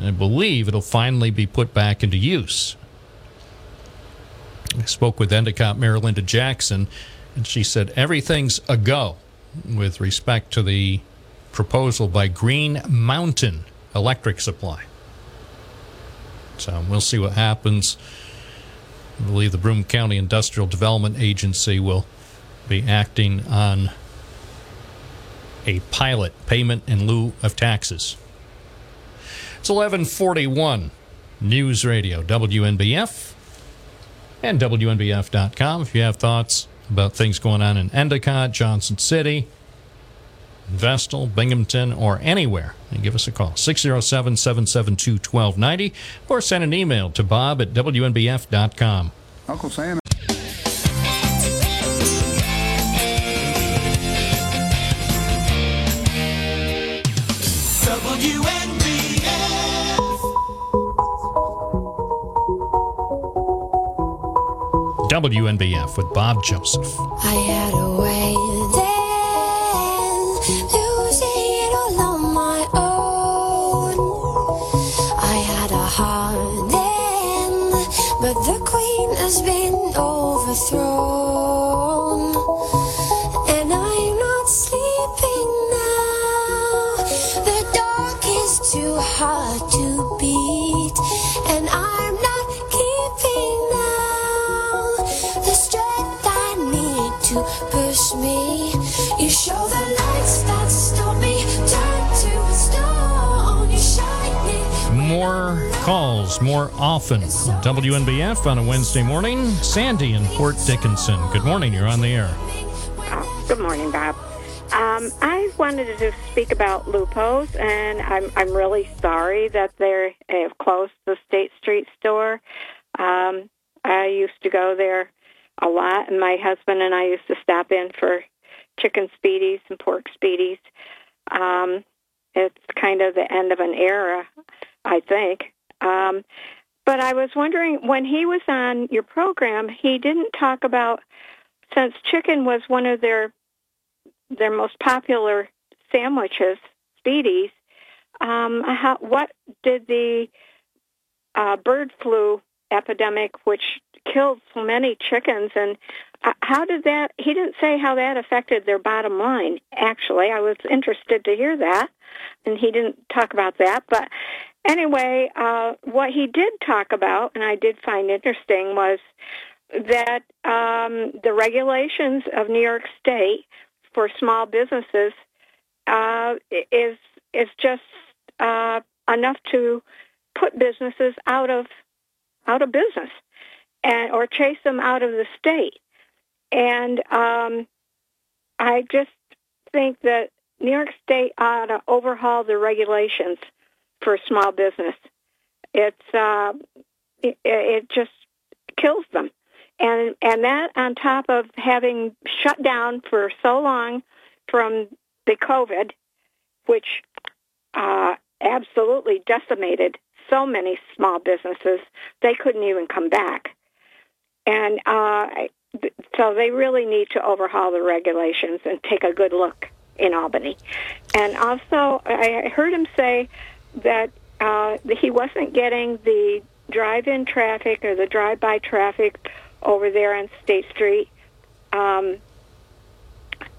I believe it'll finally be put back into use. I spoke with Endicott Mayor Linda Jackson, and she said everything's a go with respect to the proposal by Green Mountain Electric Supply. So we'll see what happens. I believe the Broome County Industrial Development Agency will be acting on a pilot payment in lieu of taxes. It's 1141 News Radio, WNBF, and WNBF.com. If you have thoughts about things going on in Endicott, Johnson City, Vestal, Binghamton, or anywhere, give us a call. 607 772 1290 or send an email to bob at WNBF.com. Uncle Sam. WNBF with Bob Joseph. I had a way then, losing it all on my own. I had a heart then, but the queen has been More calls more often. WNBF on a Wednesday morning. Sandy in Port Dickinson. Good morning. You're on the air. Good morning, Bob. Um, I wanted to just speak about Lupo's, and I'm I'm really sorry that they have closed the State Street store. Um, I used to go there a lot, and my husband and I used to stop in for chicken spiedies and pork spiedies. Um, it's kind of the end of an era, I think. Um, but I was wondering when he was on your program, he didn't talk about since chicken was one of their their most popular sandwiches, Spiedies. Um, how, what did the uh, bird flu epidemic, which killed so many chickens, and how did that? He didn't say how that affected their bottom line. Actually, I was interested to hear that, and he didn't talk about that. But anyway, uh, what he did talk about, and I did find interesting, was that um, the regulations of New York State for small businesses uh, is is just uh, enough to put businesses out of out of business and or chase them out of the state. And um, I just think that New York State ought to overhaul the regulations for small business. It's uh, it, it just kills them, and and that on top of having shut down for so long from the COVID, which uh, absolutely decimated so many small businesses, they couldn't even come back. And uh, so they really need to overhaul the regulations and take a good look in Albany. And also, I heard him say that uh, he wasn't getting the drive-in traffic or the drive-by traffic over there on State Street um,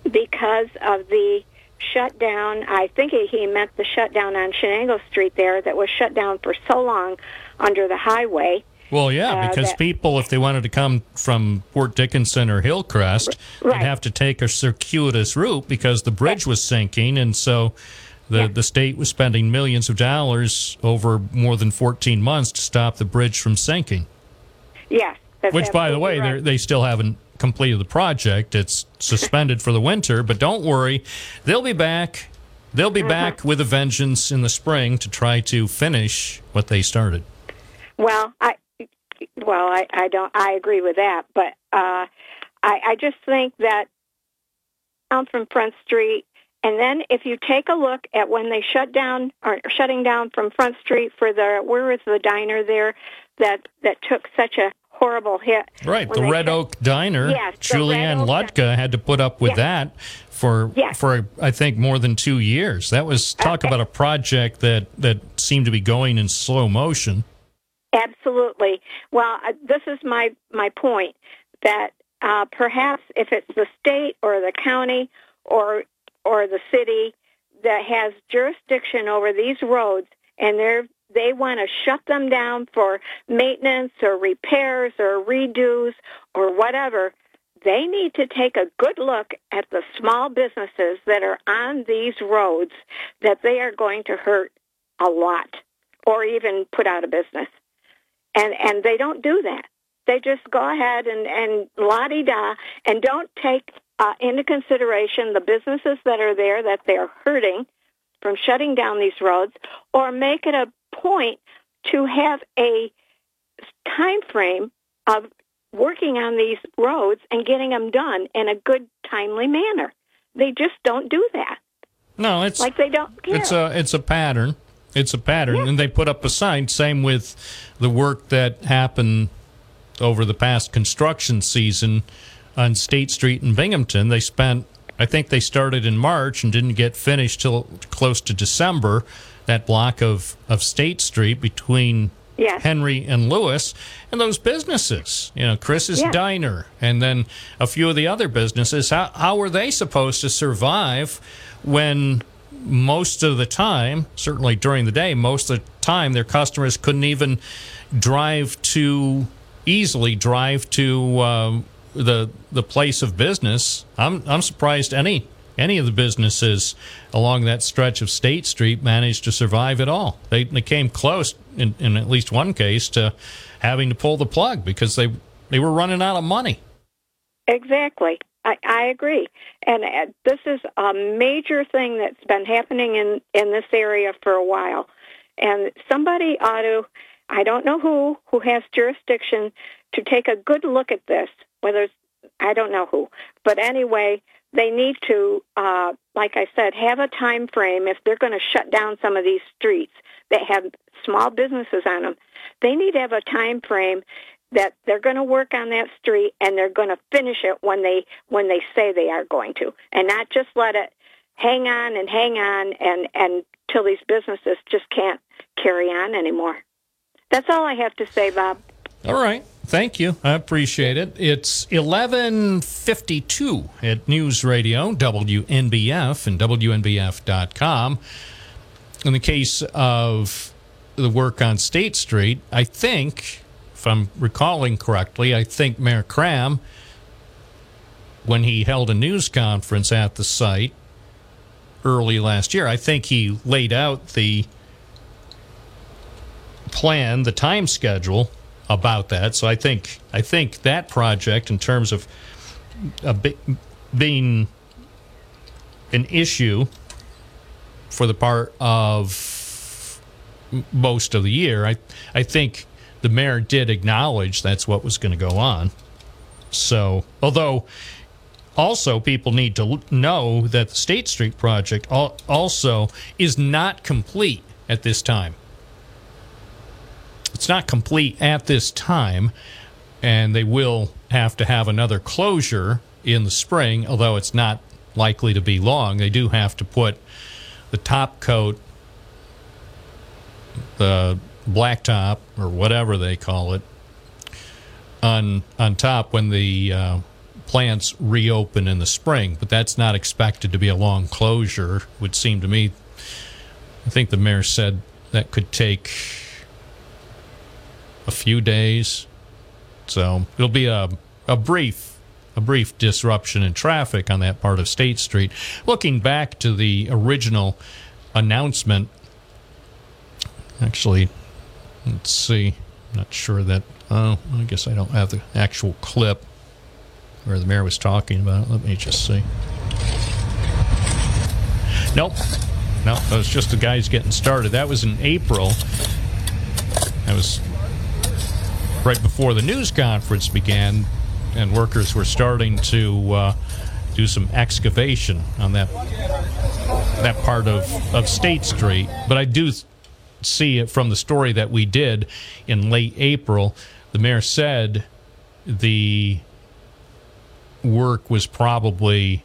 because of the shutdown. I think he- he meant the shutdown on Chenango Street there that was shut down for so long under the highway. Well, yeah, Uh, because that- people, if they wanted to come from Port Dickinson or Hillcrest, Right. they'd have to take a circuitous route because the bridge was sinking, and so the the state was spending millions of dollars over more than 14 months to stop the bridge from sinking. Yes. That's Which, by the way, right. they're still haven't completed the project. It's suspended for the winter, but don't worry, they'll be back. They'll Uh-huh. be back with a vengeance in the spring to try to finish what they started. Well, I well, I, I don't I agree with that, but uh I I just think that down from Front Street and then if you take a look at when they shut down or shutting down from Front Street for the where was the diner there that that took such a horrible hit. Right, the Red Oak Diner. Yes, Julianne Lutka had to put up with Yes. that for Yes. for I think more than two years. That was talk about a project that that seemed to be going in slow motion. Absolutely. Well, uh, this is my my point that uh, perhaps if it's the state or the county or or the city that has jurisdiction over these roads, and they're they want to shut them down for maintenance or repairs or redos or whatever, they need to take a good look at the small businesses that are on these roads that they are going to hurt a lot or even put out of business and and they don't do that. They just go ahead and and la di da, and don't take uh, into consideration the businesses that are there that they're hurting from shutting down these roads, or make it a point to have a time frame of working on these roads and getting them done in a good, timely manner. They just don't do that. No, it's Like they don't care. It's a it's a pattern. It's a pattern, and they put up a sign. Same with the work that happened over the past construction season on State Street in Binghamton. They spent, I think, they started in March and didn't get finished till close to December. That block of of State Street between Yes. Henry and Lewis, and those businesses, you know, Chris's Yeah. Diner, and then a few of the other businesses. How how were they supposed to survive when most of the time, certainly during the day, most of the time, their customers couldn't even drive to easily drive to um, the the place of business. I'm I'm surprised any any of the businesses along that stretch of State Street managed to survive at all. They they came close in, in at least one case to having to pull the plug because they they were running out of money. Exactly. I, I agree. And uh, this is a major thing that's been happening in, in this area for a while. And somebody ought to, I don't know who, who has jurisdiction to take a good look at this, whether it's, I don't know who. But anyway, they need to uh, like I said, have a time frame if they're going to shut down some of these streets that have small businesses on them. They need to have a time frame that they're going to work on that street and they're going to finish it when they when they say they are going to, and not just let it hang on and hang on and and till these businesses just can't carry on anymore. That's all I have to say, Bob. All right. Thank you. I appreciate it. It's 1152 at News Radio, WNBF, and WNBF.com. In the case of the work on State Street, I think, if I'm recalling correctly, I think Mayor Kraham, when he held a news conference at the site early last year, I think he laid out the plan, the time schedule about that. So I think I think that project, in terms of uh, a bi- being an issue for the part of most of the year, I I think the mayor did acknowledge that's what was going to go on. So although. Also, people need to know that the State Street project also is not complete at this time. It's not complete at this time, and they will have to have another closure in the spring, although it's not likely to be long. They do have to put the top coat, the blacktop, or whatever they call it, on on top when the uh, plants reopen in the spring. But that's not expected to be a long closure. Would seem to me. I think the mayor said that could take a few days. So it'll be a, a brief a brief disruption in traffic on that part of State Street. Looking back to the original announcement, actually, let's see. Not sure that. Oh, I guess I don't have the actual clip where the mayor was talking about it. Let me just see. Nope. No, that was just the guys getting started. That was in April. That was right before the news conference began, and workers were starting to uh, do some excavation on that that part of, of State Street. But I do see it from the story that we did in late April. The mayor said the work was probably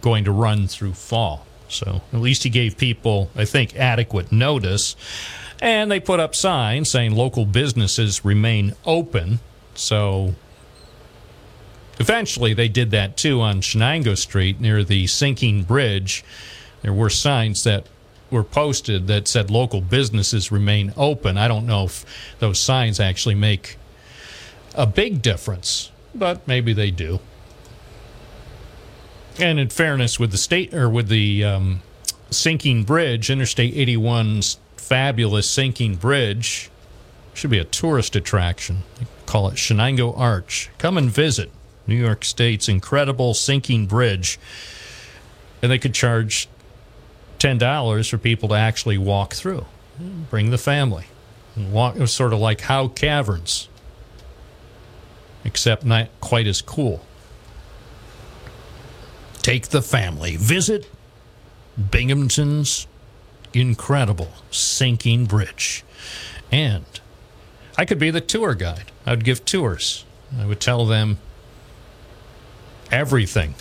going to run through fall. So at least he gave people, I think, adequate notice. And they put up signs saying local businesses remain open. So eventually they did that too on Chenango Street near the sinking bridge. There were signs that were posted that said local businesses remain open. I don't know if those signs actually make a big difference, but maybe they do. And in fairness, with the state or with the um, sinking bridge, Interstate 81's fabulous sinking bridge should be a tourist attraction. They call it Chenango Arch. Come and visit New York State's incredible sinking bridge, and they could charge ten dollars for people to actually walk through. Bring the family. And walk. It was sort of like how Caverns, except not quite as cool. Take the family. Visit Binghamton's incredible sinking bridge. And I could be the tour guide. I would give tours. I would tell them everything,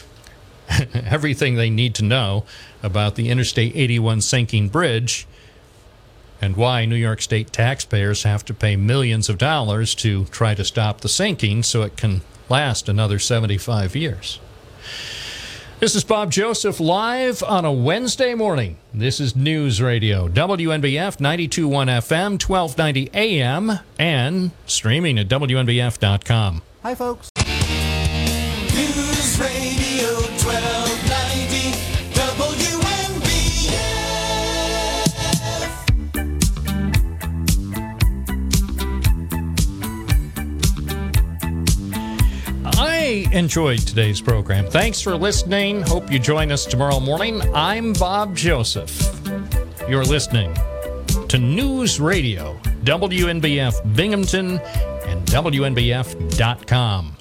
everything they need to know about the Interstate 81 sinking bridge and why New York State taxpayers have to pay millions of dollars to try to stop the sinking so it can last another 75 years. This is Bob Joseph live on a Wednesday morning. This is News Radio, WNBF 921 FM, 1290 AM, and streaming at WNBF.com. Hi, folks. News Radio I enjoyed today's program. Thanks for listening. Hope you join us tomorrow morning. I'm Bob Joseph. You're listening to News Radio, WNBF Binghamton, and WNBF.com.